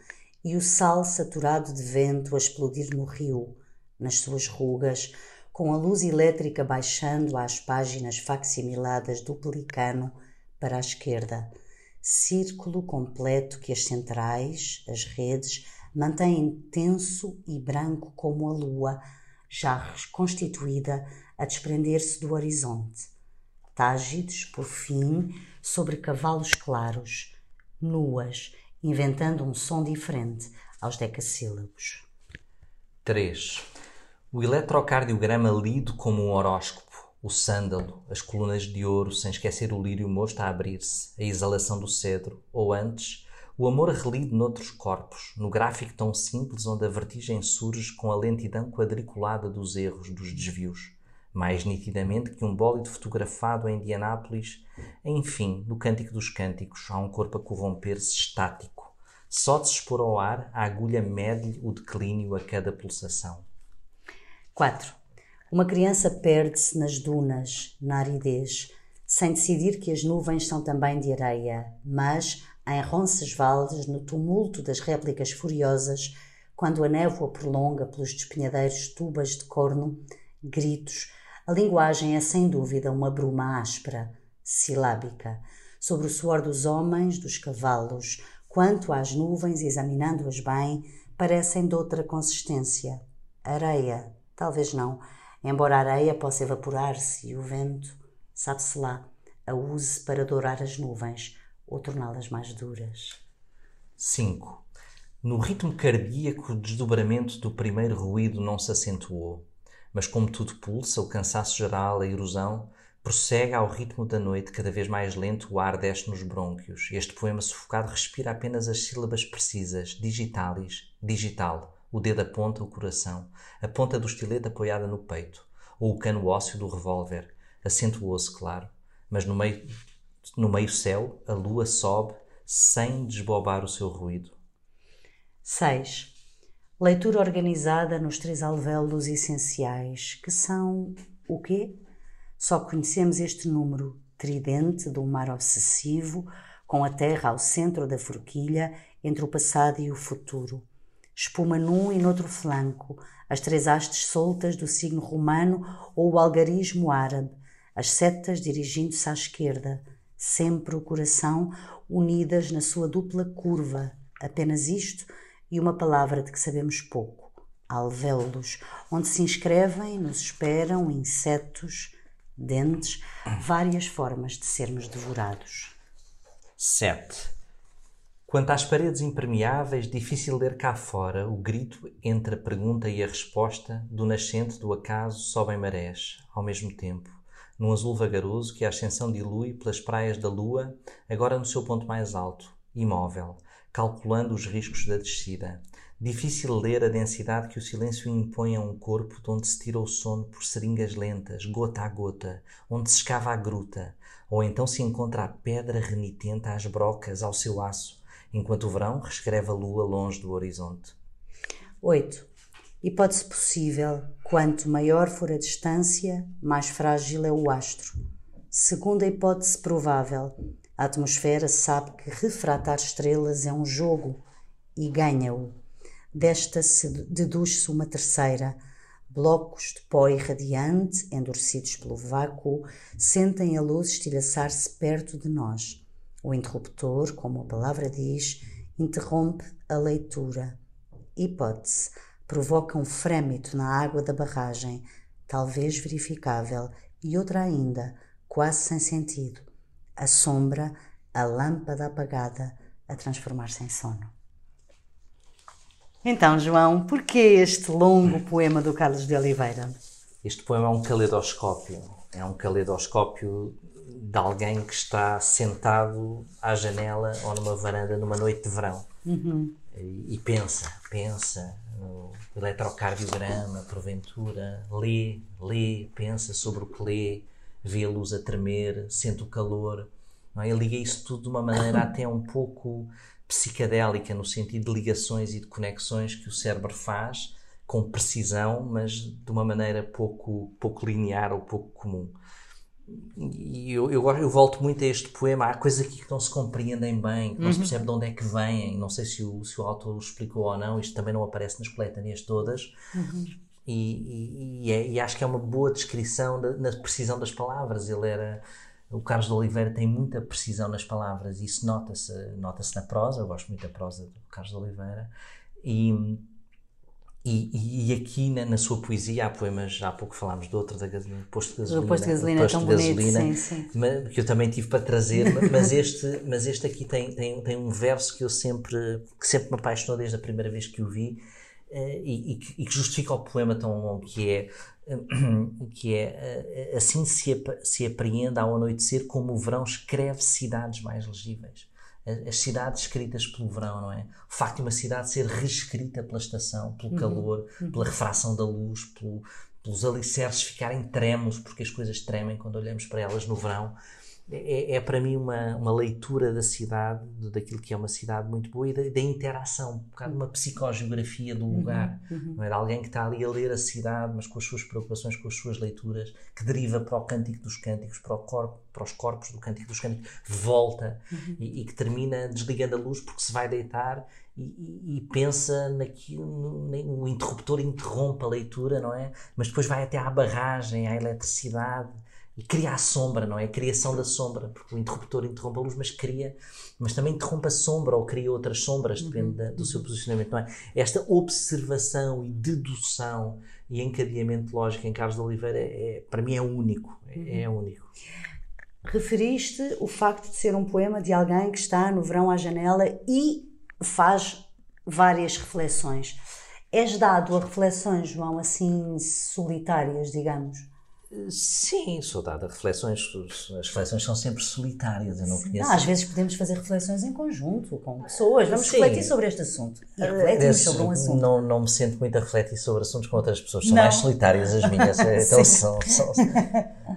e o sal saturado de vento a explodir no rio, nas suas rugas, com a luz elétrica baixando às páginas facsimiladas do pelicano para a esquerda, círculo completo que as centrais, as redes, mantêm tenso e branco como a lua, já constituída a desprender-se do horizonte. Tágides, por fim, sobre cavalos claros, nuas, inventando um som diferente aos decassílabos. 3. O eletrocardiograma lido como um horóscopo, o sândalo, as colunas de ouro, sem esquecer o lírio mosto a abrir-se, a exalação do cedro, ou antes, o amor relido noutros corpos, no gráfico tão simples onde a vertigem surge com a lentidão quadriculada dos erros, dos desvios, mais nitidamente que um bólido fotografado em Indianápolis, enfim, no Cântico dos Cânticos, há um corpo a corromper-se estático, Só de se expor ao ar, a agulha mede o declínio a cada pulsação. 4. Uma criança perde-se nas dunas, na aridez, sem decidir que as nuvens são também de areia, mas em Roncesvalles, no tumulto das réplicas furiosas, quando a névoa prolonga pelos despenhadeiros tubas de corno, gritos, a linguagem é sem dúvida uma bruma áspera, silábica, sobre o suor dos homens, dos cavalos, quanto às nuvens, examinando-as bem, parecem de outra consistência. Areia, talvez não, embora a areia possa evaporar-se e o vento, sabe-se lá, a use para dourar as nuvens ou torná-las mais duras. 5. No ritmo cardíaco, o desdobramento do primeiro ruído não se acentuou, mas como tudo pulsa, o cansaço geral, a erosão, prossegue ao ritmo da noite, cada vez mais lento, o ar desce nos brônquios, este poema sufocado respira apenas as sílabas precisas, digitalis, digital, o dedo aponta o coração, a ponta do estilete apoiada no peito, ou o cano ósseo do revólver, acentuou-se, claro, mas no meio, no meio céu a lua sobe sem desbobar o seu ruído. 6. Leitura organizada nos três alvéolos essenciais, que são o quê? Só conhecemos este número tridente do mar obsessivo, com a Terra ao centro da forquilha, entre o passado e o futuro. Espuma num e noutro flanco, as três hastes soltas do signo romano ou o algarismo árabe, as setas dirigindo-se à esquerda, sempre o coração unidas na sua dupla curva. Apenas isto e uma palavra de que sabemos pouco: alvéolos, onde se inscrevem, nos esperam insetos, dentes, várias formas de sermos devorados. 7. Quanto às paredes impermeáveis, difícil ler cá fora o grito entre a pergunta e a resposta, do nascente do acaso sobem marés, ao mesmo tempo, num azul vagaroso que a ascensão dilui pelas praias da lua, agora no seu ponto mais alto, imóvel, calculando os riscos da descida. Difícil ler a densidade que o silêncio impõe a um corpo de onde se tira o sono por seringas lentas, gota a gota, onde se escava a gruta, ou então se encontra a pedra renitente às brocas, ao seu aço, enquanto o verão reescreve a lua longe do horizonte. 8. Hipótese possível: quanto maior for a distância, mais frágil é o astro. Segunda hipótese provável: a atmosfera sabe que refratar estrelas é um jogo e ganha-o. Desta deduz-se uma terceira. Blocos de pó irradiante, endurecidos pelo vácuo, sentem a luz estilhaçar-se perto de nós. O interruptor, como a palavra diz, interrompe a leitura. Hipótese provoca um frêmito na água da barragem, talvez verificável, e outra ainda, quase sem sentido a sombra, a lâmpada apagada, a transformar-se em sono. Então, João, por que este longo poema do Carlos de Oliveira? Este poema é um caleidoscópio. É um caleidoscópio de alguém que está sentado à janela ou numa varanda numa noite de verão uhum. e, e, pensa, pensa no eletrocardiograma, porventura, lê, lê, pensa sobre o que lê, vê a luz a tremer, sente o calor. Não é? Ele liga isso tudo de uma maneira até um pouco psicadélica, no sentido de ligações e de conexões que o cérebro faz com precisão, mas de uma maneira pouco, pouco linear ou pouco comum. E eu, eu, eu, volto muito a este poema. Há coisas aqui que não se compreendem bem, que não uhum. se percebe de onde é que vêm. Não sei se o, se o autor explicou ou não. Isto também não aparece nas coletâneas todas. Uhum. E, e, e, é, e, acho que é uma boa descrição da, na precisão das palavras. Ele era. O Carlos de Oliveira tem muita precisão nas palavras, isso nota-se nota na prosa. Eu gosto muito da prosa do Carlos de Oliveira. E, e, e, aqui na, na, sua poesia há poemas, há pouco falámos de outro, da gasolina, Posto de Gasolina. O Posto de Gasolina é tão bonito, sim, sim. Mas, que eu também tive para trazer, mas este, mas este aqui tem, tem, tem um verso que eu sempre, que sempre me apaixonou desde a primeira vez que o vi, Uh, e, e, que, e, que, justifica o poema tão longo que é que é uh, assim se, se apreende ao anoitecer como o verão escreve cidades mais legíveis as cidades escritas pelo verão, não é? O facto de uma cidade ser reescrita pela estação, pelo uhum. calor, uhum. pela refração da luz, pelo, pelos alicerces ficarem tremos, porque as coisas tremem quando olhamos para elas no verão. É, é, para mim uma, uma leitura da cidade, daquilo que é uma cidade muito boa e da, da interação, um bocado uma psicogeografia do lugar. Uhum, uhum. Não é de alguém que está ali a ler a cidade, mas com as suas preocupações, com as suas leituras, que deriva para o cântico dos cânticos, para, o corpo, para os corpos do cântico dos cânticos, volta uhum. e, e, que termina desligando a luz porque se vai deitar e, e, e pensa naquilo, no, o interruptor interrompe a leitura, não é? Mas depois vai até à barragem, à eletricidade e cria a sombra, não é? A criação da sombra, porque o interruptor interrompe a luz, mas cria, mas também interrompe a sombra ou cria outras sombras, depende uhum. da, do seu posicionamento, não é? Esta observação e dedução e encadeamento lógico em Carlos de Oliveira, é, é para mim, é único. É, uhum. é único. Referiste o facto de ser um poema de alguém que está no verão à janela e faz várias reflexões. És dado a reflexões, João, assim solitárias, digamos? Sim, sou dado a reflexões. As reflexões são sempre solitárias. Eu não conheço. Não, às vezes podemos fazer reflexões em conjunto, com pessoas. Vamos Sim. refletir sobre este assunto. E refletimos sobre um assunto. Não, não me sinto muito a refletir sobre assuntos com outras pessoas. São não. mais solitárias as minhas. então são, são,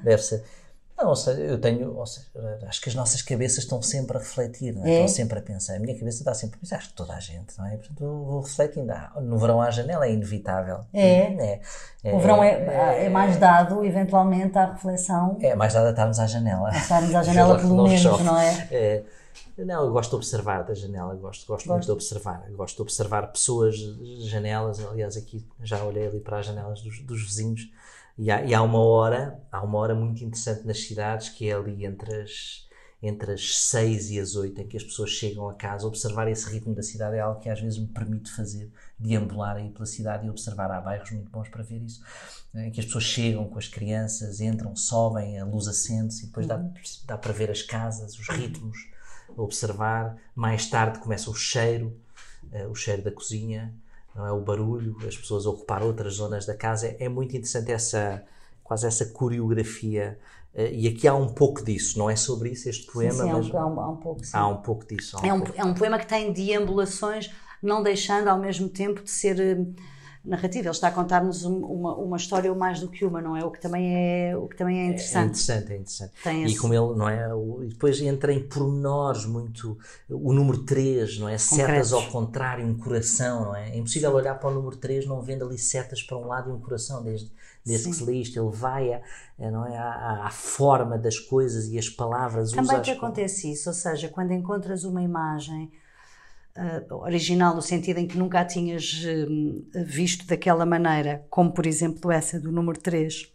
Deve ser. Não, ou seja, eu tenho, seja, acho que as nossas cabeças estão sempre a refletir, é? estão sempre a pensar. A minha cabeça está sempre a pensar, acho que toda a gente, não é? Portanto, eu vou refletindo. Ah, no verão à janela é inevitável. É. é, é o verão é, é, é, mais dado, eventualmente, à reflexão. É mais dado a estarmos à janela. A estarmos à janela, pelo menos, não é? é? Não, eu gosto de observar da janela, gosto, gosto, gosto, muito de observar. Gosto de observar pessoas, janelas. Aliás, aqui já olhei ali para as janelas dos, dos vizinhos e há, e há, uma hora, há uma hora muito interessante nas cidades que é ali entre as, entre as 6 e as 8 em que as pessoas chegam a casa. Observar esse ritmo da cidade é algo que às vezes me permite fazer, deambular aí pela cidade e observar. Há bairros muito bons para ver isso. Em que as pessoas chegam com as crianças, entram, sobem, a luz acende-se e depois dá, uhum. dá para ver as casas, os ritmos, observar. Mais tarde começa o cheiro, uh, o cheiro da cozinha não é? O barulho, as pessoas ocupar outras zonas da casa. É, é muito interessante essa, quase essa coreografia. Uh, e aqui há um pouco disso, não é sobre isso este poema, sim, sim, mas há um, há um pouco, há um pouco disso. Um é, um, pouco. é um poema que tem deambulações, não deixando ao mesmo tempo de ser uh, narrativa. Ele está a contar-nos uma, uma história mais do que uma, não é? O que também é, o que também é interessante. É interessante, é interessante. Tem e esse... como ele, não é? O, depois entra em pormenores muito. O número 3, não é? Concretos. Setas ao contrário, um coração, não é? É impossível Sim. olhar para o número 3 não vendo ali setas para um lado e um coração, desde, desde que se lê isto. Ele vai a, não é? À, à, forma das coisas e as palavras. Também te acontece isso, ou seja, quando encontras uma imagem uh, original, no sentido em que nunca a tinhas uh, visto daquela maneira, como por exemplo essa do número 3,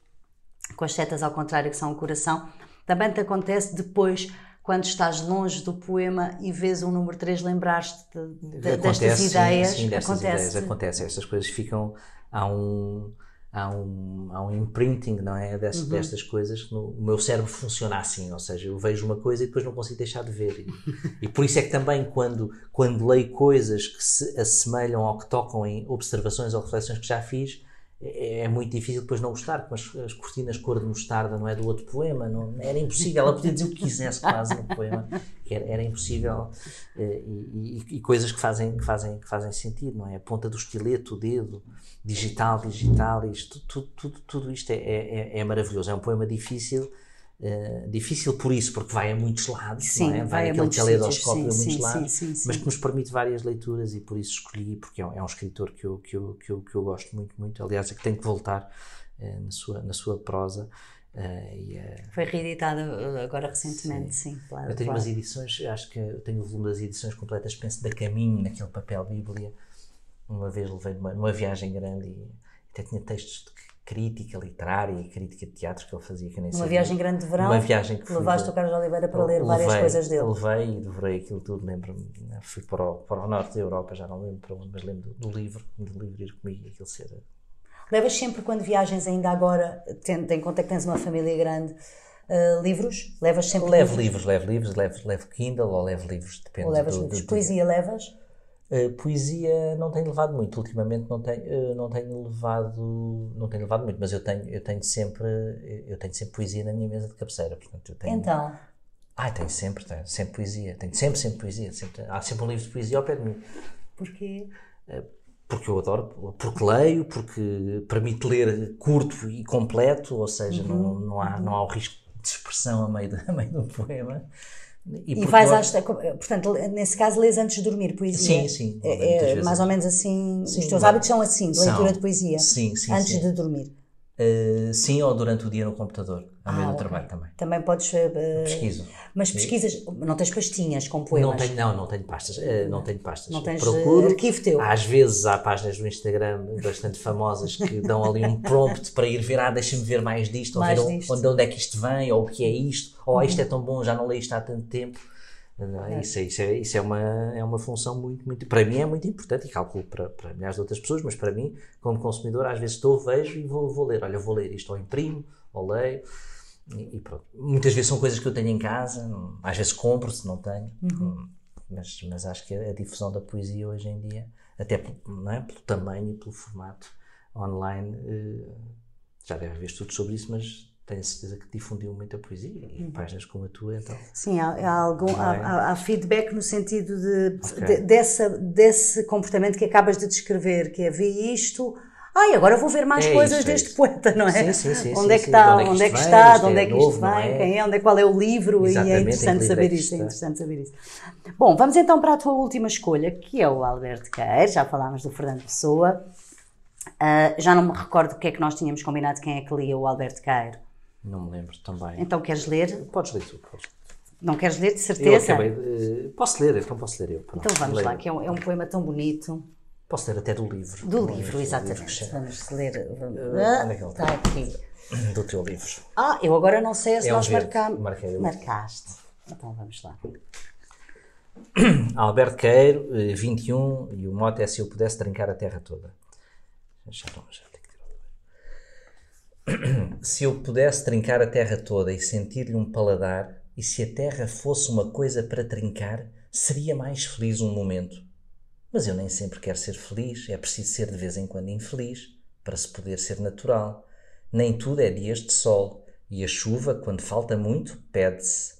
com as setas ao contrário, que são o coração, também te acontece depois quando estás longe do poema e vês um número 3, lembrar-te de, de, destas ideias. Sim, destas acontece. ideias acontece. Estas coisas ficam. Há um há um, há um imprinting, não é? Destas, uhum. destas coisas. No, o meu cérebro funciona assim, ou seja, eu vejo uma coisa e depois não consigo deixar de ver. E, e, por isso é que também quando, quando leio coisas que se assemelham ao que tocam em observações ou reflexões que já fiz, é, é muito difícil depois não gostar, como as, as, cortinas cor de mostarda não é do outro poema, não, era impossível, ela podia dizer o que quisesse quase no poema, era, era impossível, eh, e, e, e, coisas que fazem, que, fazem, que fazem sentido, não é? A ponta do estileto, o dedo, digital, digital, isto, tudo, tudo, tudo isto é, é, é maravilhoso, é um poema difícil, Uh, difícil por isso, porque vai a muitos lados, sim, é? vai, vai aquele caleidoscópio a muitos sim, lados, sim, mas que nos permite várias leituras e por isso escolhi, porque é um, é um escritor que eu, que, eu, que, eu, que eu gosto muito, muito. Aliás, é que tenho que voltar uh, na, sua, na sua prosa. Uh, e, Foi reeditado agora recentemente, sim. claro, eu tenho claro. umas edições, acho que eu tenho o volume das edições completas, penso da Caminho, naquele papel Bíblia. Uma vez levei numa, numa viagem grande e até tinha textos de crítica literária e crítica de teatro que ele fazia. Que nem Uma viagem grande de verão? Uma viagem que Levaste o Carlos Oliveira para ler levei, várias coisas dele? Levei e devorei aquilo tudo, lembro-me. Fui para o, para o norte da Europa, já não lembro para onde, mas lembro do, do livro, do livro ir comigo aquilo ser... Levas sempre, quando viagens ainda agora, tendo em conta que tens uma família grande, uh, livros? Levas sempre Levo livros, levo livros, levo, levo Kindle ou levo livros, depende. Ou levas do, livros. Do, Poesia levas? Uh, poesia não tenho levado muito, ultimamente não tenho, uh, não tenho levado, não tenho levado muito, mas eu tenho, eu tenho sempre, eu tenho sempre poesia na minha mesa de cabeceira, portanto eu tenho... Então? Ah, tenho sempre, tenho sempre poesia, tenho sempre, sempre poesia, sempre, há sempre um livro de poesia ao pé de mim. Porquê? Uh, porque eu adoro, porque leio, porque permite ler curto e completo, ou seja, uhum. não, não, há, não há o risco de expressão a meio, de, a meio do poema. E, e vais às, portanto, nesse caso, lês antes de dormir poesia? Sim, sim. É, é mais ou menos assim, sim, os teus hábitos são assim, de leitura de poesia? Sim, sim. Antes sim. de dormir? Uh, sim, ou durante o dia no computador, ao meio ah, do okay. trabalho também. Também podes. Uh, Pesquiso. Mas pesquisas, não tens pastinhas com poemas? Não tenho, não, não tenho pastas. Uh, não tenho pastas. Não tens Procuro, arquivo teu? Às vezes há páginas do Instagram bastante famosas que dão ali um prompt para ir ver, ah, deixa-me ver mais disto, mais ou ver disto. Onde, onde é que isto vem, ou o que é isto, ou ah, isto é tão bom, já não leio isto há tanto tempo. É? Isso, é, isso, é, isso é, uma, é uma função muito, muito. Para mim é muito importante e calculo para, para milhares de outras pessoas, mas para mim, como consumidor, às vezes estou, vejo e vou, vou ler. Olha, vou ler isto, ou imprimo, ou leio. E, e pronto. Muitas vezes são coisas que eu tenho em casa, às vezes compro se não tenho. Uhum. Mas, mas acho que a difusão da poesia hoje em dia, até não é, pelo tamanho e pelo formato online, eh, já deve haver estudos sobre isso, mas tenho certeza que difundiu muita poesia e uhum. páginas como a tua, então. Sim, há, há algum, é? há, há, feedback no sentido de, okay. de, dessa, desse comportamento que acabas de descrever, que é ver isto. Ai, agora vou ver mais é coisas isso, é deste poeta, não é? Sim, sim, sim. Onde é que está, onde é que está, de onde é que isto vem, é? quem é, onde é, qual é o livro, Exatamente, e é interessante saber isso, é interessante saber isso. Bom, vamos então para a tua última escolha, que é o Alberto Queiro, já falámos do Fernando Pessoa. Uh, já não me recordo o que é que nós tínhamos combinado, quem é que lia o Alberto Queiro. Não me lembro também. Então queres ler? Podes ler tu, podes. Não queres ler de certeza? Eu acabei de... Posso ler, então posso ler eu. Pronto. Então vamos lá, que é um, é um, poema tão bonito. Posso ler até do livro. Do livro, exatamente. Livro vamos ler. Vamos... Onde é que ele está? aqui. Do teu livro. Ah, eu agora não sei se é nós um marcamos. Marquei Marcaste. Então vamos lá. Alberto Queiro, 21, e o mote é se eu pudesse trincar a terra toda. Já, já. se eu pudesse trincar a terra toda e sentir-lhe um paladar, e se a terra fosse uma coisa para trincar, seria mais feliz um momento. Mas eu nem sempre quero ser feliz, é preciso ser de vez em quando infeliz, para se poder ser natural. Nem tudo é dias de sol, e a chuva, quando falta muito, pede-se.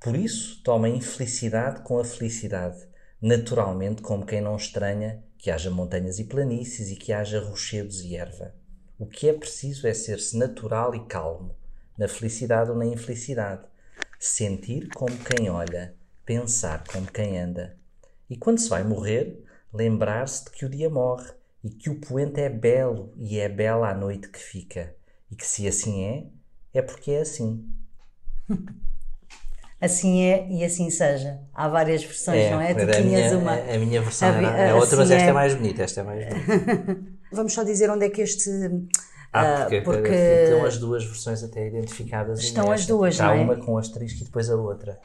Por isso, toma a infelicidade com a felicidade, naturalmente como quem não estranha que haja montanhas e planícies e que haja rochedos e erva. O que é preciso é ser-se natural e calmo, na felicidade ou na infelicidade. Sentir como quem olha, pensar como quem anda. E quando se vai morrer, lembrar-se de que o dia morre e que o poente é belo e é bela a noite que fica. E que se assim é, é porque é assim. assim é e assim seja. Há várias versões, é, não é? Tu tinhas minha, uma. A minha versão a, era a outra, mas esta é, é mais bonita. Esta é mais bonita. Vamos só dizer onde é que este. Ah, porque, uh, porque... estão as duas versões até identificadas. Estão as duas, Há não é? uma com asterisco e depois a outra.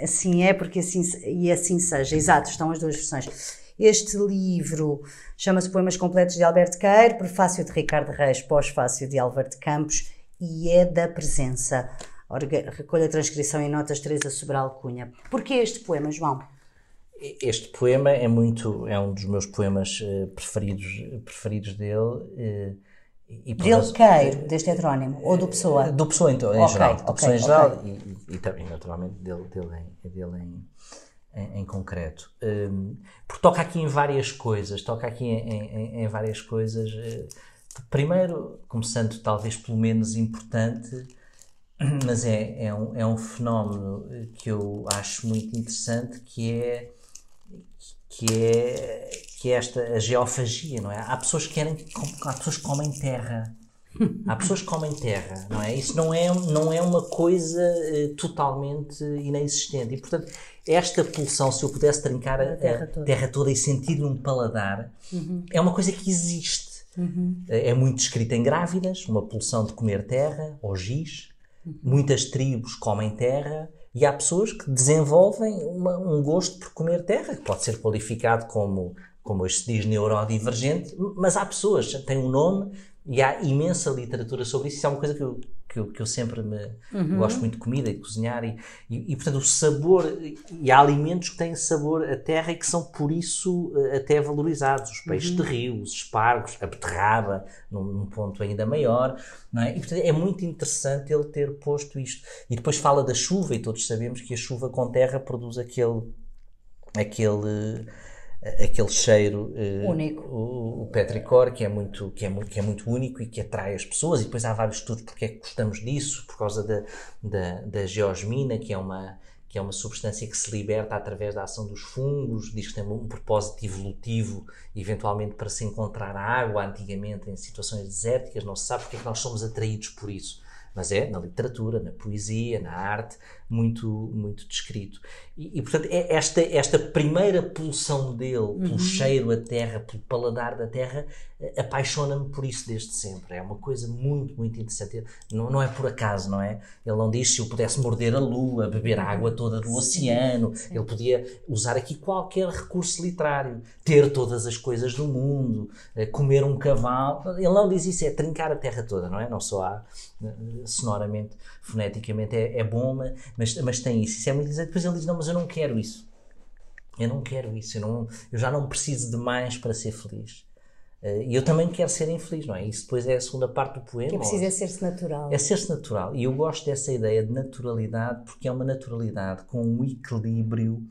Assim é, porque assim, e assim seja. Exato, estão as duas versões. Este livro chama-se Poemas Completos de Alberto Queiro, prefácio de Ricardo Reis, pós-fácio de Álvaro de Campos e é da presença. Recolha, transcrição e notas Teresa Sobral Cunha. Porquê este poema, João? Este poema é muito é um dos meus poemas uh, preferidos preferidos dele. Uh, e, dele Queiro, deste heterónimo, ou do Pessoa? Do Pessoa em, em okay, geral, do okay, Pessoa em geral okay. e, e, também naturalmente dele, dele, em, dele em, em, em concreto. Um, porque toca aqui em várias coisas, toca aqui em, em várias coisas. Primeiro, começando talvez pelo menos importante, mas é, é, um, é um fenómeno que eu acho muito interessante, que é que é, que é esta a geofagia, não é? Há pessoas que querem, há pessoas que comem terra. Há pessoas que comem terra, não é? Isso não é, não é uma coisa uh, totalmente inexistente. E, portanto, esta pulsão, se eu pudesse trincar a, a terra, toda. terra, toda. e sentir um paladar, uhum. é uma coisa que existe. Uhum. É muito descrita em grávidas, uma pulsão de comer terra, ou giz. Uhum. Muitas tribos comem terra e há pessoas que desenvolvem uma, um gosto por comer terra, que pode ser qualificado como, como hoje se diz, neurodivergente, mas há pessoas, tem um nome e há imensa literatura sobre isso. Isso é uma coisa que eu, que eu, que eu sempre me uhum. gosto muito de comida e de cozinhar e, e, e, portanto o sabor e há alimentos que têm sabor a terra e que são por isso eh, até valorizados os peixes uhum. de rio, os espargos, a beterraba num, num, ponto ainda maior não é? e portanto é muito interessante ele ter posto isto e depois fala da chuva e todos sabemos que a chuva com terra produz aquele aquele aquele cheiro uh, único. o, o petricor que é muito que é muito que é muito único e que atrai as pessoas. E depois há vários estudos porque é que gostamos disso por causa da, da, da geosmina que é uma que é uma substância que se liberta através da ação dos fungos, diz que tem um propósito evolutivo, eventualmente para se encontrar água, antigamente em situações desérticas, não se sabe porque é que nós somos atraídos por isso. Mas é na literatura, na poesia, na arte, muito, muito descrito. E, e portanto, é esta, esta primeira pulsão dele pelo uhum. cheiro da terra, pelo paladar da terra, apaixona-me por isso desde sempre. É uma coisa muito, muito interessante. Não, não é por acaso, não é? Ele não diz se eu pudesse morder a lua, beber a água toda do oceano. Sim. Ele podia usar aqui qualquer recurso literário, ter todas as coisas do mundo, eh, comer um cavalo. Ele não diz isso, é trincar a terra toda, não é? Não só há eh, sonoramente, foneticamente é, é bom, mas, mas tem isso. Isso é muito interessante. Depois ele diz: Não, mas eu não quero isso. Eu não quero isso. Eu, não, eu já não preciso de mais para ser feliz. Eh, e eu também quero ser infeliz, não é? Isso depois é a segunda parte do poema. Que é preciso é ser-se natural. É ser-se natural. E eu gosto dessa ideia de naturalidade porque é uma naturalidade com um equilíbrio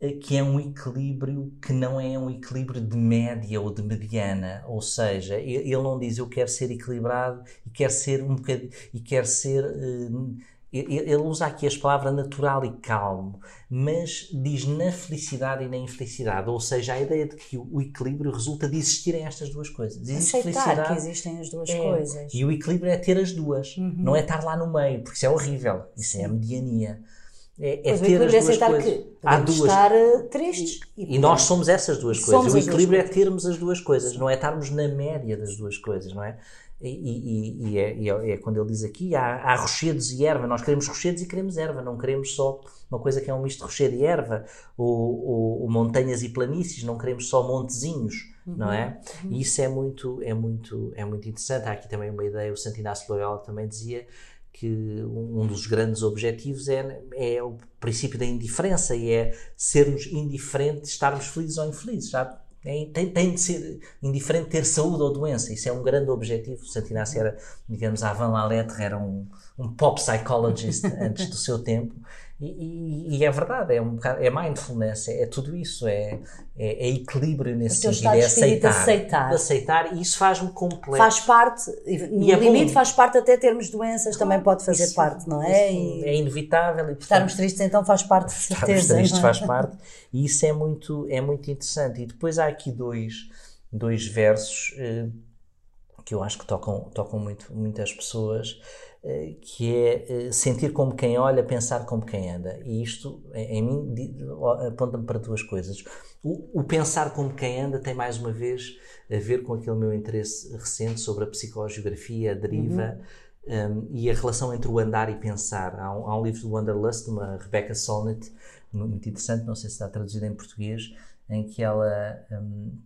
eh, que é um equilíbrio que não é um equilíbrio de média ou de mediana, ou seja, ele não diz eu quero ser equilibrado e quer ser um bocadinho e quer ser uh, ele usa aqui as palavras natural e calmo, mas diz na felicidade e na infelicidade, ou seja, a ideia de que o equilíbrio resulta de existirem estas duas coisas. Existe Aceitar que existem as duas é, coisas. E o equilíbrio é ter as duas, uhum. não é estar lá no meio, porque isso é horrível, isso é a mediania. É, é ter as é duas coisas. Que Há duas. estar uh, tristes. E, e, nós somos essas duas coisas. O equilíbrio é termos as duas coisas, não é estarmos na média das duas coisas, não é? E, e, e, é, e, é, é, quando ele diz aqui: há, há rochedos e erva. Nós queremos rochedos e queremos erva, não queremos só uma coisa que é um misto de rochedo e erva, ou, ou, ou montanhas e planícies, não queremos só montezinhos, uhum. não é? Uhum. E isso é muito, é, muito, é muito interessante. Há aqui também uma ideia: o Santo Inácio Loyola também dizia que um dos grandes objetivos é, é o princípio da indiferença e é sermos indiferentes, estarmos felizes ou infelizes, sabe? É, tem, tem, de ser indiferente ter saúde ou doença. Isso é um grande objetivo. Santo Inácio era, digamos, a Van Lalette era um, um pop psychologist antes do seu tempo. E, e, e, é verdade, é, um bocado, é mindfulness, é, é tudo isso, é, é, é equilíbrio nesse sentido, é aceitar, aceitar. Aceitar e isso faz-me completo. Faz parte, no e é limite faz parte até termos doenças, claro, também pode fazer isso, parte, não é? E é inevitável. E, portanto, estarmos tristes então faz parte de certeza. Estarmos tristes é? faz parte e isso é muito, é muito interessante. E depois há aqui dois, dois versos eh, que eu acho que tocam, tocam muito, muitas pessoas que é eh, sentir como quem olha, pensar como quem anda. E isto, em mim, aponta-me para duas coisas. O, o, pensar como quem anda tem, mais uma vez, a ver com aquele meu interesse recente sobre a psicogeografia, a deriva. Uhum. Um, e a relação entre o andar e pensar. Há um, há um livro do Wanderlust, de uma Rebecca Solnit, muito interessante, não sei se está traduzido em português, em que ela um,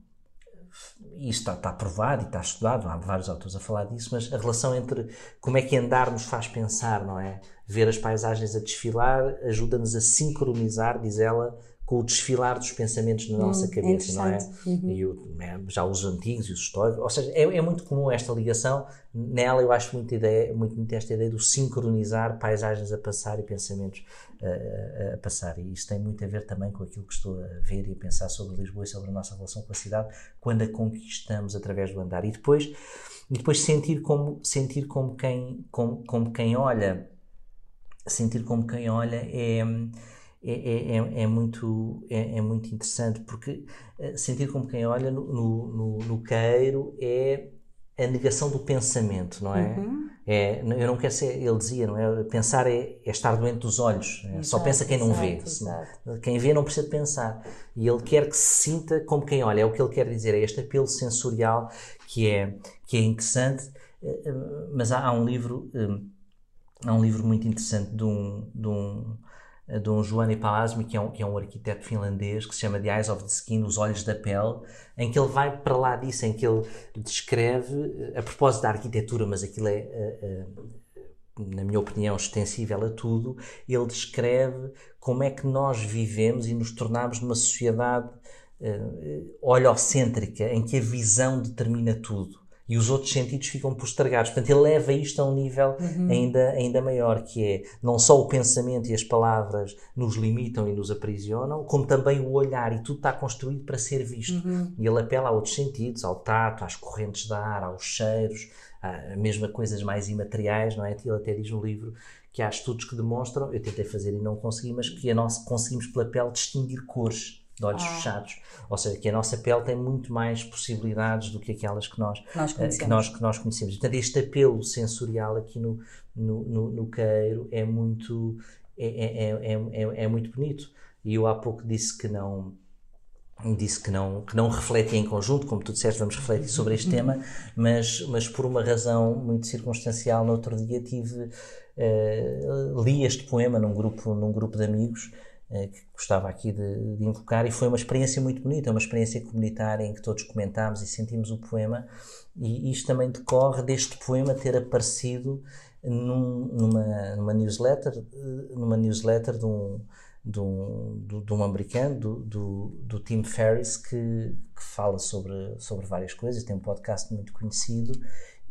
e isto está, está provado e está estudado, há vários autores a falar disso, mas a relação entre como é que andar nos faz pensar, não é? Ver as paisagens a desfilar ajuda-nos a sincronizar, diz ela, com o desfilar dos pensamentos na nossa hum, cabeça, não é? Uhum. E o, né, já os antigos e os históricos, ou seja, é, é, muito comum esta ligação. Nela eu acho muito, ideia, muito, muito esta ideia do sincronizar paisagens a passar e pensamentos a, a, passar. E isto tem muito a ver também com aquilo que estou a ver e a pensar sobre Lisboa e sobre a nossa relação com a cidade quando a conquistamos através do andar. E depois, e depois sentir como sentir como quem como, como quem olha, sentir como quem olha é é, é, é, é, muito, é, é, muito interessante porque eh, sentir como quem olha no, no, no, queiro é a negação do pensamento, não é? Uhum. é? Eu não quero ser, ele dizia, não é? Pensar é, é estar doente dos olhos, é? exato, só pensa quem não exato, vê. Exato. Quem vê não precisa pensar. E ele quer que se sinta como quem olha, é o que ele quer dizer, é este apelo sensorial que é, que é interessante. Eh, eh, mas há, há um livro, há um livro muito interessante de um, de um eh, de um Giovanni Palasmi, que é um, que é um arquiteto finlandês, que se chama The Eyes of the Skin, Os Olhos da Pele, em que ele vai para lá disso, em que ele descreve, eh, a propósito da arquitetura, mas aquilo é, eh, na minha opinião, extensível a tudo, ele descreve como é que nós vivemos e nos tornamos numa sociedade olhocêntrica, em que a visão determina tudo e os outros sentidos ficam postergados. Portanto, ele leva isto a um nível uhum. ainda, ainda maior, que é não só o pensamento e as palavras nos limitam e nos aprisionam, como também o olhar, e tudo está construído para ser visto. Uhum. E ele apela a outros sentidos, ao tato, às correntes de ar, aos cheiros, a mesma coisas mais imateriais, não é? Ele até diz no livro que há estudos que demonstram, eu tentei fazer e não consegui, mas que nós conseguimos pela pele distinguir cores de olhos ah. fechados. Ou seja, que a nossa pele tem muito mais possibilidades do que aquelas que nós, nós uh, que, nós, que nós conhecemos. Portanto, este apelo sensorial aqui no, no, no, no queiro é muito, é, é, é, é, é muito bonito. E eu há pouco disse que não disse que não, que não reflete em conjunto, como tu disseste, vamos refletir sobre este tema, mas, mas por uma razão muito circunstancial, no outro dia tive, uh, li este poema num grupo, num grupo de amigos uh, que gostava aqui de, de, invocar e foi uma experiência muito bonita, uma experiência comunitária em que todos comentámos e sentimos o poema e isto também decorre deste poema ter aparecido num, numa, numa newsletter, eh, numa newsletter de um de um, de um americano, do, do, do Tim Ferriss, que, que, fala sobre, sobre várias coisas, tem um podcast muito conhecido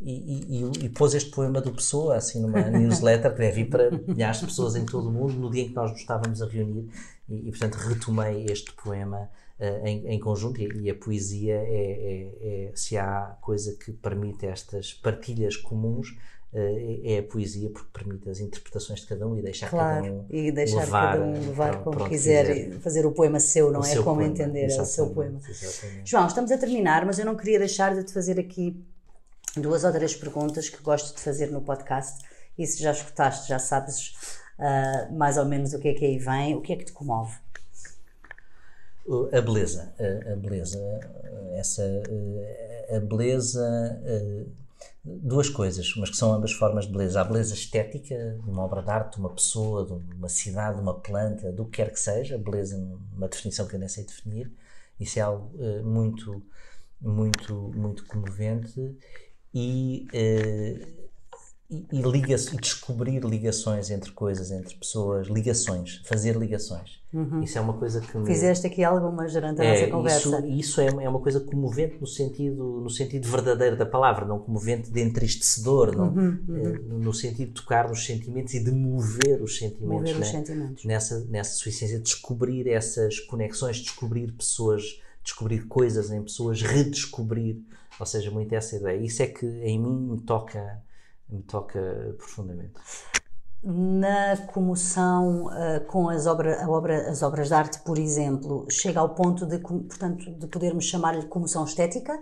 e, e, e, pôs este poema do Pessoa, assim, numa newsletter que deve ir para milhares de pessoas em todo o mundo, no dia em que nós nos estávamos a reunir, e, e portanto retomei este poema uh, em, em, conjunto, e, a poesia é, é, é, se há coisa que permite estas partilhas comuns, eh, é a poesia porque permite as interpretações de cada um e deixar claro, cada um e deixar levar, cada um levar como quiser, quiser, fazer o poema seu, não o é? Como poema, entender é o seu poema. Exatamente. João, estamos a terminar, mas eu não queria deixar de te fazer aqui duas ou três perguntas que gosto de fazer no podcast. E se já escutaste, já sabes uh, mais ou menos o que é que aí vem. O que é que te comove? A beleza, a, a beleza, essa a beleza duas coisas, mas que são ambas formas de beleza. A beleza estética de uma obra de arte, de uma pessoa, de uma cidade, de uma planta, do que quer que seja, a beleza numa definição que eu nem sei definir. Isso é algo uh, muito, muito, muito comovente e uh, e, e, liga e descobrir ligações entre coisas, entre pessoas, ligações, fazer ligações. Uhum. Isso é uma coisa que me... Fizeste aqui algumas durante a é, nossa conversa. Isso, isso é, é, uma coisa comovente no sentido, no sentido verdadeiro da palavra, não comovente de entristecedor, não, uhum, uhum. É, no sentido de tocar nos sentimentos e de mover os sentimentos. Mover né? os sentimentos. Nessa, nessa sua essência, descobrir essas conexões, descobrir pessoas, descobrir coisas em pessoas, redescobrir, ou seja, muito essa ideia. Isso é que em mim me toca me toca profundamente. Na comoção uh, com as, obra, obra, as obras de arte, por exemplo, chega ao ponto de, portanto, de podermos chamar-lhe comoção estética?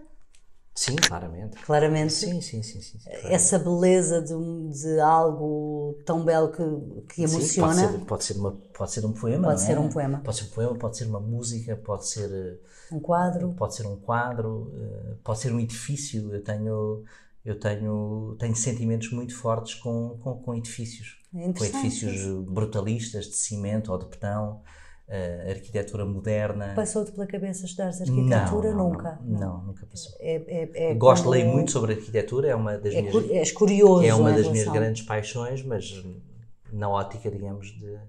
Sim, claramente. Claramente. Sim, sim, sim. sim, sim Essa beleza de, de, algo tão belo que, que emociona. Sim, pode, ser, pode, ser uma, pode ser um poema. Pode ser é? um poema. Pode ser um poema, pode ser uma música, pode ser. Eh, um quadro. Pode ser um quadro, eh, pode ser um edifício. Eu tenho eu tenho, tenho sentimentos muito fortes com, com, com edifícios. É com edifícios brutalistas, de cimento ou de betão, uh, arquitetura moderna. Passou-te pela cabeça estudar arquitetura? Não, não, nunca? Não, não, nunca passou. É, é, é Gosto, leio muito sobre arquitetura, é uma das é minhas... És curioso É uma das minhas grandes paixões, mas na ótica, digamos, de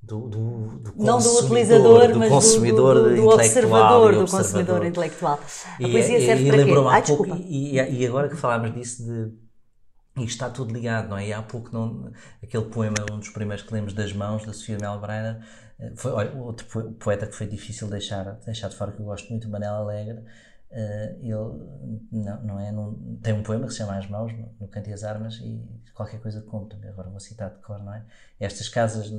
do, do, do não do utilizador, do mas consumidor do, do, do observador, do consumidor intelectual. E, a poesia serve e, para quê? Ai, pouco, e, e, agora que falámos disso de e está tudo ligado, não é? E há pouco não, aquele poema, um dos primeiros que lemos das mãos da Sofia Mel Breiner, eh, foi olha, outro poeta que foi difícil deixar, deixar de fora, que eu gosto muito, Manela Alegre, Uh, ele não, não é num, tem um poema que se chama As Mãos no, no Cante as Armas e qualquer coisa conta agora vou citar de cor não é estas casas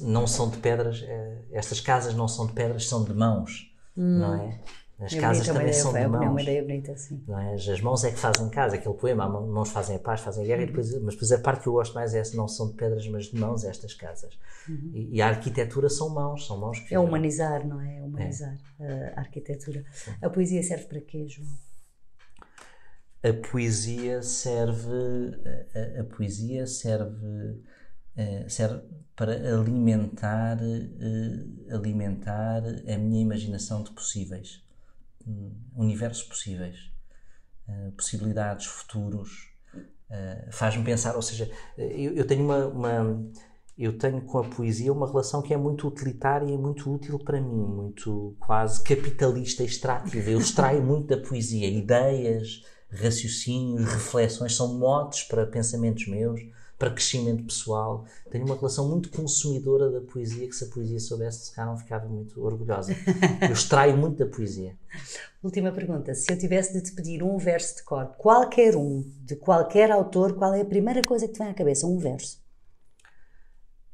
não são de pedras, é, estas casas não são de pedras, são de mãos, hum. não é? As é casas também são de mãos. É uma ideia bonita, sim. Não é? As mãos é que fazem casa, aquele poema, mãos fazem a paz, fazem a guerra, uhum. depois, mas depois a parte que eu gosto mais é essa, não são de pedras, mas de mãos estas casas. Uhum. E, e, a arquitetura são mãos, são mãos que... É humanizar, não é? É humanizar é. a arquitetura. Sim. A poesia serve para quê, João? A poesia serve... a, a poesia serve eh, serve para alimentar, uh, alimentar a minha imaginação de possíveis, universos possíveis, uh, possibilidades, futuros. Faz-me pensar, ou seja, eu, eu tenho uma, uma, eu tenho com a poesia uma relação que é muito utilitária e muito útil para mim, muito quase capitalista extrativa. Eu extraio muito da poesia ideias, raciocínios, reflexões, são motes para pensamentos meus, para crescimento pessoal. Tenho uma relação muito consumidora da poesia, que se a poesia soubesse, se calhar não ficava muito orgulhosa. Eu extraio muito da poesia. Última pergunta. Se eu tivesse de te pedir um verso de cor, qualquer um, de qualquer autor, qual é a primeira coisa que te vem à cabeça? Um verso.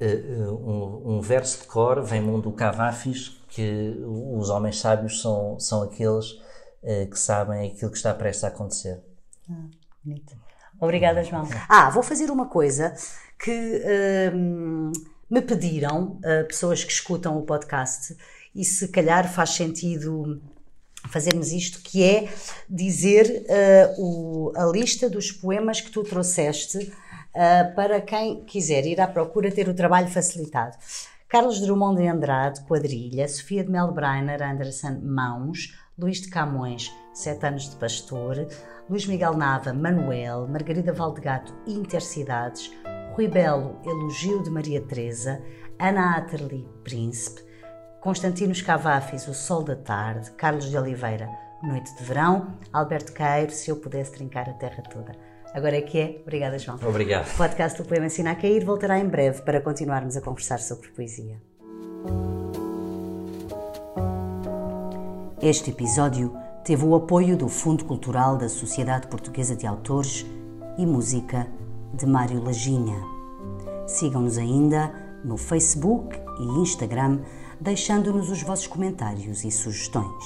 Uh, um, um, verso de cor vem-me do Cavafis, que os homens sábios são, são aqueles uh, que sabem aquilo que está prestes a acontecer. Ah, bonito. Obrigada, João. Ah, vou fazer uma coisa que uh, me pediram, uh, pessoas que escutam o podcast, e se calhar faz sentido fazermos isto, que é dizer uh, o, a lista dos poemas que tu trouxeste para quem quiser ir à procura ter o trabalho facilitado. Carlos Drummond de Andrade, Quadrilha, Sofia de Melbreiner, Anderson, Mãos, Luís de Camões, Sete Anos de Pastor, Luís Miguel Nava, Manuel, Margarida Valdegato, Intercidades, Rui Belo, Elogio de Maria Teresa, Ana Atterley, Príncipe, Constantino Cavafis, O Sol da Tarde, Carlos de Oliveira, Noite de Verão, Alberto Cairo, Se Eu Pudesse Trincar a Terra Toda. Agora é que é. Obrigada, João. Obrigado. O podcast do Poema Ensina a Cair voltará em breve para continuarmos a conversar sobre poesia. Este episódio teve o apoio do Fundo Cultural da Sociedade Portuguesa de Autores e Música de Mário Laginha. Sigam-nos ainda no Facebook e Instagram, deixando-nos os vossos comentários e sugestões.